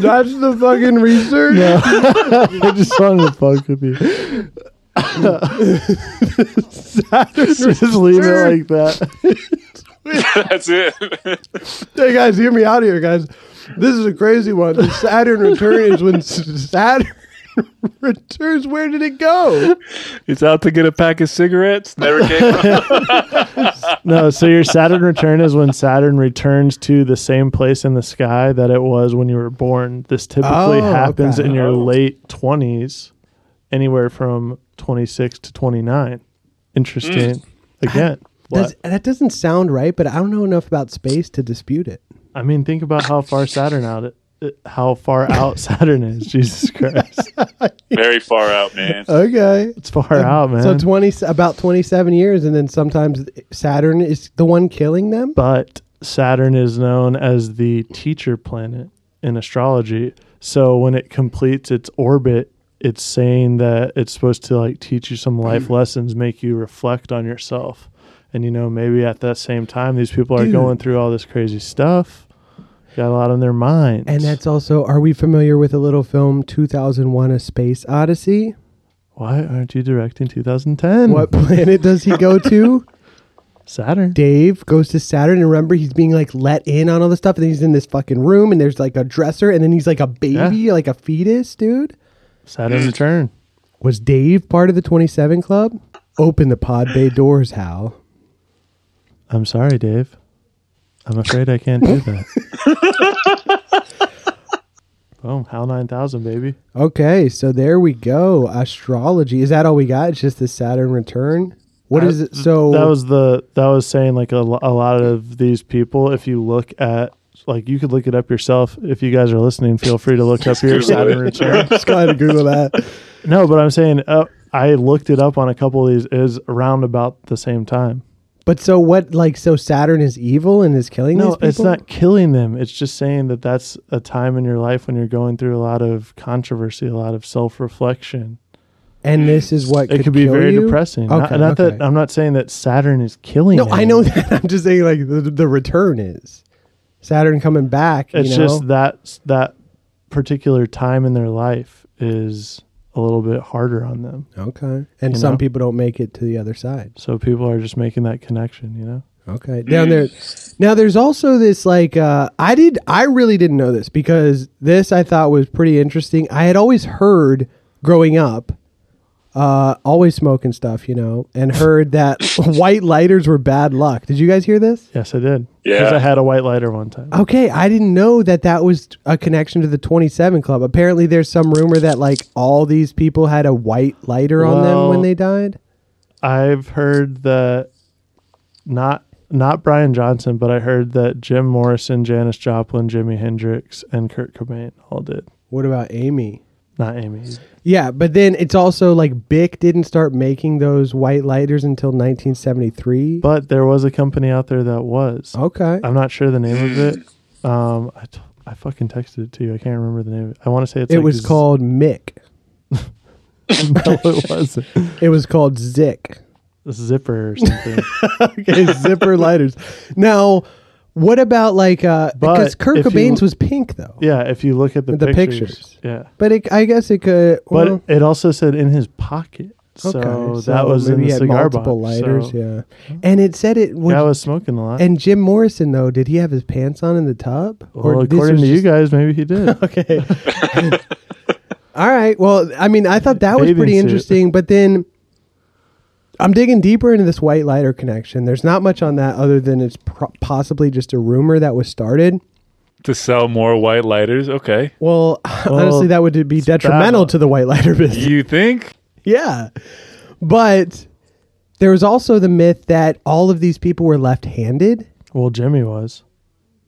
That's the fucking research. *laughs* I just wanted to fuck with you. *laughs* just leave it like that. that's it. Hey guys, hear me out here, guys. This is a crazy one. The Saturn return is when Saturn *laughs* returns. Where did it go? It's out to get a pack of cigarettes. Never came. *laughs* No, so your Saturn return is when Saturn returns to the same place in the sky that it was when you were born. This typically Oh, happens okay. in your Oh. late 20s, anywhere from 26 to 29. Interesting. Hmm. Again, Does, that doesn't sound right, but I don't know enough about space to dispute it. I mean, think about how far Saturn out it, it- how far out Saturn is. *laughs* Jesus Christ, *laughs* Very far out, man. Okay. it's far um, out, man. So 20 about 27 years and then sometimes Saturn is the one killing them? but Saturn is known as the teacher planet in astrology. So when it completes its orbit, it's saying that it's supposed to like teach you some life mm. lessons, make you reflect on yourself. And you know, maybe at that same time these people are Dude. going through all this crazy stuff. Got a lot on their minds. And that's also are we familiar with a little film 2001 A Space Odyssey? why aren't you directing 2010? What planet does he go to? *laughs* Saturn? Dave goes to Saturn and remember he's being like let in on all this stuff and then he's in this fucking room and there's like a dresser and then he's like a baby, like a fetus, dude. Saturn return. Was Dave part of the 27 club? Open the pod bay doors, Hal. I'm sorry, Dave. I'm afraid I can't do that. *laughs* Boom, HAL 9000, baby. Okay, so there we go. Astrology. Is that all we got? It's just the Saturn return? What is it? So that was the that was saying like a, a lot of these people if you look at like you could look it up yourself if you guys are listening feel free to look up your Saturn it. return *laughs* just go ahead and Google that. no but I'm saying uh, I looked it up on a couple of these is around about the same time But so what? Like so, Saturn is evil and is killing these no people. it's not killing them it's just saying that that's a time in your life when you're going through a lot of controversy a lot of self-reflection And this is what it could be kill very you? depressing Okay, not, not okay. that I'm not saying that Saturn is killing No, I know that. *laughs* I'm just saying like the, the return is Saturn coming back. It's you know? just that that particular time in their life is a little bit harder on them. okay. And some know? people don't make it to the other side. So people are just making that connection, you know? Okay. Down there. Now there's also this like uh I did I really didn't know this because this I thought was pretty interesting. I had always heard growing up uh always smoking stuff, you know, and heard that *laughs* white lighters were bad luck. Did you guys hear this? Yes, I did. Yeah. Because I had a white lighter one time. Okay, I didn't know that that was a connection to the 27 Club. Apparently, there's some rumor that like all these people had a white lighter on them when they died. I've heard that not not Brian Johnson, but I heard that Jim Morrison, Janis Joplin, Jimi Hendrix, and Kurt Cobain all did. What about Amy? Not Amy. Yeah, but then it's also like Bic didn't start making those white lighters until 1973. But there was a company out there that was. okay. I'm not sure the name of it. Um, I, t- I fucking texted it to you. I can't remember the name. I want to say it's it like was Z- called Mick. *laughs* no, it wasn't. It was called Zick. Zipper or something. *laughs* Okay, zipper lighters. Now, what about like uh But because Kurt if you- Cobain's was pink though. yeah, if you look at the, The pictures. Yeah, But it, I guess it could but well, it also said in his pocket. So, okay, that was maybe in he the had cigar multiple box. lighters, so yeah. And it said it was guy was smoking a lot. And Jim Morrison, though, did he have his pants on in the tub? well, this according was to you just- guys, maybe he did. *laughs* Okay. *laughs* All right. Well, I mean, I thought that was Bathing pretty suit. interesting, but then I'm digging deeper into this white lighter connection. There's not much on that other than it's pro- possibly just a rumor that was started. to sell more white lighters. Okay. Well, *laughs* honestly, that would be detrimental bad. to the white lighter *laughs* business. You think? yeah. But there was also the myth that all of these people were left handed. well, Jimi was.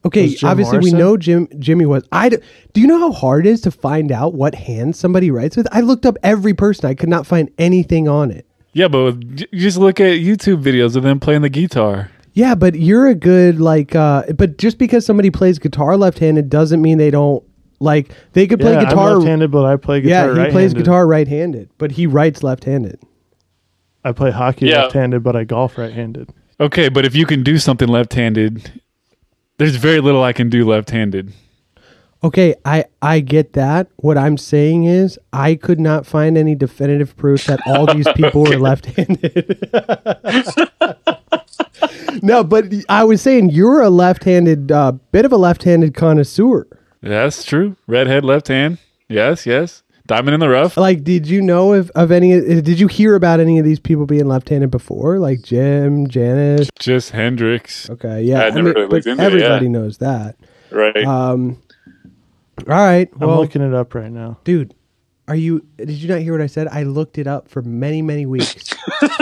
Okay, Was Jim obviously Morrison? we know Jim Jimi was. I d- do you know how hard it is to find out what hand somebody writes with? I looked up every person. I could not find anything on it. Yeah, but j- you just look at YouTube videos of them playing the guitar. Yeah, but you're a good like. uh But just because somebody plays guitar left-handed doesn't mean they don't like. They could play yeah, guitar. I'm left-handed, but I play guitar. yeah, he plays right-handed. guitar right-handed, but he writes left-handed. I play hockey Yeah. left-handed, but I golf right-handed. Okay, but if you can do something left-handed, there's very little I can do left-handed. Okay, I I get that. What I'm saying is I could not find any definitive proof that all these *laughs* people were left-handed. *laughs* no, but I was saying you're a left-handed uh, bit of a left-handed connoisseur. That's true. Redhead, left hand. Yes, yes. Diamond in the rough. Like, did you know of, of any? Did you hear about any of these people being left-handed before? Like Jim, Janis. Just Hendrix. Okay, yeah. I'd never really but looked into it, everybody yeah. knows that. Right. Um. All right. I'm looking it up right now. dude, are you? Did you not hear what I said? I looked it up for many, many weeks. *laughs*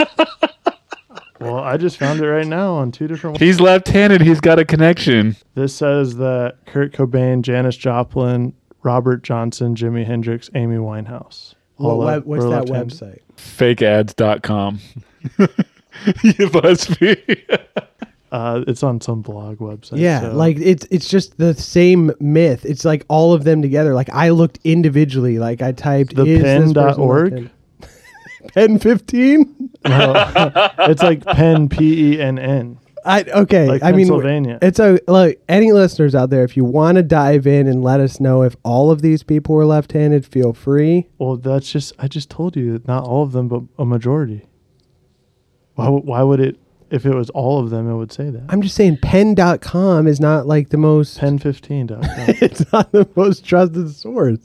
Well, I just found it right now on two different. He's left-handed. He's got a connection. This says that Kurt Cobain, Janis Joplin, Robert Johnson, Jimi Hendrix, Amy Winehouse. What All what's that left-handed. website? Fakeads.com. *laughs* you must be. *laughs* Uh, it's on some blog website. Yeah, so- like it's it's just the same myth. It's like all of them together. Like I looked individually. Like I typed The pen.org? *laughs* Pen fifteen. *laughs* it's like pen, P E N N. I okay. Like I mean, Pennsylvania. it's a like any listeners out there. If you want to dive in and let us know if all of these people were left-handed, feel free. Well, that's just I just told you that not all of them, but a majority. Why? Why would it? If it was all of them, it would say that. I'm just saying, pen.com is not like the most. *laughs* Pen15.com. it's not the most trusted source.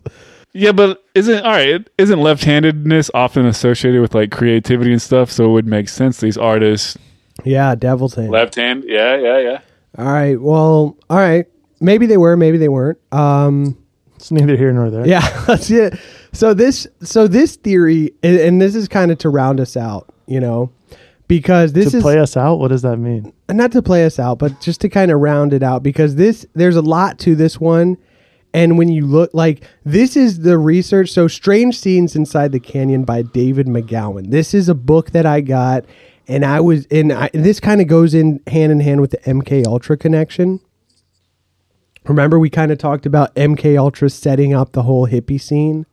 Yeah, but isn't all right? Isn't left-handedness often associated with like creativity and stuff? So it would make sense these artists Yeah, devil's hand. Left hand. Yeah, yeah, yeah. All right. Well, all right. Maybe they were. Maybe they weren't. Um. it's neither here nor there. Yeah, *laughs* that's it. So this, so this theory, and, and this is kind of to round us out, you know, because this To is play us out, what does that mean? not to play us out, but just to kind of round it out because this there's a lot to this one. And when you look like this is the research, so Strange Scenes Inside the Canyon by David McGowan. This is a book that I got, and I was and I, this kind of goes in hand in hand with the MK Ultra connection. Remember, we kind of talked about MK Ultra setting up the whole hippie scene.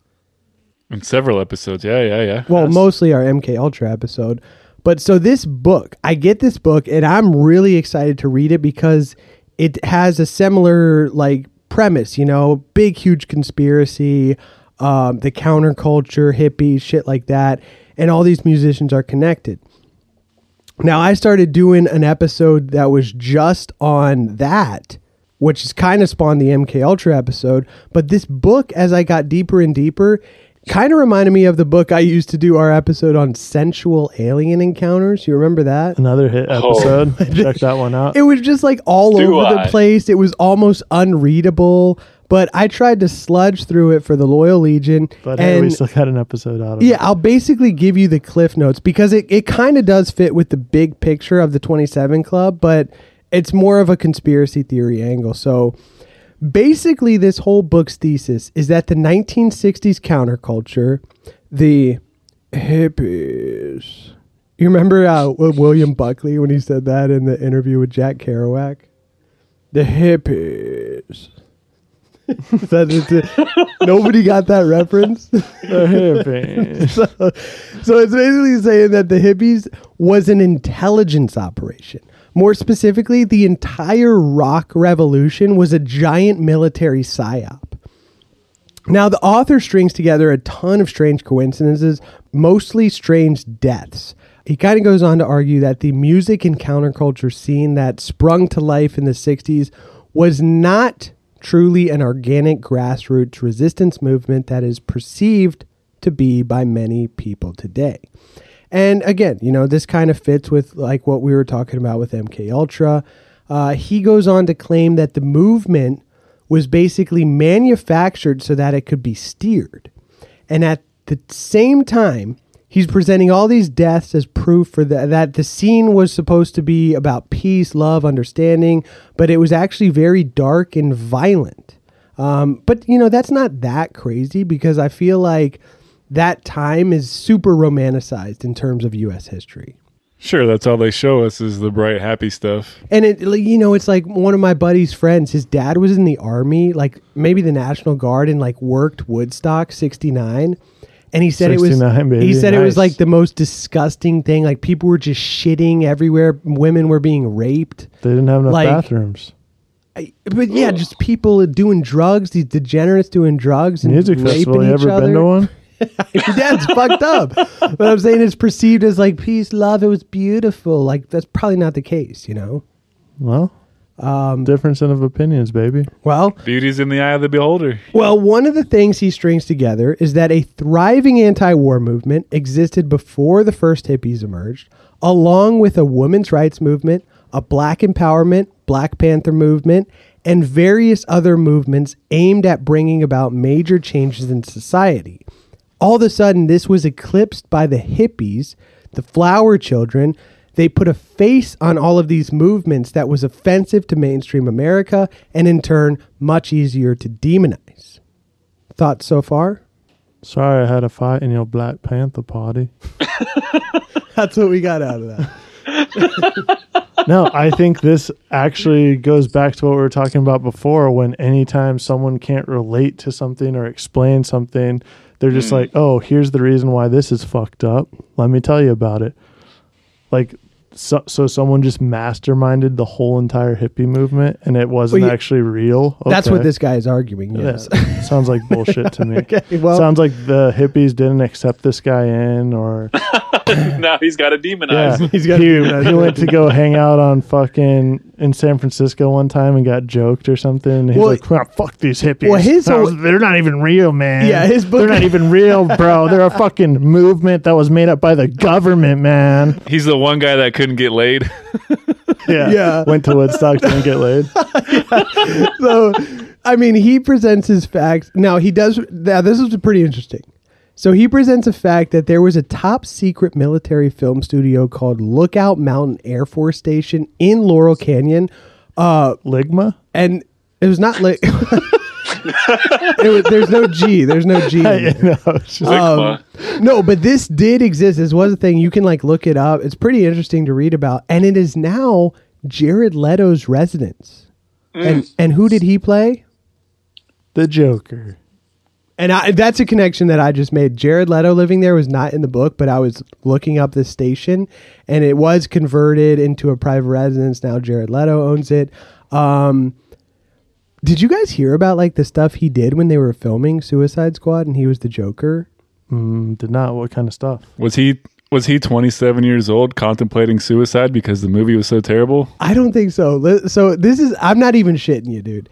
in several episodes. Yeah, yeah, yeah. Well, Yes. mostly our MK Ultra episode. But so this book, I get this book and I'm really excited to read it because it has a similar like premise, you know, big huge conspiracy, um, the counterculture, hippies, shit like that, and all these musicians are connected. Now I started doing an episode that was just on that, which is kind of spawned the MK Ultra episode. But this book, as I got deeper and deeper, kind of reminded me of the book I used to do our episode on sensual alien encounters. You remember that? Another hit Oh. episode. *laughs* Check that one out. It was just like all Do over the place. It was almost unreadable. But I tried to sludge through it for the Loyal Legion. but hey, we still got an episode out of yeah, it. Yeah, I'll basically give you the cliff notes because it, it kind of does fit with the big picture of the 27 Club, but it's more of a conspiracy theory angle. So basically, this whole book's thesis is that the 1960s counterculture, the hippies. You remember uh, *laughs* William Buckley when he said that in the interview with Jack Kerouac? The hippies. *laughs* nobody got that reference. *laughs* The hippies. so, so it's basically saying that the hippies was an intelligence operation. More specifically, the entire rock revolution was a giant military psyop. Now, the author strings together a ton of strange coincidences, mostly strange deaths. He kind of goes on to argue that the music and counterculture scene that sprung to life in the 60s was not truly an organic grassroots resistance movement that is perceived to be by many people today. And again, you know, this kind of fits with like what we were talking about with MK Ultra. Uh, he goes on to claim that the movement was basically manufactured so that it could be steered. And at the same time, he's presenting all these deaths as proof for the, that the scene was supposed to be about peace, love, understanding, but it was actually very dark and violent. Um, but you know that's not that crazy because I feel like that time is super romanticized in terms of U.S. history. Sure, that's all they show us is the bright, happy stuff. And it, you know, it's like one of my buddy's friends. His dad was in the army, like maybe the National Guard, and like worked Woodstock '69. And he said it was. 69, baby. He said it was like the most disgusting thing. Like people were just shitting everywhere. Women were being raped. They didn't have enough Like- bathrooms. I- But yeah, just people doing drugs. These degenerates doing drugs and Music raping festival. You ever other. been to one? Your dad's fucked up. But I'm saying it's perceived as like peace, love. It was beautiful. Like that's probably not the case, you know. Well, Um, difference of opinions, baby. Well, Beauty's in the eye of the beholder. Well, one of the things he strings together is that a thriving anti war movement existed before the first hippies emerged, along with a women's rights movement, a black empowerment, Black Panther movement, and various other movements aimed at bringing about major changes in society. All of a sudden, this was eclipsed by the hippies, the flower children, they put a face on all of these movements that was offensive to mainstream America and in turn much easier to demonize. Thoughts so far? Sorry, I had a fight in your Black Panther party. *laughs* That's what we got out of that. *laughs* no, I think this actually goes back to what we were talking about before when anytime someone can't relate to something or explain something, they're just hmm. like, oh, here's the reason why this is fucked up. Let me tell you about it. Like, so, so someone just masterminded the whole entire hippie movement and it wasn't Well, you- actually real. That's what this guy is arguing. Yes. Yeah, *laughs* sounds like bullshit to me. *laughs* Okay, well- sounds like the hippies didn't accept this guy in, or *laughs* now he's got to yeah, demonize. He's got- he, he went to go hang out on fucking in San Francisco one time and got joked or something. And he's Well- like, "Ah, "Fuck these hippies! Well, his That whole- was- they're not even real, man. Yeah, his book- they're not even real, *laughs* bro. They're a fucking movement that was made up by the government, man. He's the one guy that couldn't get laid. *laughs* Yeah, Yeah. Went to Woodstock, didn't get laid. *laughs* so I mean, he presents his facts. Now he does. Now this is pretty interesting. So he presents a fact that there was a top secret military film studio called Lookout Mountain Air Force Station in Laurel Canyon, uh, Ligma. and it was not like. *laughs* it was, there's no G. There's no G. in *laughs* I there. know. Um, no, but this did exist. This was a thing. You can like look it up. It's pretty interesting to read about, and it is now Jared Leto's residence. And and who did he play? the Joker. And I, that's a connection that I just made. Jared Leto living there was not in the book, but I was looking up the station, and it was converted into a private residence. Now Jared Leto owns it. Um, did you guys hear about like the stuff he did when they were filming Suicide Squad and he was the Joker? Mm, did not. What kind of stuff? Was he was he 27 years old contemplating suicide because the movie was so terrible? I don't think so. So this is I'm not even shitting you, dude.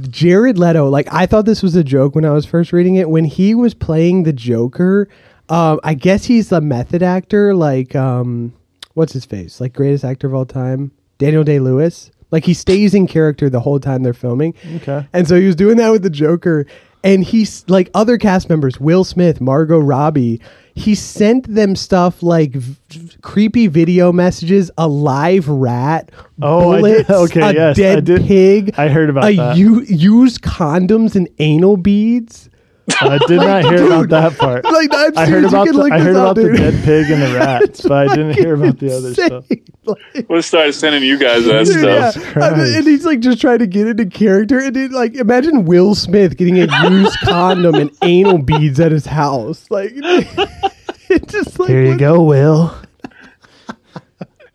Jared Leto, like I thought this was a joke when I was first reading it. When he was playing the Joker, um, I guess he's a method actor, like um, what's his face, like greatest actor of all time, Daniel Day Lewis. Like he stays in character the whole time they're filming. Okay. And so he was doing that with the Joker. And he's like other cast members, Will Smith, Margot Robbie. He sent them stuff like v- creepy video messages, a live rat, Oh, I bullets, okay, a yes, I dead did- pig. I heard about a that. u- used condoms and anal beads. I did not hear about that part. Like, I'm I heard about the, I heard up, about the dead pig and the rats, *laughs* but I didn't hear about the other stuff. Insane. *laughs* Like- We'll start sending you guys that Dude, yeah. stuff. I mean, and he's like just trying to get into character. And it, like, imagine Will Smith getting a used *laughs* condom and anal beads at his house. Like, it's just like Here you go, Will.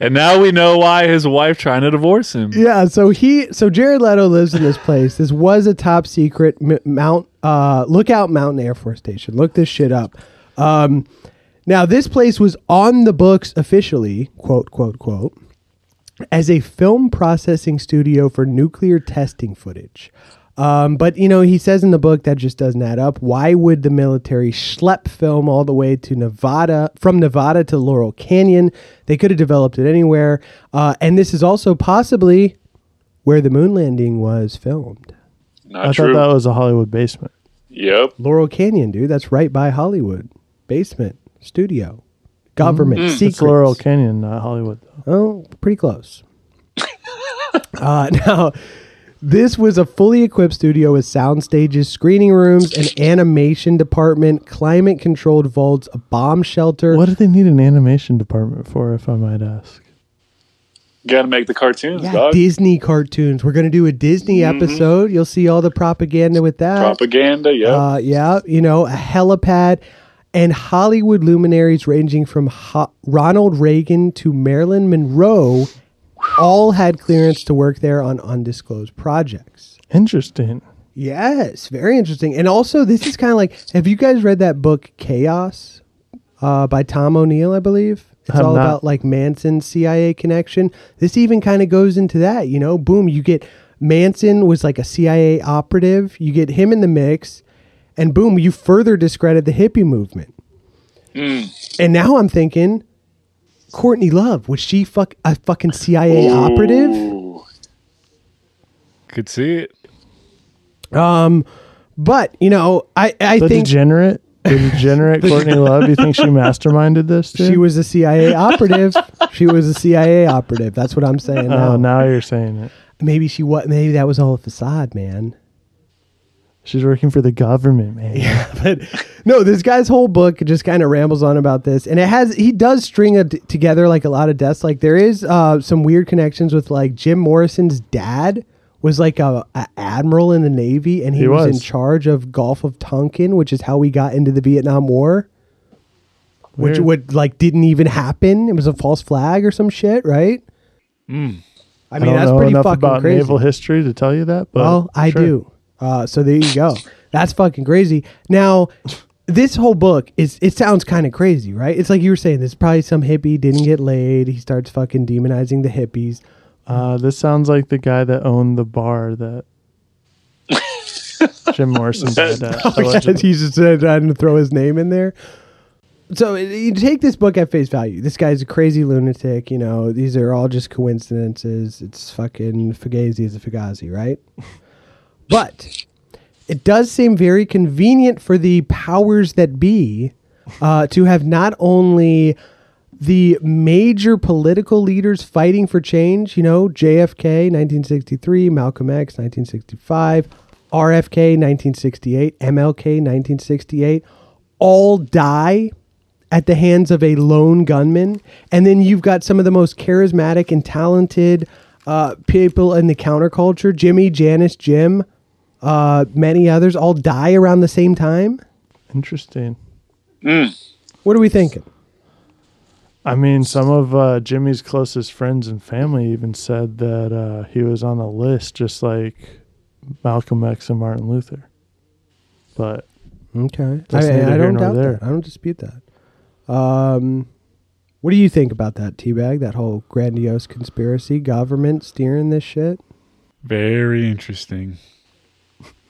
And now we know why his wife trying to divorce him. Yeah, so he, so Jared Leto lives in this place. This was a top secret m- Mount uh, Lookout Mountain Air Force Station. Look this shit up. Um, now, this place was on the books officially, quote, quote, quote, as a film processing studio for nuclear testing footage. Um, but you know, he says in the book that just doesn't add up. Why would the military schlep film all the way to Nevada, from Nevada to Laurel Canyon? They could have developed it anywhere. Uh, and this is also possibly where the moon landing was filmed. Not I true. thought that was a Hollywood basement. yep. Laurel Canyon, dude. That's right by Hollywood. Basement, studio, government, Mm. secrets. It's Laurel Canyon, not Hollywood. Though. Oh, pretty close. *laughs* uh, now, this was a fully equipped studio with sound stages, screening rooms, an animation department, climate controlled vaults, a bomb shelter. What do they need an animation department for, if I might ask? Got to make the cartoons, Yeah, dog. Disney cartoons. We're going to do a Disney episode. You'll see all the propaganda with that. Propaganda, yeah. Uh, yeah, you know, a helipad and Hollywood luminaries ranging from Ho- Ronald Reagan to Marilyn Monroe all had clearance to work there on undisclosed projects. Interesting. Yes, very interesting. And also, this is kind of like have you guys read that book Chaos uh, by Tom O'Neill, I believe? It's Have all not. about like Manson's CIA connection. This even kind of goes into that, you know, boom, you get Manson was like a CIA operative, you get him in the mix, and boom, you further discredit the hippie movement. And now I'm thinking, Courtney Love, was she fuck a fucking CIA operative? Could see it. Um, but you know, I I The think degenerate, the degenerate *laughs* Courtney Love. You think she *laughs* masterminded this? Dude? She was a CIA operative. she was a CIA operative. That's what I'm saying now. Oh, now you're saying it. Maybe she what? Maybe that was all a facade, man. She's working for the government, man. *laughs* Yeah, but no, this guy's whole book just kind of rambles on about this, and it has he does string it t- together like a lot of deaths. Like there is uh, some weird connections with like Jim Morrison's dad was like a, a admiral in the Navy, and he, He was. in charge of Gulf of Tonkin, which is how we got into the Vietnam War. Which would like didn't even happen. It was a false flag or some shit, right? I mean, I don't that's know pretty fucking about crazy. naval history to tell you that, but Well, I sure. do. Uh, so there you go. That's fucking crazy. Now, this whole book is it sounds kind of crazy, right? It's like you were saying. There's probably some hippie didn't get laid. He starts fucking demonizing the hippies. Uh, this sounds like the guy that owned the bar that *laughs* Jim Morrison died at. *laughs* allegedly. He's just uh, trying to throw his name in there. So you take this book at face value. This guy's a crazy lunatic. You know, these are all just coincidences. It's fucking Fugazi is a Fugazi, right? But it does seem very convenient for the powers that be uh, to have not only the major political leaders fighting for change, you know, JFK 1963, Malcolm X 1965, RFK 1968, MLK 1968, all die at the hands of a lone gunman. And then you've got some of the most charismatic and talented uh, people in the counterculture Jimi, Janis, Jim, uh, many others all die around the same time. Interesting. What are we thinking? I mean, some of uh, Jimi's closest friends and family even said that uh, he was on a list just like Malcolm X and Martin Luther. But Okay. That's I, I don't doubt there. that. I don't dispute that. Um, what do you think about that, Teabag? That whole grandiose conspiracy, government steering this shit? Very interesting.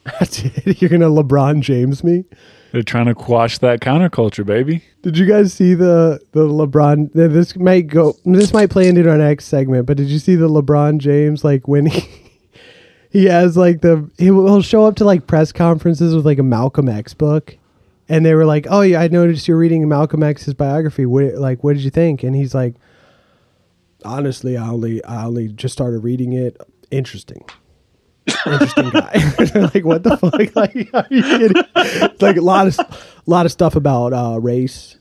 That's it. *laughs* You're gonna LeBron James me. They're trying to quash that counterculture, baby. Did you guys see the the LeBron? This might go. This might play into our next segment. But did you see the LeBron James like when *laughs* he he has like the he will show up to like press conferences with like a Malcolm X book, and they were like, "Oh yeah, I noticed you're reading Malcolm X's biography. What like what did you think?" And he's like, "Honestly, I only I only just started reading it. Interesting." Interesting guy. *laughs* like what the *laughs* fuck? *laughs* Like are you kidding? It's like a lot of lot of stuff about uh, race.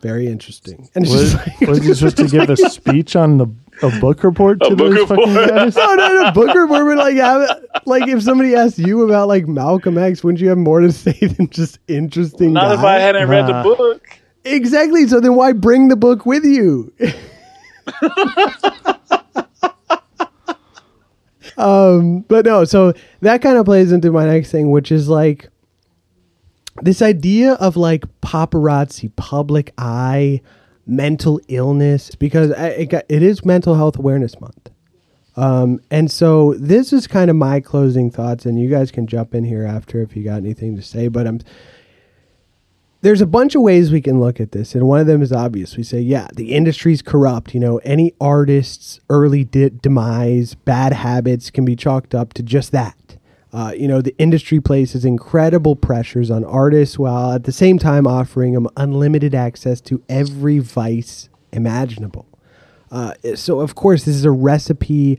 Very interesting. And it's was, just like, was supposed to give a speech on the a book report to A book those fucking report. guys? no, no, no. Book report would like have it. Like if somebody asked you about like Malcolm X, wouldn't you have more to *laughs* say than just interesting? Not if? I hadn't read the book. exactly. So then why bring the book with you? *laughs* um, but no. So that kind of plays into my next thing, which is like this idea of like paparazzi, public eye, mental illness, because it, got, it is Mental Health Awareness Month. Um, and so this is kind of my closing thoughts, and you guys can jump in here after if you got anything to say. But I'm there's a bunch of ways we can look at this, and one of them is obvious. We say, yeah, the industry's corrupt. You know, any artist's early de- demise, bad habits can be chalked up to just that. Uh, you know, the industry places incredible pressures on artists while at the same time offering them unlimited access to every vice imaginable. Uh, so, of course, this is a recipe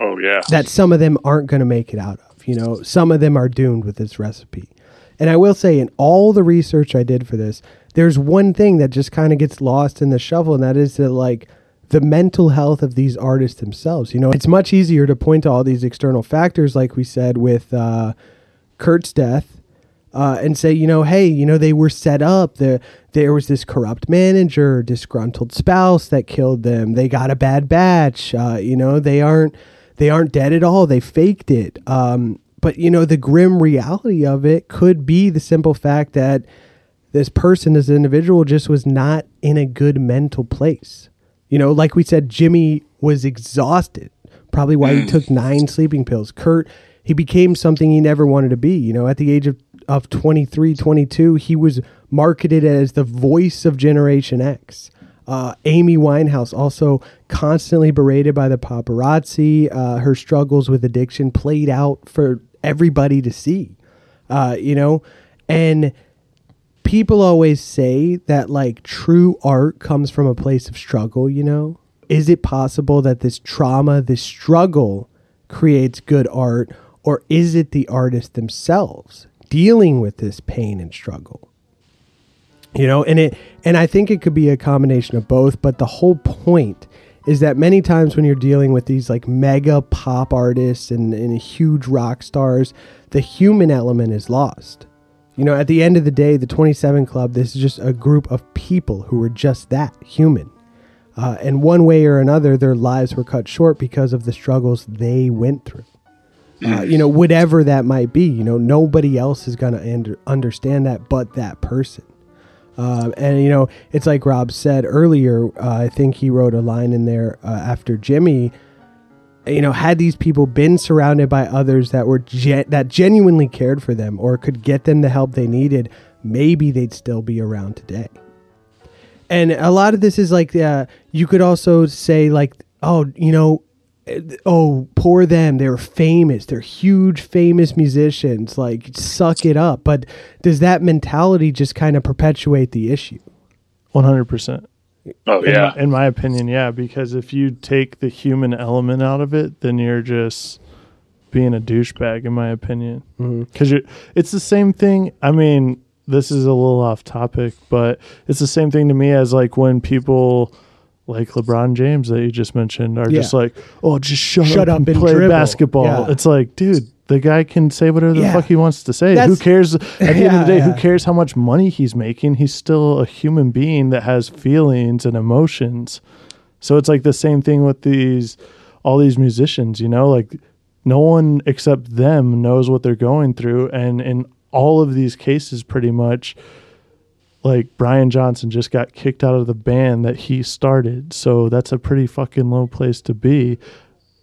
Oh yeah. that some of them aren't going to make it out of. You know, some of them are doomed with this recipe. And I will say, in all the research I did for this, there's one thing that just kind of gets lost in the shuffle, and that is that, like, the mental health of these artists themselves. You know, it's much easier to point to all these external factors, like we said with uh, Kurt's death, uh, and say, you know, hey, you know, they were set up. There, there was this corrupt manager, disgruntled spouse that killed them. They got a bad batch. Uh, you know, they aren't they aren't dead at all. They faked it. Um, but you know, the grim reality of it could be the simple fact that this person, this individual, just was not in a good mental place. You know, like we said, Jimi was exhausted. Probably why he took nine sleeping pills. Kurt, he became something he never wanted to be. You know, at the age of, of 23, 22, he was marketed as the voice of Generation X. Uh, Amy Winehouse, also constantly berated by the paparazzi. Uh, her struggles with addiction played out for everybody to see. Uh, you know, and people always say that like true art comes from a place of struggle, you know? Is it possible that this trauma, this struggle creates good art or is it the artists themselves dealing with this pain and struggle? You know, and it and I think it could be a combination of both, but the whole point is that many times when you're dealing with these like mega pop artists and, and huge rock stars, the human element is lost. You know, at the end of the day, the 27 Club, this is just a group of people who were just that human. Uh, and one way or another, their lives were cut short because of the struggles they went through. Uh, you know, whatever that might be, you know, nobody else is going to under, understand that but that person. Uh, and, you know, it's like Rob said earlier, uh, I think he wrote a line in there uh, after Jimi you know, had these people been surrounded by others that were gen- that genuinely cared for them or could get them the help they needed, maybe they'd still be around today. And a lot of this is like, uh, you could also say like, oh, you know, eh, oh, poor them. They're famous. They're huge, famous musicians. Like, suck it up. But does that mentality just kind of perpetuate the issue? One hundred percent. Oh In yeah. my- In, my opinion, yeah, because if you take the human element out of it, then you're just being a douchebag, in my opinion. Mm-hmm. Because you it's the same thing. I mean, this is a little off topic, but it's the same thing to me as like when people like LeBron James that you just mentioned are Yeah. just like, oh, just shut, Shut up, up and, and play dribble." basketball. Yeah. It's like, dude. The guy can say whatever the Yeah. fuck he wants to say. Who cares? At the end of the day, yeah. who cares how much money he's making? He's still a human being that has feelings and emotions. So it's like the same thing with these all these musicians, you know, like no one except them knows what they're going through and in all of these cases pretty much like Brian Johnson just got kicked out of the band that he started. So that's a pretty fucking low place to be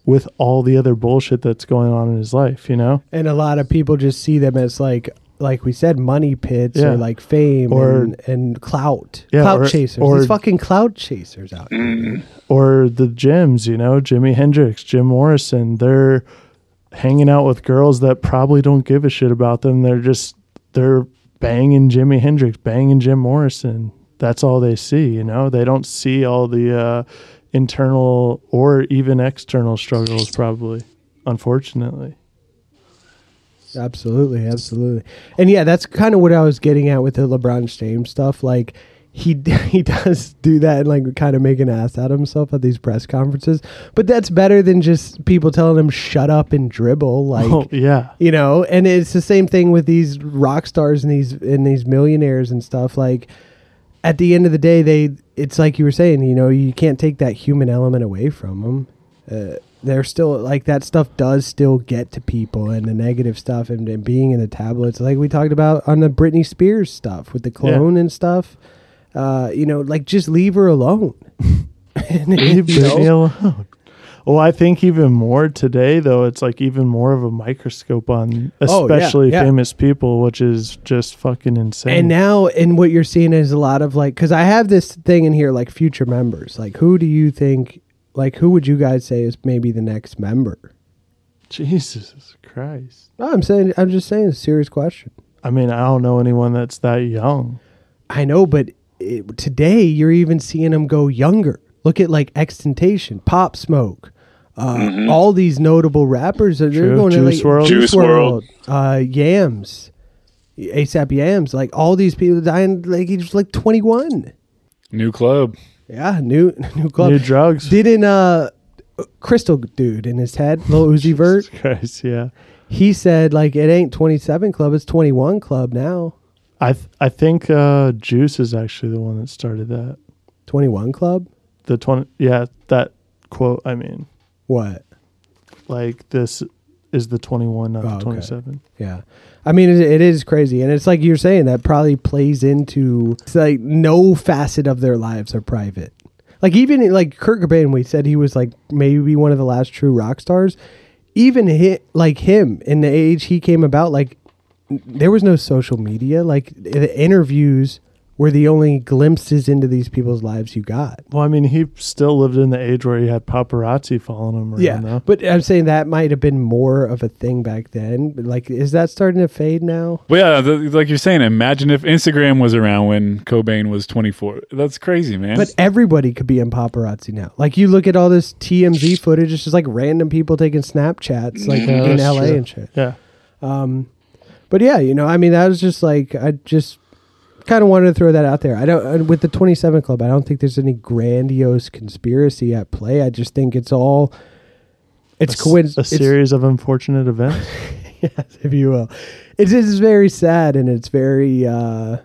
with all the other bullshit that's going on in his life, you know? And a lot of people just see them as like, like we said, money pits Yeah. or like fame Or- and, and clout, Yeah, clout or- chasers. or- These fucking clout chasers out here. or the Jims, you know, Jimi Hendrix, Jim Morrison, they're hanging out with girls that probably don't give a shit about them. They're just they're banging Jimi Hendrix, banging Jim Morrison. That's all they see, you know. They don't see all the uh, internal or even external struggles, probably. Unfortunately, Absolutely, absolutely. And yeah, that's kind of what I was getting at with the LeBron James stuff. Like he *laughs* he does do that and like kind of make an ass out of himself at these press conferences. But that's better than just people telling him shut up and dribble. *laughs* Oh, like oh yeah, you know, and it's the same thing with these rock stars and these and these millionaires and stuff. Like at the end of the day, they it's like you were saying, you know, you can't take that human element away from them. Uh, they're still like that stuff does still get to people and the negative stuff and, and being in the tablets like we talked about on the Britney Spears stuff with the clone and stuff uh, you know like just leave her alone *laughs* And, leave Britney alone. Well, I think even more today, though, it's like even more of a microscope on Oh, yeah, especially yeah. famous people, which is just fucking insane. And now, and what you're seeing is a lot of like, because I have this thing in here, like future members. Like, who do you think, like, who would you guys say is maybe the next member? Jesus Christ. No, I'm saying, I'm just saying, it's a serious question. I mean, I don't know anyone that's that young. I know, but it, today you're even seeing them go younger. Look at like XXXTentacion, Pop Smoke, uh, all these notable rappers. That they're True. going Juice to like WRLD. Juice WRLD, uh, Yams, ASAP Yams. Like all these people dying. Like he's like 21. New club. Yeah, new *laughs* new club. New drugs. Didn't uh Crystal dude in his head, Lil Uzi Vert, Christ, yeah. he said like it ain't 27 club, it's 21 club now. I th- I think uh, Juice is actually the one that started that. 21 club? The twenty, yeah, that quote. I mean, What? like this is the twenty one, not Oh, the okay. twenty seven. Yeah. I mean, it, it is crazy. And it's like you're saying, that probably plays into it's like no facet of their lives are private. Like, even like Kurt Cobain, we said he was like maybe one of the last true rock stars. Even hit like him in the age he came about, like, there was no social media. Like, the interviews were the only glimpses into these people's lives you got. Well, I mean, he still lived in the age where he had paparazzi following him around. Yeah, though. but I'm saying that might have been more of a thing back then. Like, is that starting to fade now? Well, yeah, th- like you're saying, imagine if Instagram was around when Cobain was 24. That's crazy, man. But everybody could be in paparazzi now. Like you look at all this TMZ footage, it's just like random people taking Snapchats, like Yeah, in that's LA true. and shit. yeah. Um, but yeah, you know, I mean, that was just like I just kind of wanted to throw that out there. I don't with the 27 Club. I don't think there's any grandiose conspiracy at play. I just think it's all it's a, coincidence. a series of unfortunate events. *laughs* yes, if you will. It's just very sad and it's very uh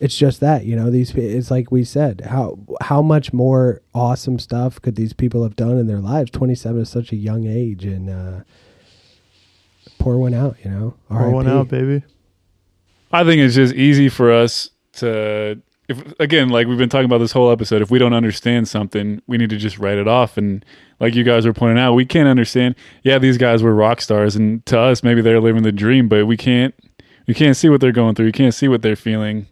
it's just that, you know, these it's like we said, how how much more awesome stuff could these people have done in their lives? 27 is such a young age and uh pour one out, you know. Pour one RIP. out, baby. I think it's just easy for us to, if again, like we've been talking about this whole episode, if we don't understand something, we need to just write it off. And like you guys were pointing out, we can't understand. Yeah, these guys were rock stars, and to us, maybe they're living the dream, but we can't, we can't see what they're going through. You can't see what they're feeling.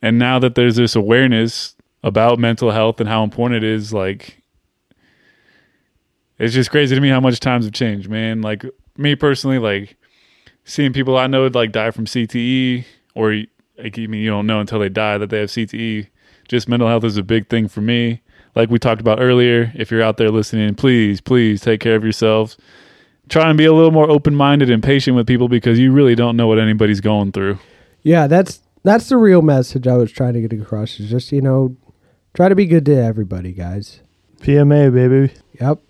And now that there's this awareness about mental health and how important it is, like it's just crazy to me how much times have changed, man. Like me personally, like seeing people I know would like die from CTE, or like, I mean, you don't know until they die that they have CTE. Just mental health is a big thing for me. Like we talked about earlier, if you're out there listening, please, please take care of yourselves. Try and be a little more open minded and patient with people because you really don't know what anybody's going through. Yeah, that's that's the real message I was trying to get across. Is just you know, try to be good to everybody, guys. PMA, baby. Yep.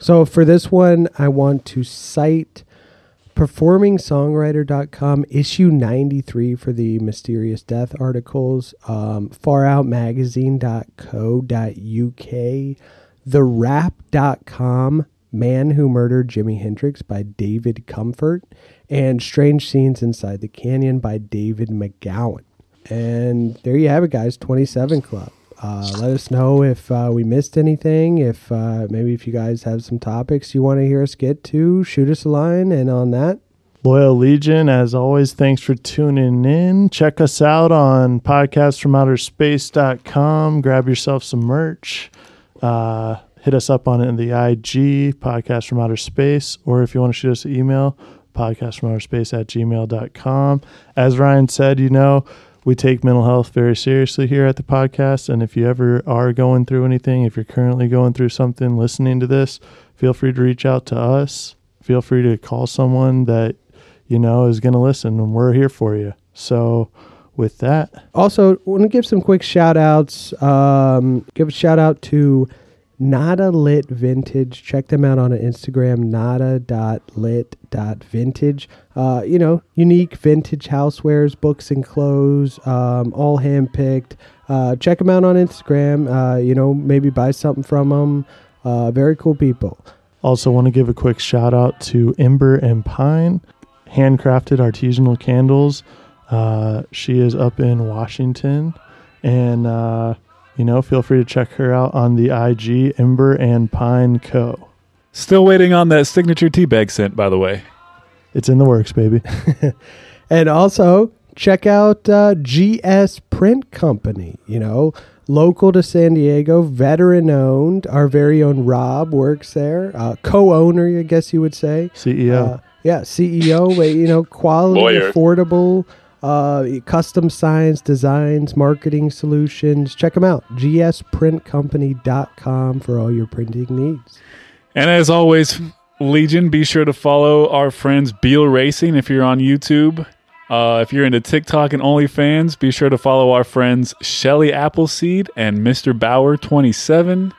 So for this one, I want to cite performingsongwriter.com issue 93 for the mysterious death articles um, faroutmagazine.co.uk therap.com man who murdered jimi hendrix by david comfort and strange scenes inside the canyon by david mcgowan. And there you have it guys 27 club uh, let us know if uh, we missed anything if uh, maybe if you guys have some topics you want to hear us get to shoot us a line and on that Loyal Legion, as always, thanks for tuning in. Check us out on podcastfromouterspace.com. Grab yourself some merch. Uh, hit us up on it in the IG, Podcast from Outer Space, or if you want to shoot us an email, podcastfromouterspace at gmail.com. As Ryan said, you know, we take mental health very seriously here at the podcast. And if you ever are going through anything, if you're currently going through something listening to this, feel free to reach out to us. Feel free to call someone that you know is going to listen, and we're here for you. So, with that, Also, want to give some quick shout outs. Um, give a shout out to Nada Lit Vintage. Check them out on Instagram, nada.lit.vintage. Uh, you know, unique vintage housewares, books and clothes, um, all handpicked. Uh, check them out on Instagram. Uh, you know, maybe buy something from them. Uh, very cool people. also want to give a quick shout out to Ember and Pine, handcrafted artisanal candles. Uh, she is up in Washington, and uh, you know, feel free to check her out on the IG Ember and Pine Co. Still waiting on that signature teabag scent, by the way. It's in the works, baby. *laughs* And also check out uh, GS Print Company. You know, local to San Diego, veteran owned. Our very own Rob works there, uh, co-owner, I guess you would say. CEO. Uh, yeah, CEO. but, you know, quality, Lawyer. affordable, uh, custom science, designs, marketing solutions. Check them out. gsprintcompany.com for all your printing needs. And as always, Legion, be sure to follow our friends Beal Racing if you're on YouTube. Uh, if you're into TikTok and OnlyFans, be sure to follow our friends Shelly Appleseed and Mr. Bauer27.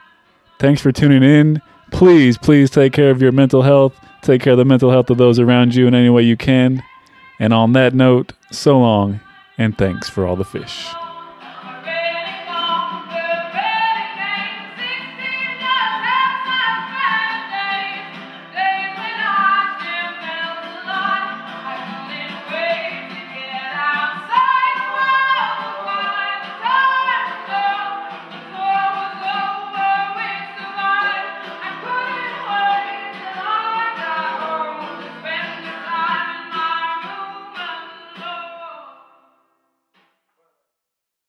Thanks for tuning in. Please, please take care of your mental health. Take care of the mental health of those around you in any way you can. And on that note, so long and thanks for all the fish.